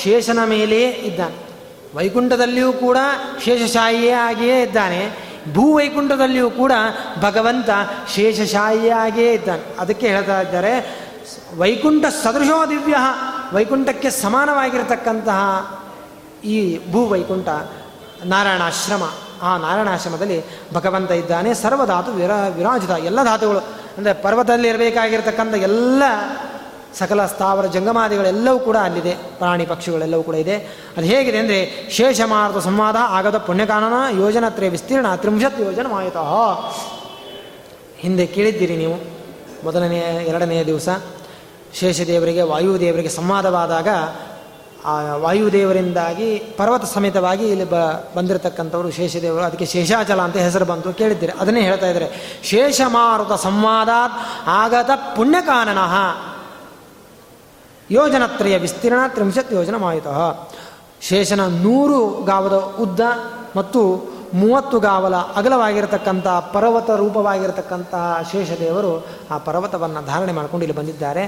ಶೇಷನ ಮೇಲೆಯೇ ಇದ್ದಾನೆ. ವೈಕುಂಠದಲ್ಲಿಯೂ ಕೂಡ ಶೇಷಶಾಹಿಯೇ ಆಗಿಯೇ ಇದ್ದಾನೆ. ಭೂವೈಕುಂಠದಲ್ಲಿಯೂ ಕೂಡ ಭಗವಂತ ಶೇಷಶಾಹಿಯಾಗಿಯೇ ಇದ್ದಾನೆ. ಅದಕ್ಕೆ ಹೇಳ್ತಾ ಇದ್ದಾರೆ, ವೈಕುಂಠ ಸದೃಶೋ ದಿವ್ಯ, ವೈಕುಂಠಕ್ಕೆ ಸಮಾನವಾಗಿರತಕ್ಕಂತಹ ಈ ಭೂವೈಕುಂಠ ನಾರಾಯಣಾಶ್ರಮ. ಆ ನಾರಾಯಣಾಶ್ರಮದಲ್ಲಿ ಭಗವಂತ ಇದ್ದಾನೆ. ಸರ್ವಧಾತು ವಿರ, ವಿರಾಜಿತ. ಎಲ್ಲ ಧಾತುಗಳು, ಅಂದರೆ ಪರ್ವತದಲ್ಲಿ ಇರಬೇಕಾಗಿರ್ತಕ್ಕಂಥ ಎಲ್ಲ ಸಕಲ ಸ್ಥಾವರ ಜಂಗಮಾದಿಗಳೆಲ್ಲವೂ ಕೂಡ ಅಲ್ಲಿದೆ. ಪ್ರಾಣಿ ಪಕ್ಷಿಗಳೆಲ್ಲವೂ ಕೂಡ ಇದೆ. ಅದು ಹೇಗಿದೆ ಅಂದರೆ ಶೇಷಮಾರ್ಥ ಸಂವಾದ ಆಗದ ಪುಣ್ಯಕಾನನ ಯೋಜನತ್ರಯ ವಿಸ್ತೀರ್ಣ ತ್ರಿಂಶತ್ ಯೋಜನ ಮಾಯುತಃ ಹಿಂದೆ ಕೇಳಿದ್ದೀರಿ ನೀವು ಮೊದಲನೆಯ ಎರಡನೆಯ ದಿವಸ ಶೇಷದೇವರಿಗೆ, ವಾಯುದೇವರಿಗೆ ಸಂವಾದವಾದಾಗ ಆ ವಾಯುದೇವರಿಂದಾಗಿ ಪರ್ವತ ಸಮೇತವಾಗಿ ಇಲ್ಲಿ ಬ, ಬಂದಿರತಕ್ಕಂಥವರು ಶೇಷದೇವರು, ಅದಕ್ಕೆ ಶೇಷಾಚಲ ಅಂತ ಹೆಸರು ಬಂತು ಕೇಳಿದ್ದೀರಿ. ಅದನ್ನೇ ಹೇಳ್ತಾ ಇದ್ದಾರೆ. ಶೇಷಮಾರುತ ಸಂವಾದ ಆಗತ ಪುಣ್ಯಕಾನನಃ. ಯೋಜನತ್ರಯ ವಿಸ್ತೀರ್ಣ ತ್ರಿಂಶತ್ ಯೋಜನ ಮಾಯುತ ಶೇಷನ ನೂರು ಗಾವದ ಉದ್ದ ಮತ್ತು ಮೂವತ್ತು ಗಾವಲ ಅಗಲವಾಗಿರತಕ್ಕಂಥ ಪರ್ವತ ರೂಪವಾಗಿರತಕ್ಕಂತಹ ಶೇಷದೇವರು ಆ ಪರ್ವತವನ್ನು ಧಾರಣೆ ಮಾಡಿಕೊಂಡು ಇಲ್ಲಿ ಬಂದಿದ್ದಾರೆ.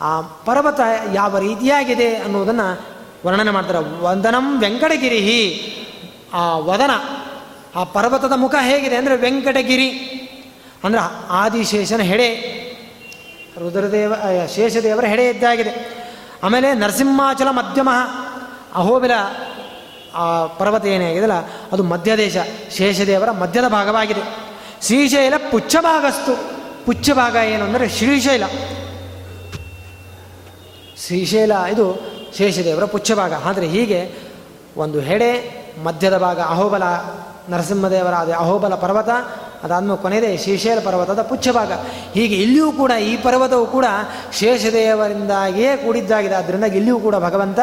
ಆ ಪರ್ವತ ಯಾವ ರೀತಿಯಾಗಿದೆ ಅನ್ನೋದನ್ನು ವರ್ಣನೆ ಮಾಡ್ತಾರೆ. ವಂದನಂ ವೆಂಕಟಗಿರಿ ಆ ವದನ, ಆ ಪರ್ವತದ ಮುಖ ಹೇಗಿದೆ ಅಂದರೆ ವೆಂಕಟಗಿರಿ. ಅಂದರೆ ಆದಿಶೇಷನ ಹೆಡೆ, ರುದ್ರದೇವ ಶೇಷದೇವರ ಹೆಡೆ ಇದ್ದಾಗಿದೆ. ಆಮೇಲೆ ನರಸಿಂಹಾಚಲ ಮಧ್ಯಮ ಅಹೋಬಿಲ ಪರ್ವತ ಏನಾಗಿದೆಯಲ್ಲ ಅದು ಮಧ್ಯದೇಶ, ಶೇಷದೇವರ ಮಧ್ಯದ ಭಾಗವಾಗಿದೆ. ಶ್ರೀಶೈಲ ಪುಚ್ಛಭಾಗಸ್ತು. ಪುಚ್ಛಭಾಗ ಏನು ಅಂದರೆ ಶ್ರೀಶೈಲ. ಶ್ರೀಶೈಲ ಇದು ಶೇಷದೇವರ ಪುಚ್ಛಭಾಗ. ಆದರೆ ಹೀಗೆ ಒಂದು ಹೆಡೆ ಮಧ್ಯದ ಭಾಗ ಅಹೋಬಲ ನರಸಿಂಹದೇವರ ಅದೇ ಅಹೋಬಲ ಪರ್ವತ ಅದಾದ್ಮೇಲೆ ಕೊನೆಯದೇ ಶೇಷೇಲ ಪರ್ವತದ ಪುಚ್ಛಭಾಗ. ಹೀಗೆ ಇಲ್ಲಿಯೂ ಕೂಡ ಈ ಪರ್ವತವು ಕೂಡ ಶೇಷದೇವರಿಂದಾಗಿಯೇ ಕೂಡಿದ್ದಾಗಿದೆ. ಆದ್ದರಿಂದ ಇಲ್ಲಿಯೂ ಕೂಡ ಭಗವಂತ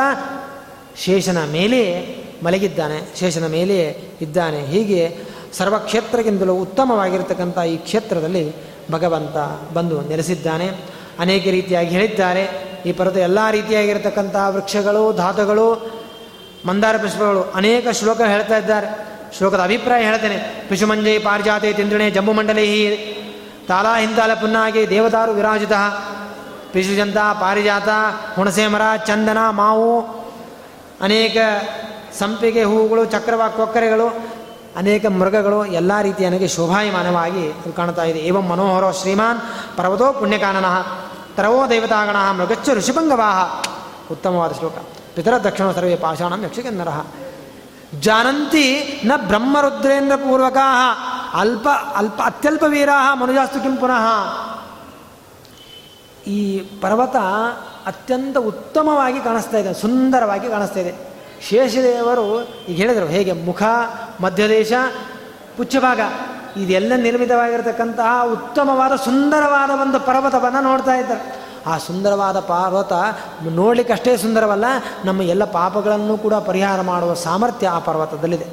ಶೇಷನ ಮೇಲೆಯೇ ಮಲಗಿದ್ದಾನೆ, ಶೇಷನ ಮೇಲೆಯೇ ಇದ್ದಾನೆ. ಹೀಗೆ ಸರ್ವಕ್ಷೇತ್ರಕ್ಕಿಂತಲೂ ಉತ್ತಮವಾಗಿರತಕ್ಕಂಥ ಈ ಕ್ಷೇತ್ರದಲ್ಲಿ ಭಗವಂತ ಬಂದು ನೆಲೆಸಿದ್ದಾನೆ. ಅನೇಕ ರೀತಿಯಾಗಿ ಹೇಳಿದ್ದಾರೆ. ಈ ಪರ್ವತ ಎಲ್ಲ ರೀತಿಯಾಗಿರತಕ್ಕಂತಹ ವೃಕ್ಷಗಳು, ಧಾತುಗಳು, ಮಂದಾರ ಪುಷ್ಪಗಳು, ಅನೇಕ ಶ್ಲೋಕ ಹೇಳ್ತಾ ಇದ್ದಾರೆ. ಶ್ಲೋಕದ ಅಭಿಪ್ರಾಯ ಹೇಳ್ತೇನೆ. ಪಿಶುಮಂಜೆ ಪಾರಿಜಾತೆ ತಿಂದ್ರಣೆ ಜಂಬು ಮಂಡಲೈ ತಾಲಾ ಹಿಂತಾಲ ಪುನ್ನಾಗಿ ದೇವದಾರು ವಿರಾಜಿತ. ಪಿಶುಜಂತ ಪಾರಿಜಾತ ಹುಣಸೆ ಮರ ಚಂದನ ಮಾವು. ಅನೇಕ ಸಂಪಿಗೆ ಹೂವುಗಳು ಚಕ್ರವ ಕೊಕ್ಕರೆಗಳು ಅನೇಕ ಮೃಗಗಳು ಎಲ್ಲ ರೀತಿಯ ನನಗೆ ಶೋಭಾಯಮಾನವಾಗಿ ಕಾಣ್ತಾ ಇದೆ. ಏವಂ ಮನೋಹರೋ ಶ್ರೀಮಾನ್ ಪರ್ವತೋ ಪುಣ್ಯಕಾನನಃ ತರವೋ ದೇವತಾಗಣ ಮೃಗಚ್ಚ ಋಷಿಭಂಗವಾಹ. ಉತ್ತಮವಾದ ಶ್ಲೋಕ. ಪಿತರ ದಕ್ಷಿಣ ಸರ್ವೇ ಪಾಷಾಣಂ ಯಕ್ಷಗನ್ನರಹ ಜಾನಂತಿ ನ ಬ್ರಹ್ಮರುದ್ರೇಂದ್ರ ಪೂರ್ವಕ ಅಲ್ಪ ಅಲ್ಪ ಅತ್ಯಲ್ಪ ವೀರಾ ಮನುಜಾಸ್ತು ಕಿಂ ಪುನಃ ಈ ಪರ್ವತ ಅತ್ಯಂತ ಉತ್ತಮವಾಗಿ ಕಾಣಿಸ್ತಾ ಇದೆ, ಸುಂದರವಾಗಿ ಕಾಣಿಸ್ತಾ ಇದೆ. ಶೇಷದೇವರು ಈಗ ಹೇಳಿದರು, ಹೇಗೆ ಮುಖ, ಮಧ್ಯದೇಶ, ಪುಚ್ಚಭಾಗ, ಇದೆಲ್ಲ ನಿರ್ಮಿತವಾಗಿರತಕ್ಕಂತಹ ಉತ್ತಮವಾದ, ಸುಂದರವಾದ ಒಂದು ಪರ್ವತವನ್ನು ನೋಡ್ತಾ ಇದ್ದಾರೆ. ಆ ಸುಂದರವಾದ ಪರ್ವತ ನೋಡಲಿಕ್ಕೆ ಅಷ್ಟೇ ಸುಂದರವಲ್ಲ, ನಮ್ಮ ಎಲ್ಲ ಪಾಪಗಳನ್ನು ಕೂಡ ಪರಿಹಾರ ಮಾಡುವ ಸಾಮರ್ಥ್ಯ ಆ ಪರ್ವತದಲ್ಲಿದೆ.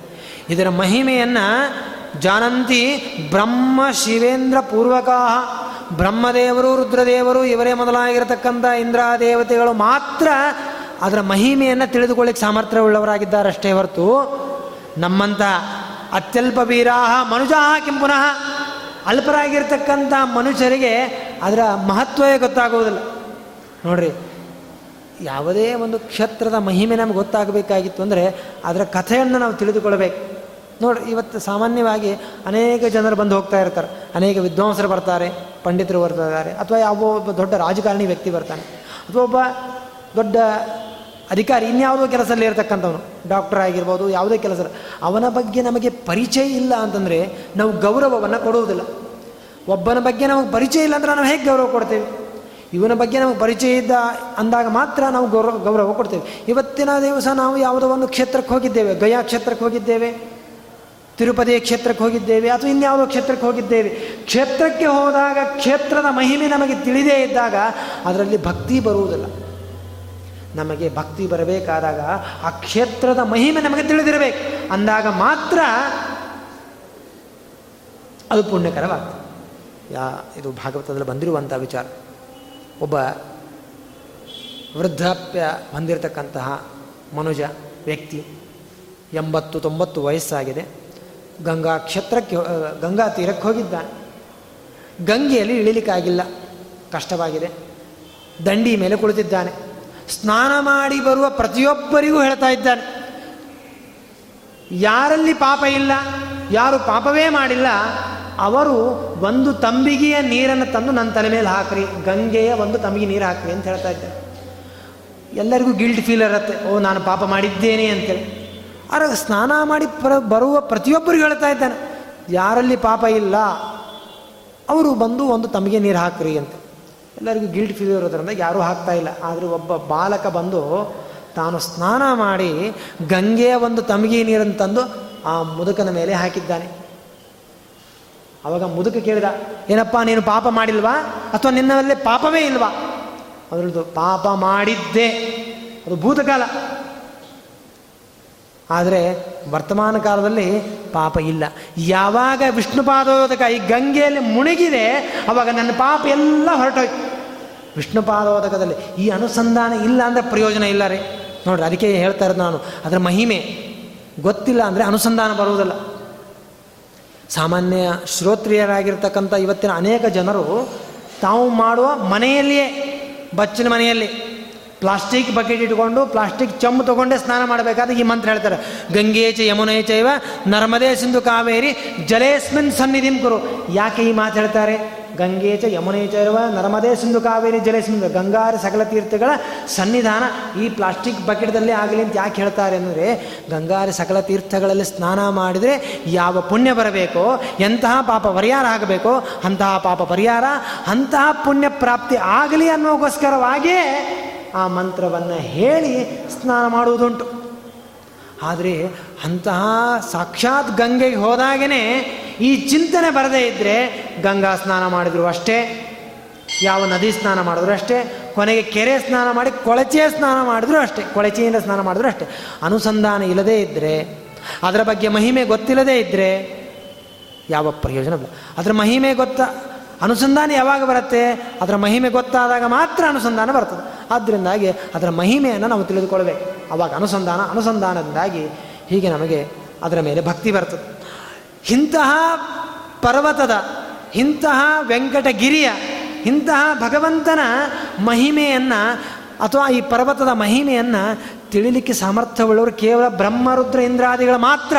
ಇದರ ಮಹಿಮೆಯನ್ನು ಜಾನಂತಿ ಬ್ರಹ್ಮ ಶಿವೇಂದ್ರ ಪೂರ್ವಕಾ ಬ್ರಹ್ಮದೇವರು, ರುದ್ರದೇವರು ಇವರೇ ಮೊದಲಾಗಿರತಕ್ಕಂಥ ಇಂದ್ರ ದೇವತೆಗಳು ಮಾತ್ರ ಅದರ ಮಹಿಮೆಯನ್ನು ತಿಳಿದುಕೊಳ್ಳಿಕ್ಕೆ ಸಾಮರ್ಥ್ಯವುಳ್ಳವರಾಗಿದ್ದಾರಷ್ಟೇ ಹೊರತು ನಮ್ಮಂಥ ಅತ್ಯಲ್ಪ ವೀರಾಹ ಮನುಜಾಹ ಕಿಂ ಪುನಃ ಅಲ್ಪರಾಗಿರ್ತಕ್ಕಂಥ ಮನುಷ್ಯರಿಗೆ ಅದರ ಮಹತ್ವವೇ ಗೊತ್ತಾಗುವುದಿಲ್ಲ. ನೋಡ್ರಿ, ಯಾವುದೇ ಒಂದು ಕ್ಷೇತ್ರದ ಮಹಿಮೆ ನಮ್ಗೆ ಗೊತ್ತಾಗಬೇಕಾಗಿತ್ತು ಅಂದರೆ ಅದರ ಕಥೆಯನ್ನು ನಾವು ತಿಳಿದುಕೊಳ್ಬೇಕು. ನೋಡಿ ಇವತ್ತು ಸಾಮಾನ್ಯವಾಗಿ ಅನೇಕ ಜನರು ಬಂದು ಹೋಗ್ತಾ ಇರ್ತಾರೆ. ಅನೇಕ ವಿದ್ವಾಂಸರು ಬರ್ತಾರೆ, ಪಂಡಿತರು ಬರ್ತಾರೆ ಅಥವಾ ಯಾವ ಒಬ್ಬ ದೊಡ್ಡ ರಾಜಕಾರಣಿ ವ್ಯಕ್ತಿ ಬರ್ತಾನೆ. ಅಥವಾ ಒಬ್ಬ ದೊಡ್ಡ ಅಧಿಕಾರಿ ಇನ್ಯಾವುದೋ ಕೆಲಸದಲ್ಲಿ ಇರತಕ್ಕಂಥವನು ಡಾಕ್ಟರ್ ಆಗಿರ್ಬೋದು, ಯಾವುದೇ ಕೆಲಸ. ಅವನ ಬಗ್ಗೆ ನಮಗೆ ಪರಿಚಯ ಇಲ್ಲ ಅಂತಂದರೆ ನಾವು ಗೌರವವನ್ನು ಕೊಡುವುದಿಲ್ಲ. ಒಬ್ಬನ ಬಗ್ಗೆ ನಮಗೆ ಪರಿಚಯ ಇಲ್ಲ ಅಂದರೆ ನಾವು ಹೇಗೆ ಗೌರವ ಕೊಡ್ತೇವೆ? ಇವನ ಬಗ್ಗೆ ನಮಗೆ ಪರಿಚಯ ಇದ್ದ ಅಂದಾಗ ಮಾತ್ರ ನಾವು ಗೌರವ ಗೌರವ ಕೊಡ್ತೇವೆ. ಇವತ್ತಿನ ದಿವಸ ನಾವು ಯಾವುದೋ ಒಂದು ಕ್ಷೇತ್ರಕ್ಕೆ ಹೋಗಿದ್ದೇವೆ. ಗಯಾ ಕ್ಷೇತ್ರಕ್ಕೆ ಹೋಗಿದ್ದೇವೆ ತಿರುಪತಿ ಕ್ಷೇತ್ರಕ್ಕೆ ಹೋಗಿದ್ದೇವೆ, ಅಥವಾ ಇನ್ಯಾವುದೋ ಕ್ಷೇತ್ರಕ್ಕೆ ಹೋಗಿದ್ದೇವೆ. ಕ್ಷೇತ್ರಕ್ಕೆ ಹೋದಾಗ ಕ್ಷೇತ್ರದ ಮಹಿಮೆ ನಮಗೆ ತಿಳಿದೇ ಇದ್ದಾಗ ಅದರಲ್ಲಿ ಭಕ್ತಿ ಬರುವುದಿಲ್ಲ. ನಮಗೆ ಭಕ್ತಿ ಬರಬೇಕಾದಾಗ ಆ ಕ್ಷೇತ್ರದ ಮಹಿಮೆ ನಮಗೆ ತಿಳಿದಿರಬೇಕು. ಅಂದಾಗ ಮಾತ್ರ ಅದು ಪುಣ್ಯಕರವಾಗ್ತದೆ. ಯಾ, ಇದು ಭಾಗವತದಲ್ಲಿ ಬಂದಿರುವಂಥ ವಿಚಾರ. ಒಬ್ಬ ವೃದ್ಧಾಪ್ಯ ಹೊಂದಿರತಕ್ಕಂತಹ ಮನುಜ ವ್ಯಕ್ತಿ, ಎಂಬತ್ತು ತೊಂಬತ್ತು ವಯಸ್ಸಾಗಿದೆ. ಗಂಗಾ ಕ್ಷೇತ್ರಕ್ಕೆ ಗಂಗಾ ತೀರಕ್ಕೆ ಹೋಗಿದ್ದಾನೆ. ಗಂಗೆಯಲ್ಲಿ ಇಳಿಲಿಕ್ಕಾಗಿಲ್ಲ. ಕಷ್ಟವಾಗಿದೆ. ದಂಡಿ ಮೇಲೆ ಕುಳಿತಿದ್ದಾನೆ. ಸ್ನಾನ ಮಾಡಿ ಬರುವ ಪ್ರತಿಯೊಬ್ಬರಿಗೂ ಹೇಳ್ತಾ ಇದ್ದಾನೆ. ಯಾರಲ್ಲಿ ಪಾಪ ಇಲ್ಲ, ಯಾರು ಪಾಪವೇ ಮಾಡಿಲ್ಲ, ಅವರು ಒಂದು ತಂಬಿಗೆಯ ನೀರನ್ನು ತಂದು ನನ್ನ ತಲೆ ಮೇಲೆ ಹಾಕ್ರಿ, ಗಂಗೆಯ ಒಂದು ತಂಬಿಗೆ ನೀರು ಹಾಕ್ರಿ ಅಂತ ಹೇಳ್ತಾ ಇದ್ದಾರೆ ಎಲ್ಲರಿಗೂ ಗಿಲ್ಟ್ ಫೀಲ್ ಇರುತ್ತೆ, ಓ ನಾನು ಪಾಪ ಮಾಡಿದ್ದೇನೆ ಅಂತೇಳಿ ಆದರೆ ಸ್ನಾನ ಮಾಡಿ ಪ್ರ, ಬರುವ ಪ್ರತಿಯೊಬ್ಬರಿಗೂ ಹೇಳ್ತಾ ಇದ್ದಾನೆ, ಯಾರಲ್ಲಿ ಪಾಪ ಇಲ್ಲ, ಅವರು ಬಂದು ಒಂದು ತಂಬಿಗೆ ನೀರು ಹಾಕ್ರಿ ಅಂತ. ಎಲ್ಲರಿಗೂ ಗಿಲ್ಟ್ ಫೀಲ್ ಇರೋದ್ರಿಂದ ಯಾರೂ ಹಾಕ್ತಾ ಇಲ್ಲ. ಆದರೆ ಒಬ್ಬ ಬಾಲಕ ಬಂದು ತಾನು ಸ್ನಾನ ಮಾಡಿ ಗಂಗೆಯ ಒಂದು ತಮಗಿ ನೀರನ್ನು ತಂದು ಆ ಮುದುಕನ ಮೇಲೆ ಹಾಕಿದ್ದಾನೆ. ಅವಾಗ ಮುದುಕ ಕೇಳಿದ, ಏನಪ್ಪ ನೀನು ಪಾಪ ಮಾಡಿಲ್ವಾ? ಅಥವಾ ನಿನ್ನಲ್ಲೇ ಪಾಪವೇ ಇಲ್ವಾ? ಅದರದ್ದು ಪಾಪ ಮಾಡಿದ್ದೆ. ಅದು ಭೂತಕಾಲ. ಆದರೆ ವರ್ತಮಾನ ಕಾಲದಲ್ಲಿ ಪಾಪ ಇಲ್ಲ. ಯಾವಾಗ ವಿಷ್ಣುಪಾದೋದಕ ಈ ಗಂಗೆಯಲ್ಲಿ ಮುಳುಗಿದೆ ಅವಾಗ ನನ್ನ ಪಾಪ ಎಲ್ಲ ಹೊರಟೋಯ್ತು ವಿಷ್ಣುಪಾದೋದಕದಲ್ಲಿ ಈ ಅನುಸಂಧಾನ ಇಲ್ಲ ಅಂದರೆ ಪ್ರಯೋಜನ ಇಲ್ಲ ರೀ. ನೋಡ್ರಿ, ಅದಕ್ಕೆ ಹೇಳ್ತಾ ಇರೋದು ನಾನು. ಅದರ ಮಹಿಮೆ ಗೊತ್ತಿಲ್ಲ ಅಂದರೆ ಅನುಸಂಧಾನ ಬರುವುದಿಲ್ಲ. ಸಾಮಾನ್ಯ ಶ್ರೋತ್ರಿಯರಾಗಿರ್ತಕ್ಕಂಥ ಇವತ್ತಿನ ಅನೇಕ ಜನರು ತಾವು ಮಾಡುವ ಮನೆಯಲ್ಲಿಯೇ, ಬಚ್ಚಿನ ಮನೆಯಲ್ಲಿ ಪ್ಲಾಸ್ಟಿಕ್ ಬಕೆಟ್ ಇಟ್ಕೊಂಡು, ಪ್ಲಾಸ್ಟಿಕ್ ಚಮ್ಮು ತೊಗೊಂಡೇ ಸ್ನಾನ ಮಾಡಬೇಕಾದ್ರೆ ಈ ಮಂತ್ರ ಹೇಳ್ತಾರೆ. ಗಂಗೆ ಚ ಯಮುನೆ ಚೈವ, ನರ್ಮದೇ ಸಿಂಧು ಕಾವೇರಿ, ಜಲೇಸ್ಮಿನ್ ಸನ್ನಿಧಿಂ ಕುರು. ಯಾಕೆ ಈ ಮಾತು ಹೇಳ್ತಾರೆ? ಗಂಗೆ ಚ ಯಮುನೆ ಚೈವ, ನರ್ಮದೇ ಸಿಂಧು ಕಾವೇರಿ, ಜಲೇಸ್ಮಿನ್ ಗಂಗಾರ ಸಕಲ ತೀರ್ಥಗಳ ಸನ್ನಿಧಾನ ಈ ಪ್ಲಾಸ್ಟಿಕ್ ಬಕೆಟ್ದಲ್ಲಿ ಆಗಲಿ ಅಂತ ಯಾಕೆ ಹೇಳ್ತಾರೆ ಅಂದರೆ, ಗಂಗಾರ ಸಕಲ ತೀರ್ಥಗಳಲ್ಲಿ ಸ್ನಾನ ಮಾಡಿದರೆ ಯಾವ ಪುಣ್ಯ ಬರಬೇಕೋ, ಎಂತಹ ಪಾಪ ಪರಿಹಾರ ಆಗಬೇಕೋ, ಅಂತಹ ಪಾಪ ಪರಿಹಾರ, ಅಂತಹ ಪುಣ್ಯ ಪ್ರಾಪ್ತಿ ಆಗಲಿ ಅನ್ನೋಗೋಸ್ಕರವಾಗಿಯೇ ಆ ಮಂತ್ರವನ್ನು ಹೇಳಿ ಸ್ನಾನ ಮಾಡುವುದುಂಟು. ಆದರೆ ಅಂತಹ ಸಾಕ್ಷಾತ್ ಗಂಗೆಗೆ ಹೋದಾಗೇ ಈ ಚಿಂತನೆ ಬರದೇ ಇದ್ದರೆ ಗಂಗಾ ಸ್ನಾನ ಮಾಡಿದ್ರು ಅಷ್ಟೇ, ಯಾವ ನದಿ ಸ್ನಾನ ಮಾಡಿದ್ರು ಅಷ್ಟೇ, ಕೊನೆಗೆ ಕೆರೆ ಸ್ನಾನ ಮಾಡಿ ಕೊಳಚೆ ಸ್ನಾನ ಮಾಡಿದ್ರು ಅಷ್ಟೇ, ಕೊಳಚೆಯಿಂದ ಸ್ನಾನ ಮಾಡಿದ್ರು ಅಷ್ಟೇ. ಅನುಸಂಧಾನ ಇಲ್ಲದೇ ಇದ್ದರೆ ಅದರ ಬಗ್ಗೆ ಮಹಿಮೆ ಗೊತ್ತಿಲ್ಲದೇ ಇದ್ದರೆ ಯಾವ ಪ್ರಯೋಜನ ಅದರ ಮಹಿಮೆ ಗೊತ್ತ, ಅನುಸಂಧಾನ ಯಾವಾಗ ಬರುತ್ತೆ, ಅದರ ಮಹಿಮೆ ಗೊತ್ತಾದಾಗ ಮಾತ್ರ ಅನುಸಂಧಾನ ಬರ್ತದೆ. ಆದ್ದರಿಂದಾಗಿ ಅದರ ಮಹಿಮೆಯನ್ನು ನಾವು ತಿಳಿದುಕೊಳ್ಬೇಕು ಆವಾಗ ಅನುಸಂಧಾನ, ಅನುಸಂಧಾನದಿಂದಾಗಿ ಹೀಗೆ ನಮಗೆ ಅದರ ಮೇಲೆ ಭಕ್ತಿ ಬರ್ತದೆ. ಇಂತಹ ಪರ್ವತದ, ಇಂತಹ ವೆಂಕಟಗಿರಿಯ, ಇಂತಹ ಭಗವಂತನ ಮಹಿಮೆಯನ್ನು ಅಥವಾ ಈ ಪರ್ವತದ ಮಹಿಮೆಯನ್ನು ತಿಳಿಲಿಕ್ಕೆ ಸಾಮರ್ಥ್ಯವುಳ್ಳವರು ಕೇವಲ ಬ್ರಹ್ಮರುದ್ರ ಇಂದ್ರಾದಿಗಳು ಮಾತ್ರ.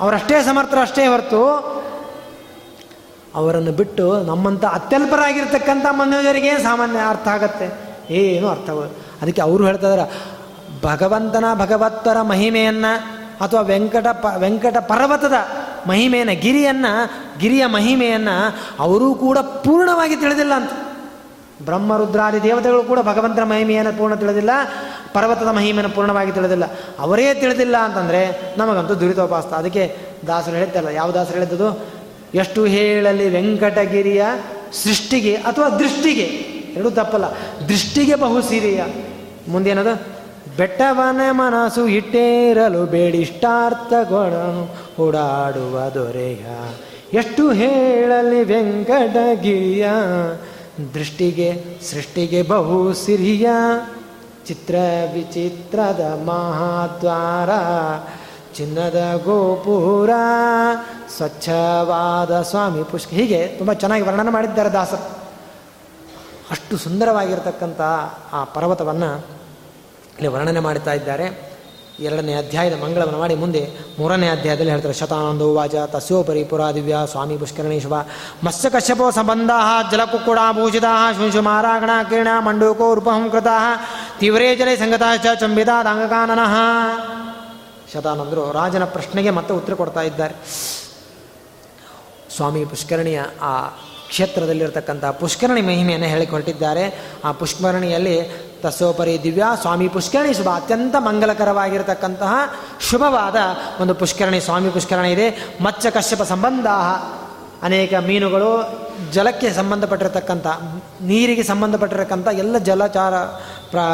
ಅವರಷ್ಟೇ ಸಮರ್ಥರು, ಅಷ್ಟೇ ಹೊರತು ಅವರನ್ನು ಬಿಟ್ಟು ನಮ್ಮಂಥ ಅತ್ಯಲ್ಪರಾಗಿರ್ತಕ್ಕಂಥ ಮನುಷ್ಯರಿಗೆ ಸಾಮಾನ್ಯ ಅರ್ಥ ಆಗತ್ತೆ. ಏನು ಅರ್ಥ ಅದಕ್ಕೆ ಅವರು ಹೇಳ್ತಾ ಇದ್ದಾರೆ ಭಗವಂತನ ಭಗವತ್ತರ ಮಹಿಮೆಯನ್ನು ಅಥವಾ ವೆಂಕಟ ಪ, ವೆಂಕಟ ಪರ್ವತದ ಮಹಿಮೆಯನ್ನು, ಗಿರಿಯನ್ನು, ಗಿರಿಯ ಮಹಿಮೆಯನ್ನು ಅವರೂ ಕೂಡ ಪೂರ್ಣವಾಗಿ ತಿಳಿದಿಲ್ಲ ಅಂತ. ಬ್ರಹ್ಮರುದ್ರಾದಿ ದೇವತೆಗಳು ಕೂಡ ಭಗವಂತನ ಮಹಿಮೆಯನ್ನು ಪೂರ್ಣ ತಿಳಿದಿಲ್ಲ, ಪರ್ವತದ ಮಹಿಮೆಯನ್ನು ಪೂರ್ಣವಾಗಿ ತಿಳಿದಿಲ್ಲ. ಅವರೇ ತಿಳಿದಿಲ್ಲ ಅಂತಂದರೆ ನಮಗಂತೂ ದುರಿತೋಪಾಸ್ತ. ಅದಕ್ಕೆ ದಾಸರು ಹೇಳ್ತಾರಲ್ಲ ಯಾವ ದಾಸರು ಹೇಳಿದ್ದು ಎಷ್ಟು ಹೇಳಲಿ ವೆಂಕಟಗಿರಿಯ ಸೃಷ್ಟಿಗೆ ಅಥವಾ ದೃಷ್ಟಿಗೆ. ಎರಡೂ ತಪ್ಪಲ್ಲ. ದೃಷ್ಟಿಗೆ ಬಹು ಸಿರಿಯ. ಮುಂದೇನದು ಬೆಟ್ಟವನ ಮನಸ್ಸು ಇಟ್ಟೇರಲು ಬೇಡಿಷ್ಟಾರ್ಥಗಳನ್ನು ಓಡಾಡುವ ದೊರೆಯ. ಎಷ್ಟು ಹೇಳಲಿ ವೆಂಕಟಗಿರಿಯ. ದೃಷ್ಟಿಗೆ, ಸೃಷ್ಟಿಗೆ ಬಹು ಸಿರಿಯ. ಚಿತ್ರ ವಿಚಿತ್ರದ ಮಹಾದ್ವಾರ. ಚಿನ್ನದ ಗೋಪುರ. ಸ್ವಚ್ಛವಾದ ಸ್ವಾಮಿ ಪುಷ್ಕ. ಹೀಗೆ ತುಂಬ ಚೆನ್ನಾಗಿ ವರ್ಣನೆ ಮಾಡಿದ್ದಾರೆ ದಾಸರು. ಅಷ್ಟು ಸುಂದರವಾಗಿರ್ತಕ್ಕಂಥ ಆ ಪರ್ವತವನ್ನು ಇಲ್ಲಿ ವರ್ಣನೆ ಮಾಡ್ತಾ ಇದ್ದಾರೆ. ಎರಡನೇ ಅಧ್ಯಾಯದ ಮಂಗಳವನ್ನು ಮಾಡಿ ಮುಂದೆ ಮೂರನೇ ಅಧ್ಯಾಯದಲ್ಲಿ ಹೇಳ್ತಾರೆ, ಶತಾನಂದೋ ವಾಚ ತಸ್ಯೋಪರಿ ಪುರಾದಿವ್ಯ ಸ್ವಾಮಿ ಪುಷ್ಕರಣೇಶ್ವ ಮತ್ಸ್ಯ ಕಶ್ಯಪೋ ಸಂಬಂಧ ಜಲಕುಕ್ಕುಡ ಭೂಷಿತ ಶುಂಶು ಮಾರಾಗಣ ಕಿರಣ ಮಂಡೂಕೋ ರೂಪಹಂಕೃತ ತೀವ್ರೇ ಜಲೆ ಸಂಗತ ಚ ಚಂಬಿತ ದಾಂಗಕಾನನಃ. ಶತಾನಂದರು ರಾಜನ ಪ್ರಶ್ನೆಗೆ ಮತ್ತೆ ಉತ್ತರ ಕೊಡ್ತಾ ಇದ್ದಾರೆ. ಸ್ವಾಮಿ ಪುಷ್ಕರಣಿಯ ಆ ಕ್ಷೇತ್ರದಲ್ಲಿರ್ತಕ್ಕಂಥ ಪುಷ್ಕರಣಿ ಮಹಿಮೆಯನ್ನು ಹೇಳಿಕೊಟ್ಟಿದ್ದಾರೆ. ಆ ಪುಷ್ಕರಣಿಯಲ್ಲಿ ತಸೋಪರಿ ದಿವ್ಯ ಸ್ವಾಮಿ ಪುಷ್ಕರಣಿ. ಶುಭ, ಅತ್ಯಂತ ಮಂಗಲಕರವಾಗಿರತಕ್ಕಂತಹ ಶುಭವಾದ ಒಂದು ಪುಷ್ಕರಣಿ, ಸ್ವಾಮಿ ಪುಷ್ಕರಣಿ ಇದೆ. ಮಚ್ಚ ಕಶ್ಯಪ ಸಂಬಂಧ ಅನೇಕ ಮೀನುಗಳು ಜಲಕ್ಕೆ ಸಂಬಂಧಪಟ್ಟಿರತಕ್ಕಂಥ, ನೀರಿಗೆ ಸಂಬಂಧಪಟ್ಟಿರತಕ್ಕಂಥ ಎಲ್ಲ ಜಲಚಾರ ಪ್ರಾ,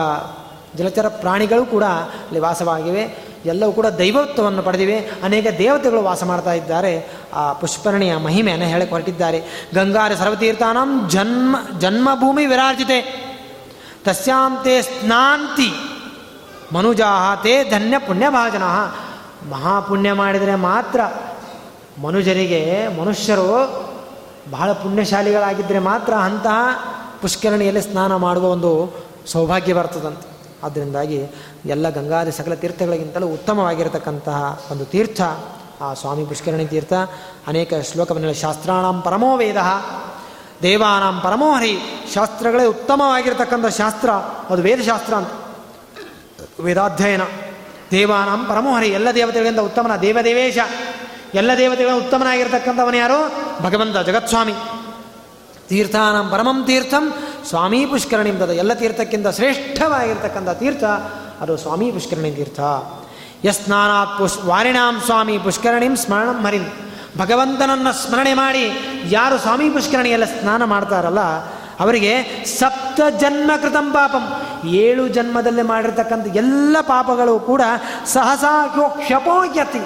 ಜಲಚರ ಪ್ರಾಣಿಗಳು ಕೂಡ ಅಲ್ಲಿ ವಾಸವಾಗಿವೆ. ಎಲ್ಲವೂ ಕೂಡ ದೈವತ್ವವನ್ನು ಪಡೆದಿವೆ. ಅನೇಕ ದೇವತೆಗಳು ವಾಸ ಮಾಡ್ತಾ ಇದ್ದಾರೆ. ಆ ಪುಷ್ಪರಣಿಯ ಮಹಿಮೆಯನ್ನು ಹೇಳಕ್ಕೆ ಹೊರಟಿದ್ದಾರೆ ಗಂಗಾರ ಸರ್ವತೀರ್ಥಾನಂ ಜನ್ಮ, ಜನ್ಮಭೂಮಿ ವಿರಾರ್ಜಿತೆ. ತಸ್ಯಾಂ ತೇ ಸ್ನಾಂತಿ ಮನುಜಾಹ ತೇ ಧನ್ಯ ಪುಣ್ಯಭಾಜನ. ಮಹಾಪುಣ್ಯ ಮಾಡಿದರೆ ಮಾತ್ರ ಮನುಜರಿಗೆ, ಮನುಷ್ಯರು ಬಹಳ ಪುಣ್ಯಶಾಲಿಗಳಾಗಿದ್ದರೆ ಮಾತ್ರ ಅಂತಹ ಪುಷ್ಕರಣಿಯಲ್ಲಿ ಸ್ನಾನ ಮಾಡುವ ಒಂದು ಸೌಭಾಗ್ಯ ಬರ್ತದಂತೆ. ಆದ್ದರಿಂದಾಗಿ ಎಲ್ಲ ಗಂಗಾದಿ ಸಕಲ ತೀರ್ಥಗಳಿಗಿಂತಲೂ ಉತ್ತಮವಾಗಿರತಕ್ಕಂತಹ ಒಂದು ತೀರ್ಥ, ಆ ಸ್ವಾಮಿ ಪುಷ್ಕರಣಿ ತೀರ್ಥ. ಅನೇಕ ಶ್ಲೋಕವನ್ನು ಶಾಸ್ತ್ರಾಣಂ ಪರಮೋ ವೇದ, ದೇವಾನಾಂ ಪರಮೋಹರಿ ಶಾಸ್ತ್ರಗಳೇ ಉತ್ತಮವಾಗಿರ್ತಕ್ಕಂಥ ಶಾಸ್ತ್ರ. ಅದು ವೇದಶಾಸ್ತ್ರ ಅಂತ. ವೇದಾಧ್ಯಯನ. ದೇವಾನಾಂ ಪರಮೋಹರಿ ಎಲ್ಲ ದೇವತೆಗಳಿಂದ ಉತ್ತಮನ ದೇವದೇವೇಶ. ಎಲ್ಲ ದೇವತೆಗಳ ಉತ್ತಮನಾಗಿರ್ತಕ್ಕಂಥವನು ಯಾರು? ಭಗವಂತ ಜಗತ್ಸ್ವಾಮಿ. ತೀರ್ಥಾನಂ ಪರಮಂ ತೀರ್ಥಂ, ಸ್ವಾಮಿ ಪುಷ್ಕರಣಿ ತದ. ಎಲ್ಲ ತೀರ್ಥಕ್ಕಿಂತ ಶ್ರೇಷ್ಠವಾಗಿರ್ತಕ್ಕಂಥ ತೀರ್ಥ ಅದು ಸ್ವಾಮಿ ಪುಷ್ಕರಣಿ ತೀರ್ಥ. ಯಸ್ನಾನಾತ್ ಪುಷ್ ವಾರಿಣಾಂ ಸ್ವಾಮಿ ಪುಷ್ಕರಣಿಂ ಸ್ಮರಣಂ ಹರಿಂ. ಭಗವಂತನನ್ನು ಸ್ಮರಣೆ ಮಾಡಿ ಯಾರು ಸ್ವಾಮಿ ಪುಷ್ಕರಣಿಯಲ್ಲ ಸ್ನಾನ ಮಾಡ್ತಾರಲ್ಲ, ಅವರಿಗೆ ಸಪ್ತ ಜನ್ಮ ಕೃತಂ ಪಾಪಂ. ಏಳು ಜನ್ಮದಲ್ಲಿ ಮಾಡಿರ್ತಕ್ಕಂಥ ಎಲ್ಲ ಪಾಪಗಳು ಕೂಡ ಸಹಸಾ ಕ್ಷಪೋಯತಿ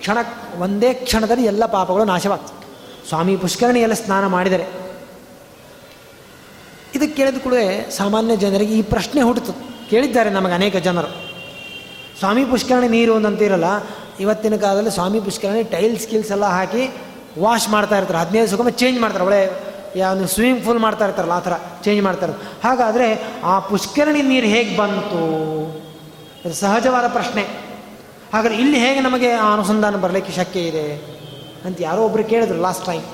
ಕ್ಷಣ, ಒಂದೇ ಕ್ಷಣದಲ್ಲಿ ಎಲ್ಲ ಪಾಪಗಳು ನಾಶವಾಗ್ತವೆ. ಸ್ವಾಮಿ ಪುಷ್ಕರಣಿಯಲ್ಲಿ ಸ್ನಾನ ಮಾಡಿದರೆ. ಇದಕ್ಕೆ ಕೇಳಿದ ಕೂಡ ಸಾಮಾನ್ಯ ಜನರಿಗೆ ಈ ಪ್ರಶ್ನೆ ಹುಟ್ಟುತ್ತದೆ. ಕೇಳಿದ್ದಾರೆ ನಮಗೆ ಅನೇಕ ಜನರು. ಸ್ವಾಮಿ ಪುಷ್ಕರಣಿ ನೀರು ಒಂದಂತಿರಲ್ಲ ಇವತ್ತಿನ ಕಾಲದಲ್ಲಿ ಸ್ವಾಮಿ ಪುಷ್ಕರಣಿ ಟೈಲ್ಸ್ ಸ್ಕಿಲ್ಸ್ ಎಲ್ಲ ಹಾಕಿ ವಾಶ್ ಮಾಡ್ತಾ ಇರ್ತಾರೆ. ಹದಿನೈದು ಸುಗಮ ಚೇಂಜ್ ಮಾಡ್ತಾರೆ. ಒಳ್ಳೆ ಯಾವ ಸ್ವಿಮ್ಮಿಂಗ್ ಪೂಲ್ ಮಾಡ್ತಾ ಇರ್ತಾರಲ್ಲ, ಆ ಥರ ಚೇಂಜ್ ಮಾಡ್ತಾರೆ ಹಾಗಾದರೆ ಆ ಪುಷ್ಕರಣಿ ನೀರು ಹೇಗೆ ಬಂತು? ಸಹಜವಾದ ಪ್ರಶ್ನೆ. ಹಾಗಾದ್ರೆ ಇಲ್ಲಿ ಹೇಗೆ ನಮಗೆ ಆ ಅನುಸಂಧಾನ ಬರಲಿಕ್ಕೆ ಶಕ್ಯ ಇದೆ ಅಂತ ಯಾರೋ ಒಬ್ಬರು ಕೇಳಿದ್ರು ಲಾಸ್ಟ್ ಟೈಮ್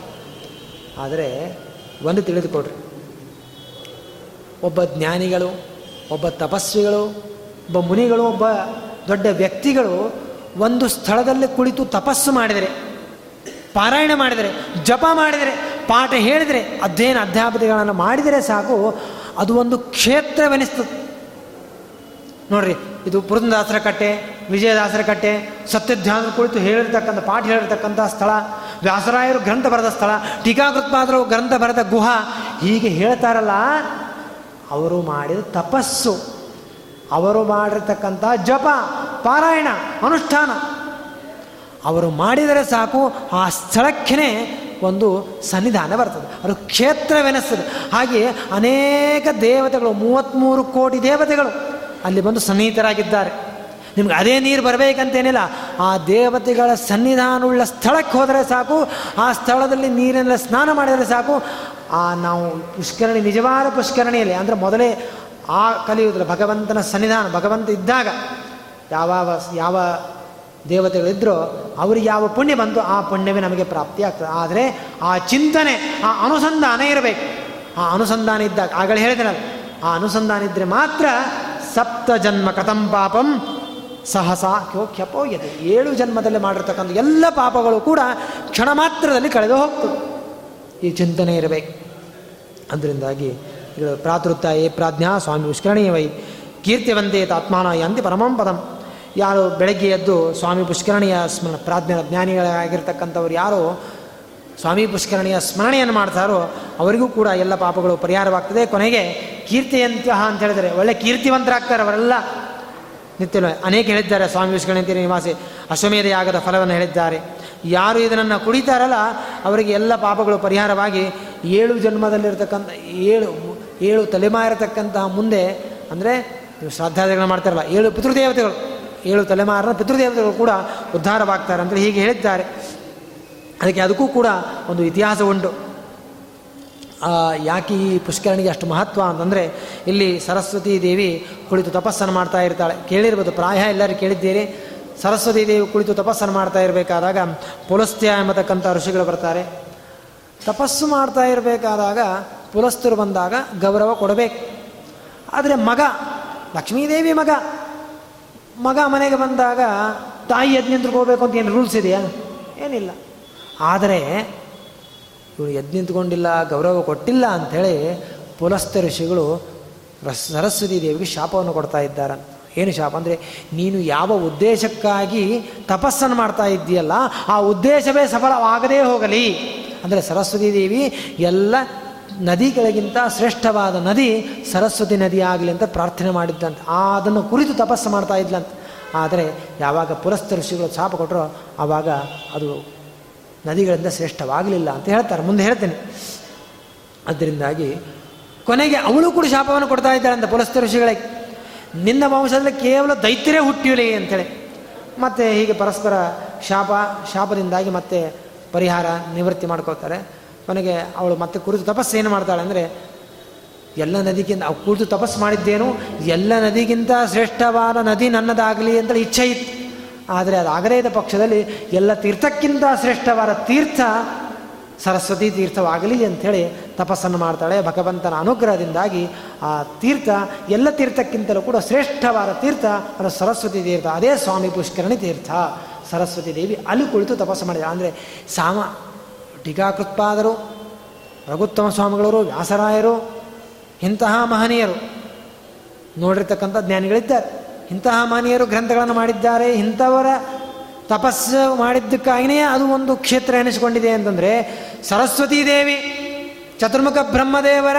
ಆದರೆ ಒಂದು ತಿಳಿದುಕೊಡ್ರಿ. ಒಬ್ಬ ಜ್ಞಾನಿಗಳು ಒಬ್ಬ ತಪಸ್ವಿಗಳು, ಒಬ್ಬ ಮುನಿಗಳು, ಒಬ್ಬ ದೊಡ್ಡ ವ್ಯಕ್ತಿಗಳು ಒಂದು ಸ್ಥಳದಲ್ಲಿ ಕುಳಿತು ತಪಸ್ಸು ಮಾಡಿದರೆ, ಪಾರಾಯಣ ಮಾಡಿದರೆ, ಜಪ ಮಾಡಿದರೆ, ಪಾಠ ಹೇಳಿದರೆ, ಅಧ್ಯಯನ ಅಧ್ಯಾಪತಿಗಳನ್ನು ಮಾಡಿದರೆ ಸಾಕು, ಅದು ಒಂದು ಕ್ಷೇತ್ರವೆನಿಸ್ತದೆ. ನೋಡ್ರಿ, ಇದು ಪುರಂದಾಸರ ಕಟ್ಟೆ ವಿಜಯದಾಸರ ಕಟ್ಟೆ ಸತ್ಯಧ್ಯಾನ ಕುಳಿತು ಹೇಳಿರ್ತಕ್ಕಂಥ, ಪಾಠ ಹೇಳಿರ್ತಕ್ಕಂಥ ಸ್ಥಳ, ವ್ಯಾಸರಾಯರು ಗ್ರಂಥ ಬರೆದ ಸ್ಥಳ, ಟೀಕಾಕೃತ್ಪಾದರು ಗ್ರಂಥ ಬರೆದ ಗುಹ, ಹೀಗೆ ಹೇಳ್ತಾರಲ್ಲ ಅವರು ಮಾಡಿದ ತಪಸ್ಸು. ಅವರು ಮಾಡಿರ್ತಕ್ಕಂಥ ಜಪ, ಪಾರಾಯಣ, ಅನುಷ್ಠಾನ. ಅವರು ಮಾಡಿದರೆ ಸಾಕು, ಆ ಸ್ಥಳಕ್ಕೇ ಒಂದು ಸನ್ನಿಧಾನ ಬರ್ತದೆ. ಅದು ಕ್ಷೇತ್ರವೆನಿಸ್ತದೆ. ಹಾಗೆ ಅನೇಕ ದೇವತೆಗಳು ಮೂವತ್ತ್ಮೂರು ಕೋಟಿ ದೇವತೆಗಳು ಅಲ್ಲಿ ಬಂದು ಸನ್ನಿಹಿತರಾಗಿದ್ದಾರೆ. ನಿಮ್ಗೆ ಅದೇ ನೀರು ಬರಬೇಕಂತೇನಿಲ್ಲ. ಆ ದೇವತೆಗಳ ಸನ್ನಿಧಾನವುಳ್ಳ ಸ್ಥಳಕ್ಕೆ ಹೋದರೆ ಸಾಕು, ಆ ಸ್ಥಳದಲ್ಲಿ ನೀರಿನಲ್ಲಿ ಸ್ನಾನ ಮಾಡಿದರೆ ಸಾಕು ಆ ನಾವು ಪುಷ್ಕರಣಿ, ನಿಜವಾದ ಪುಷ್ಕರಣಿಯಲ್ಲಿ, ಅಂದರೆ ಮೊದಲೇ ಆ ಕಲಿಯುವುದಿಲ್ಲ. ಭಗವಂತನ ಸನ್ನಿಧಾನ, ಭಗವಂತ ಇದ್ದಾಗ ಯಾವ ಯಾವ ದೇವತೆಗಳಿದ್ರೋ ಅವ್ರಿಗೆ ಯಾವ ಪುಣ್ಯ ಬಂತು ಆ ಪುಣ್ಯವೇ ನಮಗೆ ಪ್ರಾಪ್ತಿ ಆಗ್ತದೆ. ಆದರೆ ಆ ಚಿಂತನೆ, ಆ ಅನುಸಂಧಾನ ಇರಬೇಕು. ಆ ಅನುಸಂಧಾನ ಇದ್ದಾಗ ಆಗಲೇ ಹೇಳಿದ್ರಲ್ಲ ಆ ಅನುಸಂಧಾನ ಇದ್ದರೆ ಮಾತ್ರ ಸಪ್ತ ಜನ್ಮ ಕಥಂ ಪಾಪಂ ಸಹಸ ಕ್ಯೋ ಖ್ಯಪೋಯತೆ ಏಳು ಜನ್ಮದಲ್ಲಿ ಮಾಡಿರ್ತಕ್ಕಂಥ ಎಲ್ಲ ಪಾಪಗಳು ಕೂಡ ಕ್ಷಣ ಮಾತ್ರದಲ್ಲಿ ಕಳೆದು ಹೋಗ್ತದೆ. ಈ ಚಿಂತನೆ ಇರಬೇಕು. ಅದರಿಂದಾಗಿ ಪ್ರಾತೃತ್ತ ಏ ಪ್ರಾಜ್ಞಾ ಸ್ವಾಮಿ ಪುಷ್ಕರಣೀಯ ವೈ ಕೀರ್ತಿವಂತೆ ಆತ್ಮಾನ ಯಾಂತಿ ಪರಮಂ ಪದಂ. ಯಾರು ಬೆಳಗ್ಗೆ ಎದ್ದು ಸ್ವಾಮಿ ಪುಷ್ಕರಣಿಯ ಸ್ಮರಣ ಪ್ರಾಜ್ಞರ ಜ್ಞಾನಿಗಳಾಗಿರ್ತಕ್ಕಂಥವ್ರು ಯಾರು ಸ್ವಾಮಿ ಪುಷ್ಕರಣಿಯ ಸ್ಮರಣೆಯನ್ನು ಮಾಡ್ತಾರೋ ಅವರಿಗೂ ಕೂಡ ಎಲ್ಲ ಪಾಪಗಳು ಪರಿಹಾರವಾಗ್ತದೆ. ಕೊನೆಗೆ ಕೀರ್ತಿಯಂತಹ ಅಂತ ಹೇಳಿದರೆ ಒಳ್ಳೆ ಕೀರ್ತಿವಂತರಾಗ್ತಾರೆ ಅವರೆಲ್ಲ. ನಿತ್ಯ ಅನೇಕ ಹೇಳಿದ್ದಾರೆ ಸ್ವಾಮಿ ವಿಷ್ಕರಣಿ ನಿವಾಸಿ ಅಶ್ವಮೇಧ ಯಾಗದ ಫಲವನ್ನು ಹೇಳಿದ್ದಾರೆ. ಯಾರು ಇದನ್ನು ಕುಡಿತಾರಲ್ಲ, ಅವರಿಗೆ ಎಲ್ಲ ಪಾಪಗಳು ಪರಿಹಾರವಾಗಿ ಏಳು ಜನ್ಮದಲ್ಲಿರ್ತಕ್ಕಂಥ, ಏಳು ಏಳು ತಲೆಮಾರಿರತಕ್ಕಂತಹ ಮುಂದೆ, ಅಂದರೆ ಶ್ರಾದ್ದಾದಿಗಳನ್ನ ಮಾಡ್ತಾರಲ್ಲ, ಏಳು ಪಿತೃದೇವತೆಗಳು, ಏಳು ತಲೆಮಾರಿನ ಪಿತೃದೇವತೆಗಳು ಕೂಡ ಉದ್ಧಾರವಾಗ್ತಾರೆ ಅಂತ ಹೀಗೆ ಹೇಳಿದ್ದಾರೆ. ಅದಕ್ಕೆ ಅದಕ್ಕೂ ಕೂಡ ಒಂದು ಇತಿಹಾಸ ಉಂಟು. ಯಾಕೆ ಈ ಪುಷ್ಕರಣಿಗೆ ಅಷ್ಟು ಮಹತ್ವ ಅಂತಂದರೆ, ಇಲ್ಲಿ ಸರಸ್ವತಿ ದೇವಿ ಕುಳಿತು ತಪಸ್ಸನ್ನು ಮಾಡ್ತಾ ಇರ್ತಾಳೆ. ಕೇಳಿರ್ಬೋದು, ಪ್ರಾಯ ಎಲ್ಲರೂ ಕೇಳಿದ್ದೀರಿ. ಸರಸ್ವತಿ ದೇವಿ ಕುಳಿತು ತಪಸ್ಸನ್ನು ಮಾಡ್ತಾ ಇರಬೇಕಾದಾಗ ಪುಲಸ್ತ್ಯ ಎಂಬತಕ್ಕಂಥ ಋಷಿಗಳು ಬರ್ತಾರೆ. ತಪಸ್ಸು ಮಾಡ್ತಾ ಇರಬೇಕಾದಾಗ ಪುಲಸ್ತರು ಬಂದಾಗ ಗೌರವ ಕೊಡಬೇಕು. ಆದರೆ ಮಗ, ಲಕ್ಷ್ಮೀದೇವಿ ಮಗ ಮಗ ಮನೆಗೆ ಬಂದಾಗ ತಾಯಿ ಯಜ್ಞ ನಿಂತ್ಕೋಬೇಕು ಅಂತ ಏನು ರೂಲ್ಸ್ ಇದೆಯಾ? ಏನಿಲ್ಲ. ಆದರೆ ಇವರು ಎದ್ದು ನಿಂತ್ಕೊಂಡಿಲ್ಲ, ಗೌರವ ಕೊಟ್ಟಿಲ್ಲ ಅಂಥೇಳಿ ಪುಲಸ್ತ ಋಷಿಗಳು ಸರಸ್ವತಿ ದೇವಿಗೆ ಶಾಪವನ್ನು ಕೊಡ್ತಾ ಇದ್ದಾರೆ. ಏನು ಶಾಪ? ಅಂದರೆ ನೀನು ಯಾವ ಉದ್ದೇಶಕ್ಕಾಗಿ ತಪಸ್ಸನ್ನು ಮಾಡ್ತಾ ಇದ್ದೀಯಲ್ಲ, ಆ ಉದ್ದೇಶವೇ ಸಫಲವಾಗದೇ ಹೋಗಲಿ. ಅಂದರೆ ಸರಸ್ವತಿ ದೇವಿ ಎಲ್ಲ ನದಿಗಳಿಗಿಂತ ಶ್ರೇಷ್ಠವಾದ ನದಿ ಸರಸ್ವತಿ ನದಿ ಆಗಲಿ ಅಂತ ಪ್ರಾರ್ಥನೆ ಮಾಡಿದ್ದಂತೆ ಅದನ್ನು ಕುರಿತು ತಪಸ್ಸು ಮಾಡ್ತಾ ಇದ್ಲಂತೆ. ಆದರೆ ಯಾವಾಗ ಪುರಸ್ಥ ಋಷಿಗಳು ಶಾಪ ಕೊಟ್ಟರೋ ಆವಾಗ ಅದು ನದಿಗಳಿಂದ ಶ್ರೇಷ್ಠವಾಗಲಿಲ್ಲ ಅಂತ ಹೇಳ್ತಾರೆ. ಮುಂದೆ ಹೇಳ್ತೇನೆ. ಅದರಿಂದಾಗಿ ಕೊನೆಗೆ ಅವಳು ಕೂಡ ಶಾಪವನ್ನು ಕೊಡ್ತಾ ಇದ್ದಾಳೆ ಅಂತ ಪುಲಸ್ತ ಋಷಿಗಳಿಗೆ ನಿನ್ನ ವಂಶದಲ್ಲಿ ಕೇವಲ ದೈತ್ಯರೇ ಹುಟ್ಟಿಯಲಿ ಅಂತೇಳಿ. ಮತ್ತೆ ಹೀಗೆ ಪರಸ್ಪರ ಶಾಪ, ಶಾಪದಿಂದಾಗಿ ಮತ್ತೆ ಪರಿಹಾರ, ನಿವೃತ್ತಿ ಮಾಡ್ಕೋತಾರೆ ಕೊನೆಗೆ ಅವಳು ಮತ್ತೆ ಕುರಿತು ತಪಸ್ಸು ಏನು ಮಾಡ್ತಾಳೆ ಅಂದರೆ, ಎಲ್ಲ ನದಿಗಿಂತ, ಅವು ಕುರಿತು ತಪಸ್ಸು ಮಾಡಿದ್ದೇನು, ಎಲ್ಲ ನದಿಗಿಂತ ಶ್ರೇಷ್ಠವಾದ ನದಿ ನನ್ನದಾಗಲಿ ಅಂತ ಇಚ್ಛೆ ಇತ್ತು. ಆದರೆ ಅದಾಗದೇ ಇದ್ದ ಪಕ್ಷದಲ್ಲಿ ಎಲ್ಲ ತೀರ್ಥಕ್ಕಿಂತ ಶ್ರೇಷ್ಠವಾದ ತೀರ್ಥ ಸರಸ್ವತಿ ತೀರ್ಥವಾಗಲಿ ಅಂಥೇಳಿ ತಪಸ್ಸನ್ನು ಮಾಡ್ತಾಳೆ. ಭಗವಂತನ ಅನುಗ್ರಹದಿಂದಾಗಿ ಆ ತೀರ್ಥ, ಎಲ್ಲ ತೀರ್ಥಕ್ಕಿಂತಲೂ ಕೂಡ ಶ್ರೇಷ್ಠವಾದ ತೀರ್ಥ ಅದು ಸರಸ್ವತಿ ತೀರ್ಥ. ಅದೇ ಸ್ವಾಮಿ ಪುಷ್ಕರಣಿ ತೀರ್ಥ. ಸರಸ್ವತಿ ದೇವಿ ಅಲ್ಲಿ ಕುಳಿತು ತಪಸ್ಸು ಮಾಡಿದ. ಅಂದರೆ ಸಾಮ ಟೀಕಾಕೃತ್ಪಾದರು, ರಘುತ್ತಮ ಸ್ವಾಮಿಗಳವರು, ವ್ಯಾಸರಾಯರು, ಇಂತಹ ಮಹನೀಯರು. ನೋಡಿರ್ತಕ್ಕಂಥ ಜ್ಞಾನಿಗಳಿದ್ದಾರೆ. ಇಂತಹ ಮಹನೀಯರು ಗ್ರಂಥಗಳನ್ನು ಮಾಡಿದ್ದಾರೆ. ಇಂಥವರ ತಪಸ್ಸು ಮಾಡಿದ್ದಕ್ಕಾಗಿಯೇ ಅದು ಒಂದು ಕ್ಷೇತ್ರ ಎನಿಸಿಕೊಂಡಿದೆ ಅಂತಂದರೆ ಸರಸ್ವತೀ ದೇವಿ, ಚತುರ್ಮುಖ ಬ್ರಹ್ಮದೇವರ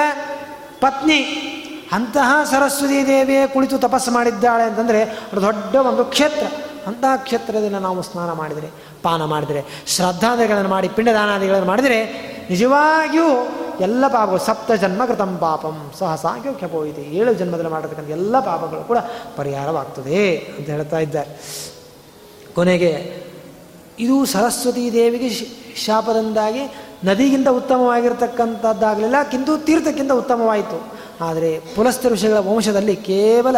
ಪತ್ನಿ. ಅಂತಹ ಸರಸ್ವತೀ ದೇವಿಯೇ ಕುಳಿತು ತಪಸ್ಸು ಮಾಡಿದ್ದಾಳೆ ಅಂತಂದರೆ ಅದು ದೊಡ್ಡ ಒಂದು ಕ್ಷೇತ್ರ. ಅಂತಹ ಕ್ಷೇತ್ರದಿಂದ ನಾವು ಸ್ನಾನ ಮಾಡಿದರೆ, ಪಾನ ಮಾಡಿದರೆ ಶ್ರದ್ಧಾದಿಗಳನ್ನು ಮಾಡಿ, ಪಿಂಡದಾನಾದಿಗಳನ್ನು ಮಾಡಿದರೆ ನಿಜವಾಗಿಯೂ ಎಲ್ಲ ಪಾಪಗಳು, ಸಪ್ತ ಜನ್ಮ ಕೃತಂ ಪಾಪಂ ಸಹಸಾಗ್ಯೋ ಏಳು ಜನ್ಮದಲ್ಲಿ ಮಾಡಿರ್ತಕ್ಕಂಥ ಎಲ್ಲ ಪಾಪಗಳು ಕೂಡ ಪರಿಹಾರವಾಗ್ತದೆ ಅಂತ ಹೇಳ್ತಾ ಇದ್ದಾರೆ. ಕೊನೆಗೆ, ಇದು ಸರಸ್ವತಿ ದೇವಿಗೆ ಶಾಪದಿಂದಾಗಿ ನದಿಗಿಂತ ಉತ್ತಮವಾಗಿರತಕ್ಕಂಥದ್ದಾಗಲಿಲ್ಲ ಕಿಂತು ತೀರ್ಥಕ್ಕಿಂತ ಉತ್ತಮವಾಯಿತು. ಆದರೆ ಪುಲಸ್ತ ಋಷಿಗಳ ವಂಶದಲ್ಲಿ ಕೇವಲ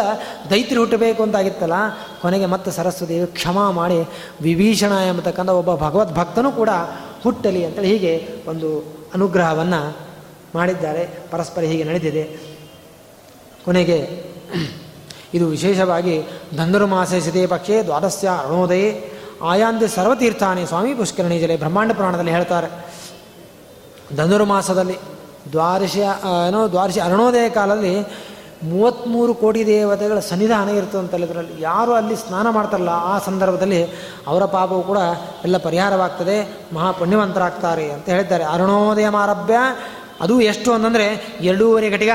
ದೈತ್ರಿ ಹುಟ್ಟಬೇಕು ಅಂತಾಗಿತ್ತಲ್ಲ, ಕೊನೆಗೆ ಮತ್ತೆ ಸರಸ್ವತಿ ಕ್ಷಮಾ ಮಾಡಿ ವಿಭೀಷಣ ಎಂಬತಕ್ಕಂಥ ಒಬ್ಬ ಭಗವದ್ ಭಕ್ತನೂ ಕೂಡ ಹುಟ್ಟಲಿ ಅಂತೇಳಿ ಹೀಗೆ ಒಂದು ಅನುಗ್ರಹವನ್ನು ಮಾಡಿದ್ದಾರೆ. ಪರಸ್ಪರ ಹೀಗೆ ನಡೆದಿದೆ. ಕೊನೆಗೆ ಇದು ವಿಶೇಷವಾಗಿ ಧನುರ್ಮಾಸೆ ಸಿದೇ ಪಕ್ಷೆ ದ್ವಾದಶ್ಯ ಅರುಣೋದಯೇ ಆಯಾಂದೆ ಸರ್ವತೀರ್ಥಾನಿ ಸ್ವಾಮಿ ಪುಷ್ಕರಣಿ ಜಲೆ ಬ್ರಹ್ಮಾಂಡ ಪುರಾಣದಲ್ಲಿ ಹೇಳ್ತಾರೆ. ಧನುರ್ಮಾಸದಲ್ಲಿ ದ್ವಾದಶ ಏನೋ ದ್ವಾದಶ ಅರುಣೋದಯ ಕಾಲದಲ್ಲಿ ಮೂವತ್ತ್ಮೂರು ಕೋಟಿ ದೇವತೆಗಳ ಸನ್ನಿಧಾನ ಇರ್ತದಂತಲ್ಲ ಇದರಲ್ಲಿ. ಯಾರು ಅಲ್ಲಿ ಸ್ನಾನ ಮಾಡ್ತಾರಲ್ಲ ಆ ಸಂದರ್ಭದಲ್ಲಿ ಅವರ ಪಾಪವು ಕೂಡ ಎಲ್ಲ ಪರಿಹಾರವಾಗ್ತದೆ, ಮಹಾಪುಣ್ಯವಂತರಾಗ್ತಾರೆ ಅಂತ ಹೇಳಿದ್ದಾರೆ ಅರುಣೋದಯ ಮಾರಭ್ಯ, ಅದು ಎಷ್ಟು ಅಂತಂದರೆ ಎರಡೂವರೆ ಘಟಿಗ,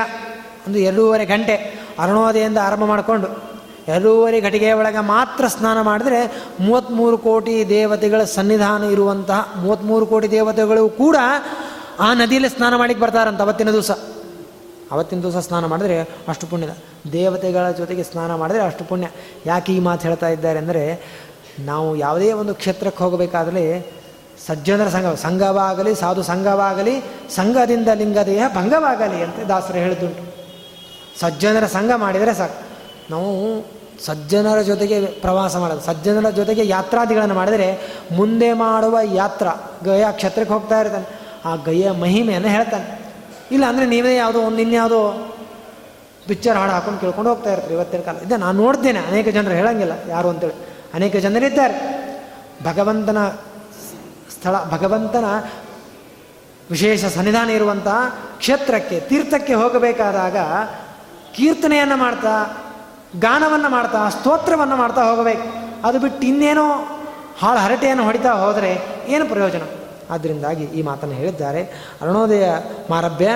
ಒಂದು ಎರಡೂವರೆ ಗಂಟೆ. ಅರುಣೋದಯದಿಂದ ಆರಂಭ ಮಾಡಿಕೊಂಡು ಎರಡೂವರೆ ಘಟಿಗೆಯ ಒಳಗೆ ಮಾತ್ರ ಸ್ನಾನ ಮಾಡಿದರೆ ಮೂವತ್ತ್ಮೂರು ಕೋಟಿ ದೇವತೆಗಳ ಸನ್ನಿಧಾನ ಇರುವಂತಹ ಮೂವತ್ತ್ಮೂರು ಕೋಟಿ ದೇವತೆಗಳು ಕೂಡ ಆ ನದಿಯಲ್ಲಿ ಸ್ನಾನ ಮಾಡಿಕ್ಕೆ ಬರ್ತಾರಂತ ಅವತ್ತಿನ ದಿವಸ. ಅವತ್ತಿನ ದಿವಸ ಸ್ನಾನ ಮಾಡಿದ್ರೆ ಅಷ್ಟು ಪುಣ್ಯದ. ದೇವತೆಗಳ ಜೊತೆಗೆ ಸ್ನಾನ ಮಾಡಿದ್ರೆ ಅಷ್ಟು ಪುಣ್ಯ. ಯಾಕೆ ಈ ಮಾತು ಹೇಳ್ತಾ ಇದ್ದಾರೆ ಅಂದರೆ ನಾವು ಯಾವುದೇ ಒಂದು ಕ್ಷೇತ್ರಕ್ಕೆ ಹೋಗಬೇಕಾದ್ರೆ ಸಜ್ಜನರ ಸಂಘ, ಸಂಘವಾಗಲಿ, ಸಾಧು ಸಂಘವಾಗಲಿ, ಸಂಘದಿಂದ ಲಿಂಗದೇಹ ಭಂಗವಾಗಲಿ ಅಂತ ದಾಸರು ಹೇಳಿದ್ದುಂಟು. ಸಜ್ಜನರ ಸಂಘ ಮಾಡಿದರೆ ಸಾಕು. ನಾವು ಸಜ್ಜನರ ಜೊತೆಗೆ ಪ್ರವಾಸ ಮಾಡೋದು. ಸಜ್ಜನರ ಜೊತೆಗೆ ಯಾತ್ರಾದಿಗಳನ್ನು ಮಾಡಿದರೆ ಮುಂದೆ ಮಾಡುವ ಯಾತ್ರ, ಗಯಾ ಕ್ಷೇತ್ರಕ್ಕೆ ಹೋಗ್ತಾ ಇರ್ತಾನೆ. ಆ ಗಯ ಮಹಿಮೆಯನ್ನು ಹೇಳ್ತಾನೆ. ಇಲ್ಲ ಅಂದರೆ ನೀವೇ ಯಾವುದೋ ಒಂದು ಇನ್ಯಾವುದೋ ಪಿಕ್ಚರ್ ಹಾಡು ಹಾಕೊಂಡು ಕೇಳ್ಕೊಂಡು ಹೋಗ್ತಾ ಇರ್ತಾರೆ ಇವತ್ತಿನ ಕಾಲ. ಇದೆ ನಾನು ನೋಡ್ತೇನೆ. ಅನೇಕ ಜನರು ಹೇಳಂಗಿಲ್ಲ. ಯಾರು ಅಂತೇಳಿ. ಅನೇಕ ಜನರಿದ್ದಾರೆ ಭಗವಂತನ ಸ್ಥಳ, ಭಗವಂತನ ವಿಶೇಷ ಸನ್ನಿಧಾನ ಇರುವಂತಹ ಕ್ಷೇತ್ರಕ್ಕೆ, ತೀರ್ಥಕ್ಕೆ ಹೋಗಬೇಕಾದಾಗ ಕೀರ್ತನೆಯನ್ನು ಮಾಡ್ತಾ, ಗಾನವನ್ನು ಮಾಡ್ತಾ, ಸ್ತೋತ್ರವನ್ನು ಮಾಡ್ತಾ ಹೋಗಬೇಕು. ಅದು ಬಿಟ್ಟು ಇನ್ನೇನೋ ಹಾಳು ಹರಟೆಯನ್ನು ಹೊಡಿತಾ ಹೋದರೆ ಏನು ಪ್ರಯೋಜನ? ಆದ್ದರಿಂದಾಗಿ ಈ ಮಾತನ್ನು ಹೇಳಿದ್ದಾರೆ. ಅರುಣೋದಯ ಮಾರಭ್ಯ,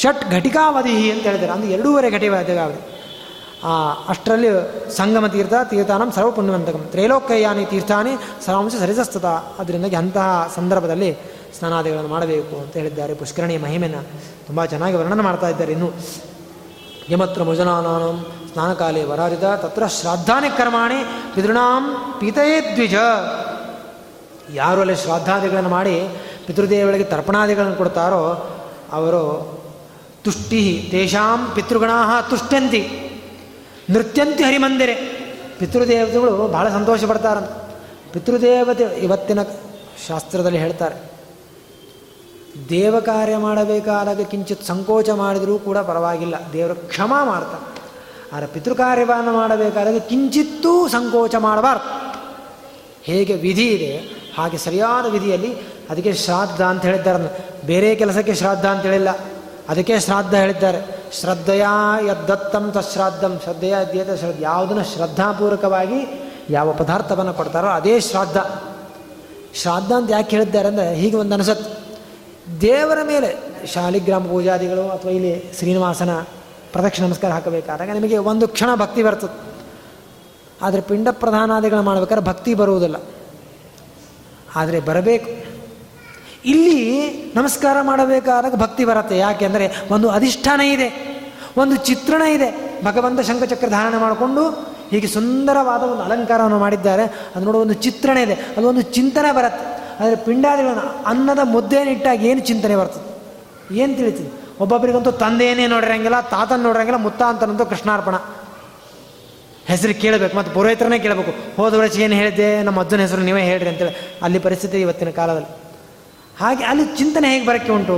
ಷಟ್ ಘಟಿಕಾವಧಿ ಅಂತ ಹೇಳಿದ್ದಾರೆ. ಅಂದರೆ ಎರಡೂವರೆ ಘಟಿಕಾವಧಿ. ಆ, ಅಷ್ಟರಲ್ಲಿ ಸಂಗಮ ತೀರ್ಥ, ತೀರ್ಥಾನಂ ಸರ್ವ ಪುಣ್ಯವಂತಕಂ ತ್ರೈಲೋಕಯ್ಯಾನಿ ತೀರ್ಥಾನಿ ಸರ್ವಾಂಶ ಸರಿಸಸ್ತದ ಅದರಿಂದಾಗಿ ಅಂತಹ ಸಂದರ್ಭದಲ್ಲಿ ಸ್ನಾನಾದಿಗಳನ್ನು ಮಾಡಬೇಕು ಅಂತ ಹೇಳಿದ್ದಾರೆ. ಪುಷ್ಕರಣಿಯ ಮಹಿಮೆನ ತುಂಬ ಚೆನ್ನಾಗಿ ವರ್ಣನೆ ಮಾಡ್ತಾ ಇದ್ದಾರೆ ಇನ್ನು. ಯಮತ್ರ ಮುಜನಾನಾಂ ಸ್ನಾನಕಾಲೇ ವರಾರಿದ ತತ್ರ ಶ್ರಾದ್ದಾನಿ ಕರ್ಮಾಣಿ ಪಿತೃಣಾಂ ಪೀತಯೇ ದ್ವಿಜ ಯಾರು ಅಲ್ಲಿ ಶ್ರಾದ್ದಾದಿಗಳನ್ನು ಮಾಡಿ ಪಿತೃದೇವಗಳಿಗೆ ತರ್ಪಣಾದಿಗಳನ್ನು ಕೊಡ್ತಾರೋ, ಅವರು ತುಷ್ಟಿ ತೇಷಾಂ ಪಿತೃಗಣಾ ತುಷ್ಟ್ಯಂತಿ ನೃತ್ಯಂತಿ ಹರಿಮಂದಿರೆ. ಪಿತೃದೇವತೆಗಳು ಬಹಳ ಸಂತೋಷ ಪಡ್ತಾರಂತ ಪಿತೃದೇವತೆ ಇವತ್ತಿನ ಶಾಸ್ತ್ರದಲ್ಲಿ ಹೇಳ್ತಾರೆ. ದೇವ ಕಾರ್ಯ ಮಾಡಬೇಕಾದಾಗ ಕಿಂಚಿತ್ ಸಂಕೋಚ ಮಾಡಿದರೂ ಕೂಡ ಪರವಾಗಿಲ್ಲ. ದೇವರು ಕ್ಷಮ ಮಾಡ್ತಾರೆ ಆದರೆ ಪಿತೃಕಾರ್ಯವನ್ನು ಮಾಡಬೇಕಾದಾಗ ಕಿಂಚಿತ್ತೂ ಸಂಕೋಚ ಮಾಡಬಾರ್ದು. ಹೇಗೆ ವಿಧಿ ಇದೆ, ಹಾಗೆ ಸರಿಯಾದ ವಿಧಿಯಲ್ಲಿ ಅದಕ್ಕೆ ಶ್ರಾದ್ದ ಅಂತ ಹೇಳಿದ್ದಾರೆ ಬೇರೆ ಕೆಲಸಕ್ಕೆ ಶ್ರಾದ್ದ ಅಂತ ಹೇಳಿಲ್ಲ. ಅದಕ್ಕೆ ಶ್ರಾದ್ದ ಹೇಳಿದ್ದಾರೆ. ಶ್ರದ್ಧೆಯ ಯದ್ದತ್ತಂ ತಶ್ರಾದ್ದಂ. ಶ್ರದ್ಧೆಯ ಅಧ್ಯತ ಶ್ರದ್ಧ. ಯಾವುದನ್ನು ಶ್ರದ್ಧಾಪೂರ್ವಕವಾಗಿ ಯಾವ ಪದಾರ್ಥವನ್ನು ಕೊಡ್ತಾರೋ ಅದೇ ಶ್ರಾದ್ದ. ಶ್ರಾದ್ದ ಅಂತ ಯಾಕೆ ಹೇಳಿದ್ದಾರೆ ಅಂದರೆ ಹೀಗೆ ಒಂದು ದೇವರ ಮೇಲೆ ಶಾಲಿಗ್ರಾಮ ಪೂಜಾದಿಗಳು ಅಥವಾ ಇಲ್ಲಿ ಶ್ರೀನಿವಾಸನ ಪ್ರದಕ್ಷಿಣ ನಮಸ್ಕಾರ ಹಾಕಬೇಕಾದಾಗ ನಿಮಗೆ ಒಂದು ಕ್ಷಣ ಭಕ್ತಿ ಬರ್ತದೆ. ಆದರೆ ಪಿಂಡ ಪ್ರಧಾನಾದಿಗಳು ಮಾಡಬೇಕಾದ್ರೆ ಭಕ್ತಿ ಬರುವುದಿಲ್ಲ. ಆದರೆ ಬರಬೇಕು. ಇಲ್ಲಿ ನಮಸ್ಕಾರ ಮಾಡಬೇಕಾದಾಗ ಭಕ್ತಿ ಬರುತ್ತೆ. ಯಾಕೆ ಅಂದರೆ ಒಂದು ಅಧಿಷ್ಠಾನ ಇದೆ, ಒಂದು ಚಿತ್ರಣ ಇದೆ. ಭಗವಂತ ಶಂಖಚಕ್ರ ಧಾರಣ ಮಾಡಿಕೊಂಡು ಹೀಗೆ ಸುಂದರವಾದ ಒಂದು ಅಲಂಕಾರವನ್ನು ಮಾಡಿದ್ದಾರೆ. ಅದು ನೋಡೋ, ಒಂದು ಚಿತ್ರಣ ಇದೆ. ಅದು ಒಂದು ಚಿಂತನೆ ಬರುತ್ತೆ. ಆದರೆ ಪಿಂಡಾದಿಗಳನ್ನು ಅನ್ನದ ಮುದ್ದೇನಿಟ್ಟಾಗ ಏನು ಚಿಂತನೆ ಬರ್ತದೆ? ಏನು ತಿಳಿತೀವಿ ಒಬ್ಬೊಬ್ಬರಿಗಂತೂ ತಂದೆಯೇ ನೋಡಿರಂಗಿಲ್ಲ, ತಾತನ ನೋಡಿರಂಗಿಲ್ಲ ಮುತ್ತ ಅಂತನಂತೂ ಕೃಷ್ಣಾರ್ಪಣ. ಹೆಸರು ಕೇಳಬೇಕು, ಮತ್ತು ಪುರೋಹಿತರನ್ನೇ ಕೇಳಬೇಕು. ಹೋದ ವರ್ಷ ಏನು ಹೇಳಿದ್ದೆ? ನಮ್ಮ ಅಜ್ಜನ ಹೆಸರು ನೀವೇ ಹೇಳ್ರಿ ಅಂತೇಳಿ ಅಲ್ಲಿ ಪರಿಸ್ಥಿತಿ ಇವತ್ತಿನ ಕಾಲದಲ್ಲಿ. ಹಾಗೆ ಅಲ್ಲಿ ಚಿಂತನೆ ಹೇಗೆ ಬರೋಕ್ಕೆ ಉಂಟು?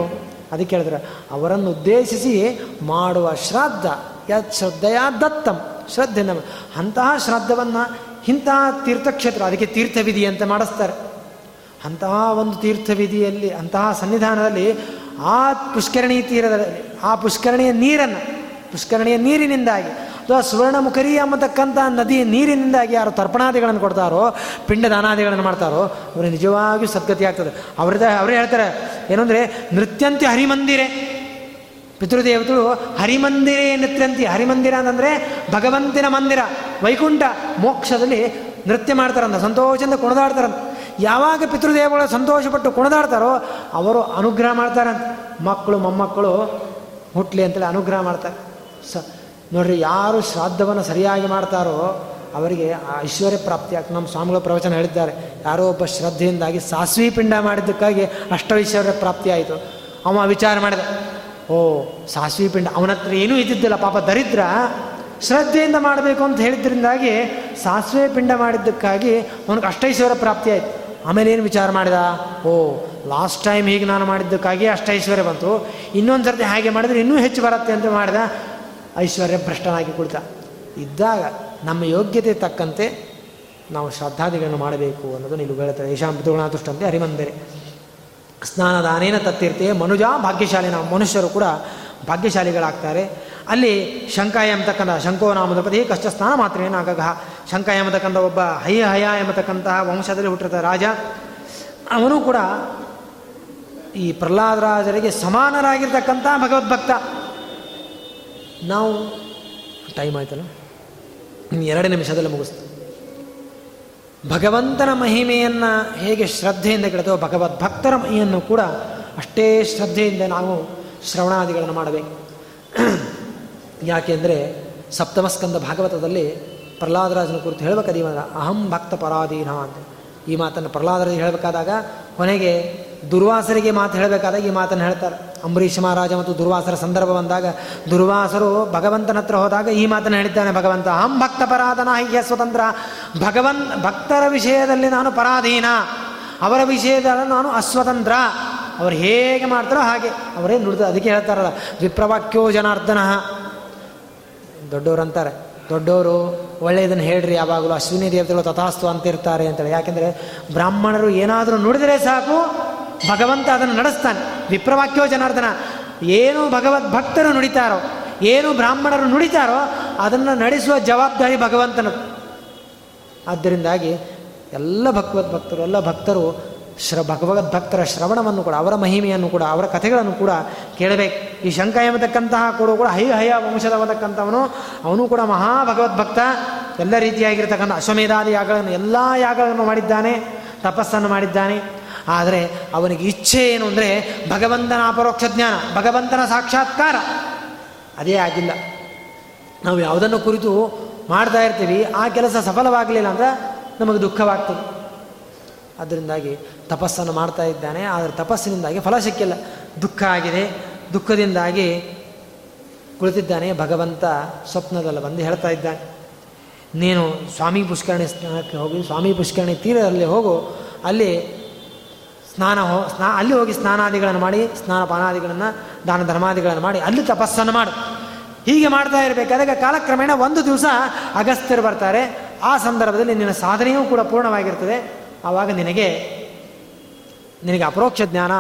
ಅದಕ್ಕೆ ಹೇಳಿದ್ರೆ, ಅವರನ್ನು ಉದ್ದೇಶಿಸಿ ಮಾಡುವ ಶ್ರಾದ್ದ ಯತ್ ಶ್ರದ್ಧೆಯ ದತ್ತಂ, ಶ್ರದ್ಧೆ ನಮ್ಮ ಅಂತಹ ಶ್ರಾದ್ದವನ್ನು ಇಂತಹ ತೀರ್ಥಕ್ಷೇತ್ರ ಅದಕ್ಕೆ ತೀರ್ಥವಿಧಿ ಅಂತ ಮಾಡಿಸ್ತಾರೆ. ಅಂತಹ ಒಂದು ತೀರ್ಥವಿಧಿಯಲ್ಲಿ, ಅಂತಹ ಸನ್ನಿಧಾನದಲ್ಲಿ ಆ ಪುಷ್ಕರಣಿ ತೀರದ, ಆ ಪುಷ್ಕರಣಿಯ ನೀರನ್ನು, ಪುಷ್ಕರಣಿಯ ನೀರಿನಿಂದಾಗಿ, ಅಥವಾ ಸುವರ್ಣಮುಖರಿ ಎಂಬತಕ್ಕಂಥ ನದಿ ನೀರಿನಿಂದಾಗಿ ಯಾರು ತರ್ಪಣಾದಿಗಳನ್ನು ಕೊಡ್ತಾರೋ ಪಿಂಡ ದಾನಾದಿಗಳನ್ನು ಮಾಡ್ತಾರೋ ಅವರು ನಿಜವಾಗಿಯೂ ಸದ್ಗತಿ ಆಗ್ತದೆ. ಅವ್ರದ ಅವರೇ ಹೇಳ್ತಾರೆ, ಏನಂದರೆ, ನೃತ್ಯಂತಿ ಹರಿಮಂದಿರೆ. ಪಿತೃದೇವತೆಗಳು ಹರಿಮಂದಿರೇ ನೃತ್ಯಂತಿ. ಹರಿಮಂದಿರ ಅಂತಂದರೆ ಭಗವಂತನ ಮಂದಿರ, ವೈಕುಂಠ ಮೋಕ್ಷದಲ್ಲಿ ನೃತ್ಯ ಮಾಡ್ತಾರಂತ, ಸಂತೋಷದಿಂದ ಕುಣಿದಾಡ್ತಾರಂತ ಯಾವಾಗ ಪಿತೃದೇವಗಳು ಸಂತೋಷಪಟ್ಟು ಕುಣಿದಾಡ್ತಾರೋ ಅವರು ಅನುಗ್ರಹ ಮಾಡ್ತಾರಂತ ಮಕ್ಕಳು, ಮೊಮ್ಮಕ್ಕಳು ಹುಟ್ಲಿ ಅಂತೇಳಿ ಅನುಗ್ರಹ ಮಾಡ್ತಾರೆ. ಸ, ನೋಡ್ರಿ, ಯಾರು ಶ್ರಾದ್ದವನ್ನು ಸರಿಯಾಗಿ ಮಾಡ್ತಾರೋ ಅವರಿಗೆ ಐಶ್ವರ್ಯ ಪ್ರಾಪ್ತಿ ಆಗ್ತದೆ. ನಮ್ಮ ಸ್ವಾಮಿಗಳ ಪ್ರವಚನ ಹೇಳಿದ್ದಾರೆ, ಯಾರೋ ಒಬ್ಬ ಶ್ರದ್ಧೆಯಿಂದಾಗಿ ಸಾಸ್ವಿ ಪಿಂಡ ಮಾಡಿದ್ದಕ್ಕಾಗಿ ಅಷ್ಟೈಶ್ವರ್ಯ ಪ್ರಾಪ್ತಿ ಆಯಿತು. ಅವ ವಿಚಾರ ಮಾಡಿದ, ಓ, ಸಾಸ್ವಿ ಪಿಂಡ, ಅವನ ಹತ್ರ ಏನೂ ಇದ್ದಿದ್ದಿಲ್ಲ, ಪಾಪ ದರಿದ್ರ, ಶ್ರದ್ಧೆಯಿಂದ ಮಾಡಬೇಕು ಅಂತ ಹೇಳಿದ್ರಿಂದಾಗಿ ಸಾಸಿವೆ ಪಿಂಡ ಮಾಡಿದ್ದಕ್ಕಾಗಿ ಅವನಿಗೆ ಅಷ್ಟೈಶ್ವರ್ಯ ಪ್ರಾಪ್ತಿ ಆಯಿತು. ಆಮೇಲೆ ಏನು ವಿಚಾರ ಮಾಡಿದ? ಓ ಲಾಸ್ಟ್ ಟೈಮ್ ಹೀಗೆ ನಾನು ಮಾಡಿದ್ದಕ್ಕಾಗಿ ಅಷ್ಟು ಐಶ್ವರ್ಯ ಬಂತು. ಇನ್ನೊಂದು ಸರ್ತಿ ಹಾಗೆ ಮಾಡಿದ್ರೆ ಇನ್ನೂ ಹೆಚ್ಚು ಬರುತ್ತೆ ಅಂತ ಮಾಡಿದ. ಐಶ್ವರ್ಯ ಭ್ರಷ್ಟನಾಗಿ ಕುಳಿತ. ಇದ್ದಾಗ ನಮ್ಮ ಯೋಗ್ಯತೆ ತಕ್ಕಂತೆ ನಾವು ಶ್ರದ್ಧಾದಿಗಳನ್ನು ಮಾಡಬೇಕು ಅನ್ನೋದು ನೀವು ಹೇಳ್ತಾರೆ ಯಶಾಂ ಪಿತೃಗುಣಾತುಷ್ಟಂತೆ ಹರಿಮಂದಿರೆ. ಸ್ನಾನದಾನೇನ ತತ್ತಿರ್ತೆ ಮನುಜ ಭಾಗ್ಯಶಾಲಿ. ನಾವು ಮನುಷ್ಯರು ಕೂಡ ಭಾಗ್ಯಶಾಲಿಗಳಾಗ್ತಾರೆ. ಅಲ್ಲಿ ಶಂಕ ಎಂಬತಕ್ಕಂಥ ಶಂಕೋ ನಾಮದ ಪದೇ ಕಷ್ಟ ಸ್ನಾನ ಮಾತ್ರ ಏನಾಗ ಶಂಕ ಎಂಬತಕ್ಕಂಥ ಒಬ್ಬ ಹಯ ಹಯ ಎಂಬತಕ್ಕಂತಹ ವಂಶದಲ್ಲಿ ಹುಟ್ಟಿರ್ತ ರಾಜ, ಅವನು ಕೂಡ ಈ ಪ್ರಹ್ಲಾದರಾಜರಿಗೆ ಸಮಾನರಾಗಿರ್ತಕ್ಕಂಥ ಭಗವದ್ಭಕ್ತ. ನಾವು ಟೈಮ್ ಆಯ್ತಲ್ಲ? ಎರಡು ನಿಮಿಷದಲ್ಲಿ ಮುಗಿಸ್ತು ಭಗವಂತನ ಮಹಿಮೆಯನ್ನು ಹೇಗೆ ಶ್ರದ್ಧೆಯಿಂದ ಕೇಳ್ತೇವೆ, ಭಗವದ್ಭಕ್ತರ ಮಹಿಯನ್ನು ಕೂಡ ಅಷ್ಟೇ ಶ್ರದ್ಧೆಯಿಂದ ನಾವು ಶ್ರವಣಾದಿಗಳನ್ನು ಮಾಡಬೇಕು. ಯಾಕೆಂದರೆ ಸಪ್ತಮಸ್ಕಂದ ಭಾಗವತದಲ್ಲಿ ಪ್ರಹ್ಲಾದರಾಜನ ಕುರಿತು ಹೇಳಬೇಕಾದ ಅಹಂ ಭಕ್ತ ಪರಾಧೀನ ಅಂತ. ಈ ಮಾತನ್ನು ಪ್ರಹ್ಲಾದರಾಜ ಹೇಳಬೇಕಾದಾಗ ಕೊನೆಗೆ ದುರ್ವಾಸರಿಗೆ ಮಾತು ಹೇಳಬೇಕಾದಾಗ ಈ ಮಾತನ್ನು ಹೇಳ್ತಾರೆ. ಅಂಬರೀಷ್ ಮಹಾರಾಜ ಮತ್ತು ದುರ್ವಾಸರ ಸಂದರ್ಭ ಬಂದಾಗ ದುರ್ವಾಸರು ಭಗವಂತನ ಹತ್ರ ಹೋದಾಗ ಈ ಮಾತನ್ನು ಹೇಳಿದ್ದಾನೆ, ಭಗವಂತ, ಅಹಂ ಭಕ್ತ ಪರಾಧನ ಹೀಗೆ ಸ್ವತಂತ್ರ. ಭಗವನ್, ಭಕ್ತರ ವಿಷಯದಲ್ಲಿ ನಾನು ಪರಾಧೀನ. ಅವರ ವಿಷಯದಲ್ಲಿ ನಾನು ಅಸ್ವತಂತ್ರ. ಅವ್ರು ಹೇಗೆ ಮಾಡ್ತಾರೋ ಹಾಗೆ. ಅವರೇ ನುಡಿದ ಅದಕ್ಕೆ ಹೇಳ್ತಾರಲ್ಲ, ವಿಪ್ರವಾಕ್ಯೋ ಜನಾರ್ದನ. ದೊಡ್ಡವರು ಅಂತಾರೆ. ದೊಡ್ಡವರು ಒಳ್ಳೆಯದನ್ನು ಹೇಳ್ರಿ, ಯಾವಾಗಲೂ ಅಶ್ವಿನಿ ದೇವತೆಗಳು ತಥಾಸ್ತು ಅಂತ ಇರ್ತಾರೆ ಅಂತೇಳಿ. ಯಾಕೆಂದರೆ ಬ್ರಾಹ್ಮಣರು ಏನಾದರೂ ನುಡಿದರೆ ಸಾಕು, ಭಗವಂತ ಅದನ್ನು ನಡೆಸ್ತಾನೆ. ವಿಪ್ರವಾಕ್ಯೋ ಜನಾರ್ದನ, ಏನು ಭಗವದ್ ಭಕ್ತರು ನುಡಿತಾರೋ, ಏನು ಬ್ರಾಹ್ಮಣರು ನುಡಿತಾರೋ, ಅದನ್ನು ನಡೆಸುವ ಜವಾಬ್ದಾರಿ ಭಗವಂತನದು. ಆದ್ದರಿಂದಾಗಿ ಎಲ್ಲ ಭಗವದ್ ಭಕ್ತರು ಎಲ್ಲ ಭಕ್ತರು ಶ್ರ, ಭಗವದ್ ಭಕ್ತರ ಶ್ರವಣವನ್ನು ಕೂಡ, ಅವರ ಮಹಿಮೆಯನ್ನು ಕೂಡ, ಅವರ ಕಥೆಗಳನ್ನು ಕೂಡ ಕೇಳಬೇಕು. ಈ ಶಂಕ ಎಂಬತಕ್ಕಂತಹ ಕೂಡ ಕೂಡ ಹೈ ಹಯ ವಂಶದವತಕ್ಕಂಥವನು ಅವನು ಕೂಡ ಮಹಾ ಭಗವದ್ಭಕ್ತ ಎಲ್ಲ ರೀತಿಯಾಗಿರ್ತಕ್ಕಂಥ ಅಶ್ವಮೇಧಾದಿ ಯಾಗಗಳನ್ನು, ಎಲ್ಲ ಯಾಗಗಳನ್ನು ಮಾಡಿದ್ದಾನೆ, ತಪಸ್ಸನ್ನು ಮಾಡಿದ್ದಾನೆ. ಆದರೆ ಅವನಿಗೆ ಇಚ್ಛೆ ಏನು ಅಂದರೆ ಭಗವಂತನ ಅಪರೋಕ್ಷ ಜ್ಞಾನ, ಭಗವಂತನ ಸಾಕ್ಷಾತ್ಕಾರ. ಅದೇ ಆಗಿಲ್ಲ. ನಾವು ಯಾವುದನ್ನು ಕುರಿತು ಮಾಡ್ತಾ ಇರ್ತೀವಿ, ಆ ಕೆಲಸ ಸಫಲವಾಗಲಿಲ್ಲ ಅಂದ್ರೆ ನಮಗೆ ದುಃಖವಾಗ್ತದೆ. ಅದರಿಂದಾಗಿ ತಪಸ್ಸನ್ನು ಮಾಡ್ತಾ ಇದ್ದಾನೆ. ಆದರೆ ತಪಸ್ಸಿನಿಂದಾಗಿ ಫಲ ಸಿಕ್ಕಿಲ್ಲ. ದುಃಖ ಆಗಿದೆ. ದುಃಖದಿಂದಾಗಿ ಕುಳಿತಿದ್ದಾನೆ. ಭಗವಂತ ಸ್ವಪ್ನದಲ್ಲಿ ಬಂದು ಹೇಳ್ತಾ ಇದ್ದಾನೆ. ನೀನು ಸ್ವಾಮಿ ಪುಷ್ಕರಣಿ ಸ್ನಾನಕ್ಕೆ ಹೋಗಿ, ಸ್ವಾಮಿ ಪುಷ್ಕರಣಿ ತೀರದಲ್ಲಿ ಹೋಗು. ಅಲ್ಲಿ ಸ್ನಾನ ಹೋ, ಸ್ನಾ, ಅಲ್ಲಿ ಹೋಗಿ ಸ್ನಾನಾದಿಗಳನ್ನು ಮಾಡಿ ಸ್ನಾನ ಪಾನಾದಿಗಳನ್ನು ದಾನ ಧರ್ಮಾದಿಗಳನ್ನು ಮಾಡಿ, ಅಲ್ಲಿ ತಪಸ್ಸನ್ನು ಮಾಡು. ಹೀಗೆ ಮಾಡ್ತಾ ಇರಬೇಕಾದಾಗ ಕಾಲಕ್ರಮೇಣ ಒಂದು ದಿವಸ ಅಗಸ್ತ್ಯರು ಬರ್ತಾರೆ. ಆ ಸಂದರ್ಭದಲ್ಲಿ ನಿನ್ನ ಸಾಧನೆಯೂ ಕೂಡ ಪೂರ್ಣವಾಗಿರ್ತದೆ. ಆವಾಗ ನಿನಗೆ ನಿನಗೆ ಅಪರೋಕ್ಷ ಜ್ಞಾನ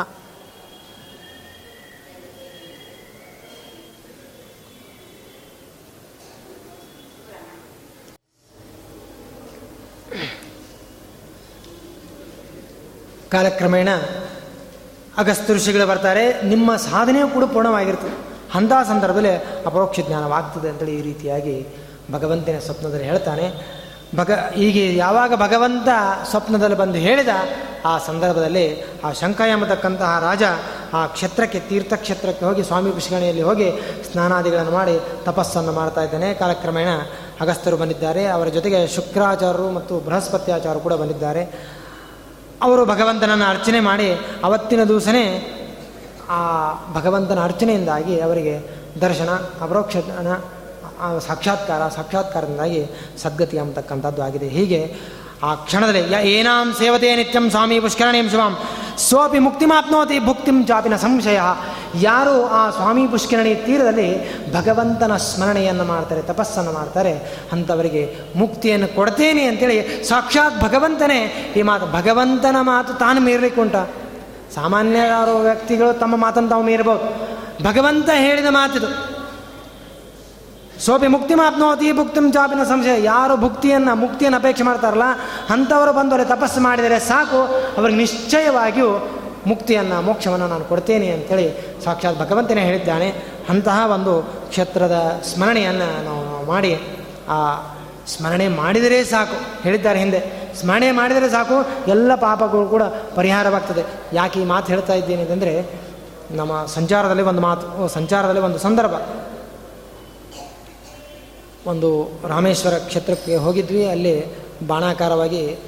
ಕಾಲಕ್ರಮೇಣ ಅಗಸ್ತ್ಯ ಋಷಿಗಳು ಬರ್ತಾರೆ. ನಿಮ್ಮ ಸಾಧನೆಯೂ ಕೂಡ ಪೂರ್ಣವಾಗಿರ್ತದೆ ಅಂಥ ಸಂದರ್ಭದಲ್ಲಿ ಅಪರೋಕ್ಷ ಜ್ಞಾನವಾಗ್ತದೆ ಅಂತೇಳಿ ಈ ರೀತಿಯಾಗಿ ಭಗವಂತನ ಸ್ವಪ್ನದಲ್ಲಿ ಹೇಳ್ತಾನೆ. ಭಗ, ಹೀಗೆ ಯಾವಾಗ ಭಗವಂತ ಸ್ವಪ್ನದಲ್ಲಿ ಬಂದು ಹೇಳಿದ, ಆ ಸಂದರ್ಭದಲ್ಲಿ ಆ ಶಂಕ ಎಂಬತಕ್ಕಂತಹ ರಾಜ ಆ ಕ್ಷೇತ್ರಕ್ಕೆ, ತೀರ್ಥಕ್ಷೇತ್ರಕ್ಕೆ ಹೋಗಿ ಸ್ವಾಮಿ ಪುಷ್ಕಣಿಯಲ್ಲಿ ಹೋಗಿ ಸ್ನಾನಾದಿಗಳನ್ನು ಮಾಡಿ ತಪಸ್ಸನ್ನು ಮಾಡ್ತಾ ಇದ್ದಾನೆ. ಕಾಲಕ್ರಮೇಣ ಅಗಸ್ತರು ಬಂದಿದ್ದಾರೆ. ಅವರ ಜೊತೆಗೆ ಶುಕ್ರಾಚಾರ್ಯರು ಮತ್ತು ಬೃಹಸ್ಪತ್ಯಾಚಾರ್ಯರು ಕೂಡ ಬಂದಿದ್ದಾರೆ. ಅವರು ಭಗವಂತನನ್ನು ಅರ್ಚನೆ ಮಾಡಿ ಅವತ್ತಿನ ದಿವಸನೇ ಆ ಭಗವಂತನ ಅರ್ಚನೆಯಿಂದಾಗಿ ಅವರಿಗೆ ದರ್ಶನ ಅಪರೋಕ್ಷ ಸಾಕ್ಷಾತ್ಕಾರ, ಸಾಕ್ಷಾತ್ಕಾರದಿಂದಾಗಿ ಸದ್ಗತಿ ಅಂತಕ್ಕಂಥದ್ದು ಆಗಿದೆ. ಹೀಗೆ ಆ ಕ್ಷಣದಲ್ಲಿ, ಯ ಏನಾಂ ಸೇವತೆ ನಿತ್ಯಂ ಸ್ವಾಮಿ ಪುಷ್ಕರಣೀಂ ಶಿವಾಂ. ಸೋಪಿ ಮುಕ್ತಿಮಾಪ್ನೋತಿ ಭುಕ್ತಿಂ ಚಾಪಿನ ಸಂಶಯ. ಯಾರು ಆ ಸ್ವಾಮಿ ಪುಷ್ಕರಣಿ ತೀರದಲ್ಲಿ ಭಗವಂತನ ಸ್ಮರಣೆಯನ್ನು ಮಾಡ್ತಾರೆ, ತಪಸ್ಸನ್ನು ಮಾಡ್ತಾರೆ, ಅಂಥವರಿಗೆ ಮುಕ್ತಿಯನ್ನು ಕೊಡ್ತೇನೆ ಅಂತೇಳಿ ಸಾಕ್ಷಾತ್ ಭಗವಂತನೇ ಈ ಮಾತು, ಭಗವಂತನ ಮಾತು ತಾನು ಮೀರಲಿಕ್ಕೆ ಉಂಟ. ಸಾಮಾನ್ಯ ವ್ಯಕ್ತಿಗಳು ತಮ್ಮ ಮಾತನ್ನು ತಾವು ಮೀರಬಹುದು ಭಗವಂತ ಹೇಳಿದ ಮಾತಿದು. ಸೋಪಿ ಮುಕ್ತಿ ಮಾಪ್ನೋತಿ, ಭುಕ್ತಿಂ ಜಾಪಿನ ಸಂಶಯ. ಯಾರು ಭುಕ್ತಿಯನ್ನು, ಮುಕ್ತಿಯನ್ನು ಅಪೇಕ್ಷೆ ಮಾಡ್ತಾರಲ್ಲ, ಅಂಥವರು ಬಂದವರೆ ತಪಸ್ಸು ಮಾಡಿದರೆ ಸಾಕು, ಅವ್ರಿಗೆ ನಿಶ್ಚಯವಾಗಿಯೂ ಮುಕ್ತಿಯನ್ನು, ಮೋಕ್ಷವನ್ನು ನಾನು ಕೊಡ್ತೇನೆ ಅಂತೇಳಿ ಸಾಕ್ಷಾತ್ ಭಗವಂತನೇ ಹೇಳಿದ್ದಾನೆ. ಅಂತಹ ಒಂದು ಕ್ಷೇತ್ರದ ಸ್ಮರಣೆಯನ್ನು ನಾವು ಮಾಡಿ, ಆ ಸ್ಮರಣೆ ಮಾಡಿದರೆ ಸಾಕು, ಹೇಳಿದ್ದಾರೆ ಹಿಂದೆ. ಸ್ಮರಣೆ ಮಾಡಿದರೆ ಸಾಕು, ಎಲ್ಲ ಪಾಪಗಳು ಕೂಡ ಪರಿಹಾರವಾಗ್ತದೆ. ಯಾಕೆ ಈ ಮಾತು ಹೇಳ್ತಾ ಇದ್ದೇನೆ ಅಂತಂದರೆ, ನಮ್ಮ ಸಂಚಾರದಲ್ಲಿ ಒಂದು ಮಾತು ಸಂಚಾರದಲ್ಲಿ ಒಂದು ಸಂದರ್ಭ. ಒಂದು ರಾಮೇಶ್ವರ ಕ್ಷೇತ್ರಕ್ಕೆ ಹೋಗಿದ್ವಿ. ಅಲ್ಲಿ ಬಾಣಾಕಾರವಾಗಿ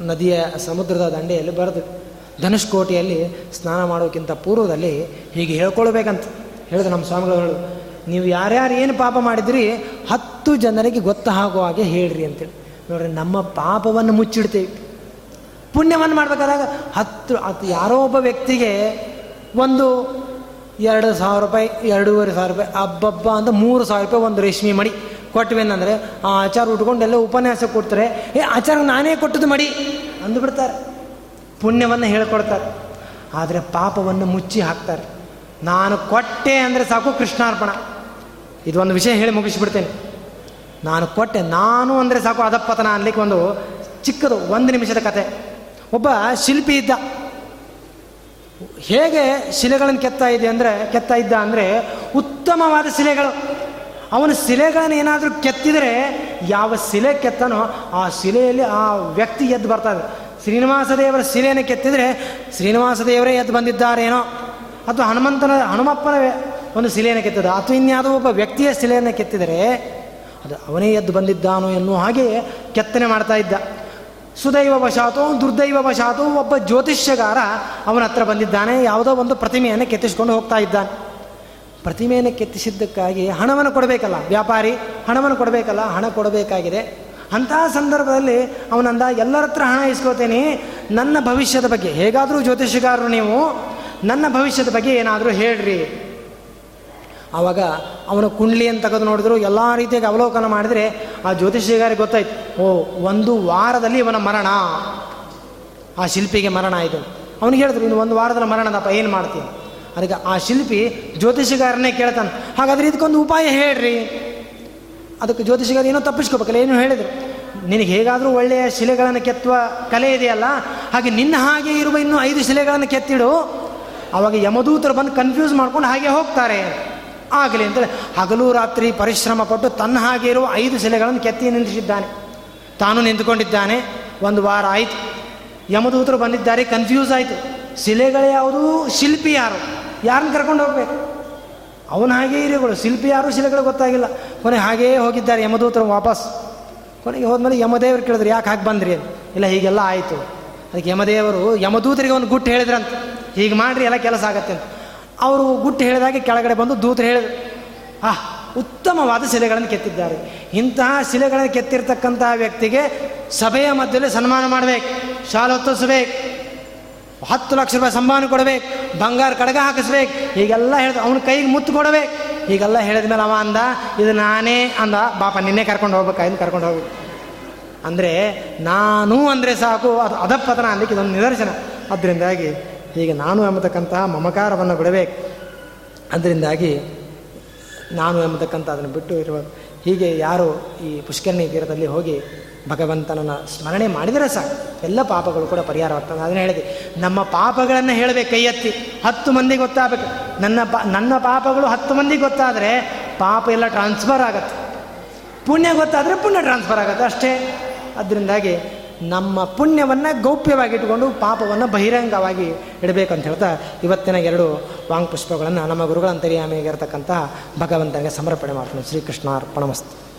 ನದಿಯ ಸಮುದ್ರದ ದಂಡೆಯಲ್ಲಿ ಬರೆದು ಧನುಷ್ಕೋಟಿಯಲ್ಲಿ ಸ್ನಾನ ಮಾಡೋಕ್ಕಿಂತ ಪೂರ್ವದಲ್ಲಿ ಹೀಗೆ ಹೇಳ್ಕೊಳ್ಬೇಕಂತ ಹೇಳಿದ್ರು ನಮ್ಮ ಸ್ವಾಮಿಗಳು ನೀವು ಯಾರ್ಯಾರು ಏನು ಪಾಪ ಮಾಡಿದ್ರಿ ಹತ್ತು ಜನರಿಗೆ ಗೊತ್ತಾಗೋ ಹಾಗೆ ಹೇಳ್ರಿ ಅಂತೇಳಿ. ನೋಡ್ರಿ, ನಮ್ಮ ಪಾಪವನ್ನು ಮುಚ್ಚಿಡ್ತೀವಿ. ಪುಣ್ಯವನ್ನು ಮಾಡಬೇಕಾದಾಗ ಹತ್ತು ಅದು ಯಾರೋ ಒಬ್ಬ ವ್ಯಕ್ತಿಗೆ ಒಂದು ಎರಡು ಸಾವಿರ ರೂಪಾಯಿ, ಎರಡೂವರೆ ಸಾವಿರ ರೂಪಾಯಿ ಹಬ್ಬಬ್ಬ ಅಂತ ಮೂರು ಸಾವಿರ ರೂಪಾಯಿ ಒಂದು ರೇಷ್ಮೆ ಮಡಿ ಕೊಟ್ವೇನಂದರೆ ಆ ಆಚಾರ ಉಟ್ಕೊಂಡು ಎಲ್ಲ ಉಪನ್ಯಾಸ ಕೊಡ್ತಾರೆ. ಏ, ಆಚಾರ ನಾನೇ ಕೊಟ್ಟದ್ದು ಮಡಿ ಅಂದುಬಿಡ್ತಾರೆ. ಪುಣ್ಯವನ್ನು ಹೇಳ್ಕೊಡ್ತಾರೆ. ಆದರೆ ಪಾಪವನ್ನು ಮುಚ್ಚಿ ಹಾಕ್ತಾರೆ. ನಾನು ಕೊಟ್ಟೆ ಅಂದರೆ ಸಾಕು ಕೃಷ್ಣಾರ್ಪಣ. ಇದು ಒಂದು ವಿಷಯ ಹೇಳಿ ಮುಗಿಸ್ಬಿಡ್ತೇನೆ. ನಾನು ಕೊಟ್ಟೆ, ನಾನು ಅಂದರೆ ಸಾಕು ಅದಪ್ಪತನ ಅನ್ಲಿಕ್ಕೆ ಒಂದು ಚಿಕ್ಕದು ಒಂದು ನಿಮಿಷದ ಕತೆ. ಒಬ್ಬ ಶಿಲ್ಪಿ ಇದ್ದ. ಹೇಗೆ ಶಿಲೆಗಳನ್ನು ಕೆತ್ತಾ ಇದೆ ಅಂದರೆ, ಕೆತ್ತಾ ಇದ್ದ ಅಂದರೆ ಉತ್ತಮವಾದ ಶಿಲೆಗಳು. ಅವನ ಶಿಲೆಗಳನ್ನು ಏನಾದರೂ ಕೆತ್ತಿದರೆ ಯಾವ ಶಿಲೆ ಕೆತ್ತನೋ ಆ ಶಿಲೆಯಲ್ಲಿ ಆ ವ್ಯಕ್ತಿ ಎದ್ದು ಬರ್ತಾರೆ ಶ್ರೀನಿವಾಸ ದೇವರ ಶಿಲೆಯನ್ನು ಕೆತ್ತಿದರೆ ಶ್ರೀನಿವಾಸ ದೇವರೇ ಎದ್ದು ಬಂದಿದ್ದಾರೇನೋ. ಅಥವಾ ಹನುಮಂತನ, ಹನುಮಪ್ಪನ ಒಂದು ಶಿಲೆಯನ್ನು ಕೆತ್ತದ. ಅಥವಾ ಇನ್ಯಾವುದೋ ಒಬ್ಬ ವ್ಯಕ್ತಿಯ ಶಿಲೆಯನ್ನು ಕೆತ್ತಿದರೆ ಅದು ಅವನೇ ಎದ್ದು ಬಂದಿದ್ದಾನೋ ಎನ್ನುವ ಹಾಗೆ ಕೆತ್ತನೆ ಮಾಡ್ತಾ ಇದ್ದ. ಸುದೈವ ವಶಾತು ದುರ್ದೈವ ವಶಾತು ಒಬ್ಬ ಜ್ಯೋತಿಷ್ಯಗಾರ ಅವನ ಹತ್ರ ಬಂದಿದ್ದಾನೆ, ಯಾವುದೋ ಒಂದು ಪ್ರತಿಮೆಯನ್ನು ಕೆತ್ತಿಸ್ಕೊಂಡು ಹೋಗ್ತಾ ಇದ್ದಾನೆ. ಪ್ರತಿಮೆಯನ್ನು ಕೆತ್ತಿಸಿದ್ದಕ್ಕಾಗಿ ಹಣವನ್ನು ಕೊಡಬೇಕಲ್ಲ, ವ್ಯಾಪಾರಿ, ಹಣವನ್ನು ಕೊಡಬೇಕಲ್ಲ, ಹಣ ಕೊಡಬೇಕಾಗಿದೆ. ಅಂತಹ ಸಂದರ್ಭದಲ್ಲಿ ಅವನಂದ, ಎಲ್ಲರ ಹತ್ರ ಹಣ ಇಸ್ಕೋತೇನೆ, ನನ್ನ ಭವಿಷ್ಯದ ಬಗ್ಗೆ, ಹೇಗಾದರೂ ಜ್ಯೋತಿಷ್ಯಗಾರರು ನೀವು, ನನ್ನ ಭವಿಷ್ಯದ ಬಗ್ಗೆ ಏನಾದರೂ ಹೇಳ್ರಿ. ಆವಾಗ ಅವನ ಕುಂಡ್ಲಿಯನ್ನು ತೆಗೆದು ನೋಡಿದ್ರು, ಎಲ್ಲ ರೀತಿಯಾಗಿ ಅವಲೋಕನ ಮಾಡಿದರೆ ಆ ಜ್ಯೋತಿಷಿಗಾರಿಗೆ ಗೊತ್ತಾಯ್ತು. ಓ, ಒಂದು ವಾರದಲ್ಲಿ ಇವನ ಮರಣ. ಆ ಶಿಲ್ಪಿಗೆ ಮರಣ ಆಯಿತು ಅವನಿಗೆ ಹೇಳಿದ್ರು, ಇನ್ನು ಒಂದು ವಾರದಲ್ಲಿ ಮರಣದಪ್ಪ ಏನು ಮಾಡ್ತೀನಿ ಅದಕ್ಕೆ, ಆ ಶಿಲ್ಪಿ ಜ್ಯೋತಿಷಿಗಾರನೇ ಕೇಳ್ತಾನೆ. ಹಾಗಾದ್ರೆ ಇದಕ್ಕೊಂದು ಉಪಾಯ ಹೇಳ್ರಿ. ಅದಕ್ಕೆ ಜ್ಯೋತಿಷಿಗಾರ ಏನೋ ತಪ್ಪಿಸ್ಕೋಬೇಕಲ್ಲ, ಏನು ಹೇಳಿದರು. ನಿನಗೆ ಹೇಗಾದರೂ ಒಳ್ಳೆಯ ಶಿಲೆಗಳನ್ನು ಕೆತ್ತುವ ಕಲೆ ಇದೆಯಲ್ಲ, ಹಾಗೆ ನಿನ್ನ ಹಾಗೆ ಇರುವ ಇನ್ನೂ ಐದು ಶಿಲೆಗಳನ್ನು ಕೆತ್ತಿಡು. ಅವಾಗ ಯಮದೂತರು ಬಂದು ಕನ್ಫ್ಯೂಸ್ ಮಾಡ್ಕೊಂಡು ಹಾಗೆ ಹೋಗ್ತಾರೆ. ಆಗಲಿ ಅಂತೇಳಿ ಹಗಲು ರಾತ್ರಿ ಪರಿಶ್ರಮ ಪಟ್ಟು ತನ್ನ ಹಾಗೆ ಇರುವ ಐದು ಶಿಲೆಗಳನ್ನು ಕೆತ್ತಿ ನಿಂತಿಸಿದ್ದಾನೆ ತಾನು ನಿಂತುಕೊಂಡಿದ್ದಾನೆ. ಒಂದು ವಾರ ಆಯಿತು. ಯಮದೂತರು ಬಂದಿದ್ದಾರೆ. ಕನ್ಫ್ಯೂಸ್ ಆಯಿತು. ಶಿಲೆಗಳು ಯಾವುದು? ಶಿಲ್ಪಿ ಯಾರು? ಯಾರನ್ನ ಕರ್ಕೊಂಡು ಹೋಗ್ಬೇಕು? ಅವನ ಹಾಗೆ ಇರುಗಳು ಶಿಲ್ಪಿ ಯಾರು? ಶಿಲೆಗಳು ಗೊತ್ತಾಗಿಲ್ಲ. ಕೊನೆ ಹಾಗೇ ಹೋಗಿದ್ದಾರೆ ಯಮದೂತರು ವಾಪಸ್. ಕೊನೆಗೆ ಹೋದ್ಮೇಲೆ ಯಮದೇವರು ಕೇಳಿದ್ರು, ಯಾಕೆ ಹಾಗೆ ಬಂದ್ರಿ? ಇಲ್ಲ, ಹೀಗೆಲ್ಲ ಆಯಿತು. ಅದಕ್ಕೆ ಯಮದೇವರು, ಯಮದೂತರಿಗೆ ಒಂದು ಗುಟ್ಟು ಹೇಳಿದ್ರಂತ. ಹೀಗೆ ಮಾಡ್ರಿ, ಎಲ್ಲ ಕೆಲಸ ಆಗತ್ತೆ ಅಂತ. ಅವರು ಗುಟ್ಟು ಹೇಳಿದಾಗೆ ಕೆಳಗಡೆ ಬಂದು ದೂತರು ಹೇಳಿದ್ರು. ಆ, ಉತ್ತಮವಾದ ಶಿಲೆಗಳನ್ನು ಕೆತ್ತಿದ್ದಾರೆ. ಇಂತಹ ಶಿಲೆಗಳನ್ನು ಕೆತ್ತಿರ್ತಕ್ಕಂತಹ ವ್ಯಕ್ತಿಗೆ ಸಭೆಯ ಮಧ್ಯದಲ್ಲಿ ಸನ್ಮಾನ ಮಾಡಬೇಕು ಶಾಲೆ ಹತ್ತು ಲಕ್ಷ ರೂಪಾಯಿ ಸಂಭಾವನೆ ಕೊಡಬೇಕು, ಬಂಗಾರ ಕಡಗ ಹಾಕಿಸ್ಬೇಕು. ಹೀಗೆಲ್ಲ ಹೇಳಿದ ಅವನ ಕೈಗೆ ಮುತ್ತು ಕೊಡಬೇಕು. ಹೀಗೆಲ್ಲ ಹೇಳಿದ ಮೇಲೆ ಅವ ಅಂದ, ಇದು ನಾನೇ ಅಂದ, ಬಾಪ, ನಿನ್ನೆ ಕರ್ಕೊಂಡು ಹೋಗ್ಬೇಕಾಯ್ತು ಕರ್ಕೊಂಡು ಹೋಗ್ಬೇಕು ಅಂದರೆ, ನಾನು ಅಂದರೆ ಸಾಕು, ಅದು ಅದಪ್ಪತನ ಅನ್ಲಿಕ್ಕೆ ಇದೊಂದು ನಿದರ್ಶನ. ಅದರಿಂದಾಗಿ ಹೀಗೆ ನಾನು ಎಂಬತಕ್ಕಂತಹ ಮಮಕಾರವನ್ನು ಬಿಡಬೇಕು. ಅದರಿಂದಾಗಿ ನಾನು ಎಂಬತಕ್ಕಂಥ ಅದನ್ನು ಬಿಟ್ಟು ಇರುವ ಹೀಗೆ ಯಾರು ಈ ಪುಷ್ಕರಣಿ ತೀರದಲ್ಲಿ ಹೋಗಿ ಭಗವಂತನನ್ನು ಸ್ಮರಣೆ ಮಾಡಿದರೆ ಸಾಕು. ಎಲ್ಲ ಪಾಪಗಳು ಕೂಡ ಪರಿಹಾರವಾಗ್ತದೆ ಅದನ್ನು ಹೇಳಿದೆ. ನಮ್ಮ ಪಾಪಗಳನ್ನು ಹೇಳಬೇಕು ಕೈ ಎತ್ತಿ. ಹತ್ತು ಮಂದಿಗೆ ಗೊತ್ತಾಗಬೇಕು. ನನ್ನ ಪಾ, ನನ್ನ ಪಾಪಗಳು ಹತ್ತು ಮಂದಿಗೆ ಗೊತ್ತಾದರೆ ಪಾಪ ಎಲ್ಲ ಟ್ರಾನ್ಸ್ಫರ್ ಆಗುತ್ತೆ. ಪುಣ್ಯ ಗೊತ್ತಾದರೆ ಪುಣ್ಯ ಟ್ರಾನ್ಸ್ಫರ್ ಆಗುತ್ತೆ ಅಷ್ಟೇ. ಅದರಿಂದಾಗಿ ನಮ್ಮ ಪುಣ್ಯವನ್ನು ಗೌಪ್ಯವಾಗಿ ಇಟ್ಟುಕೊಂಡು ಪಾಪವನ್ನು ಬಹಿರಂಗವಾಗಿ ಇಡಬೇಕಂತ ಹೇಳ್ತಾ ಇವತ್ತಿನ ಎರಡು ವಾಂಗ್ ಪುಷ್ಪಗಳನ್ನು ನಮ್ಮ ಗುರುಗಳ ಅಂತರ್ಯಾಮಿಯಾಗಿರ್ತಕ್ಕಂತಹ ಭಗವಂತನಿಗೆ ಸಮರ್ಪಣೆ ಮಾಡ್ತೀನಿ. ಶ್ರೀಕೃಷ್ಣ ಅರ್ಪಣಮಸ್ತು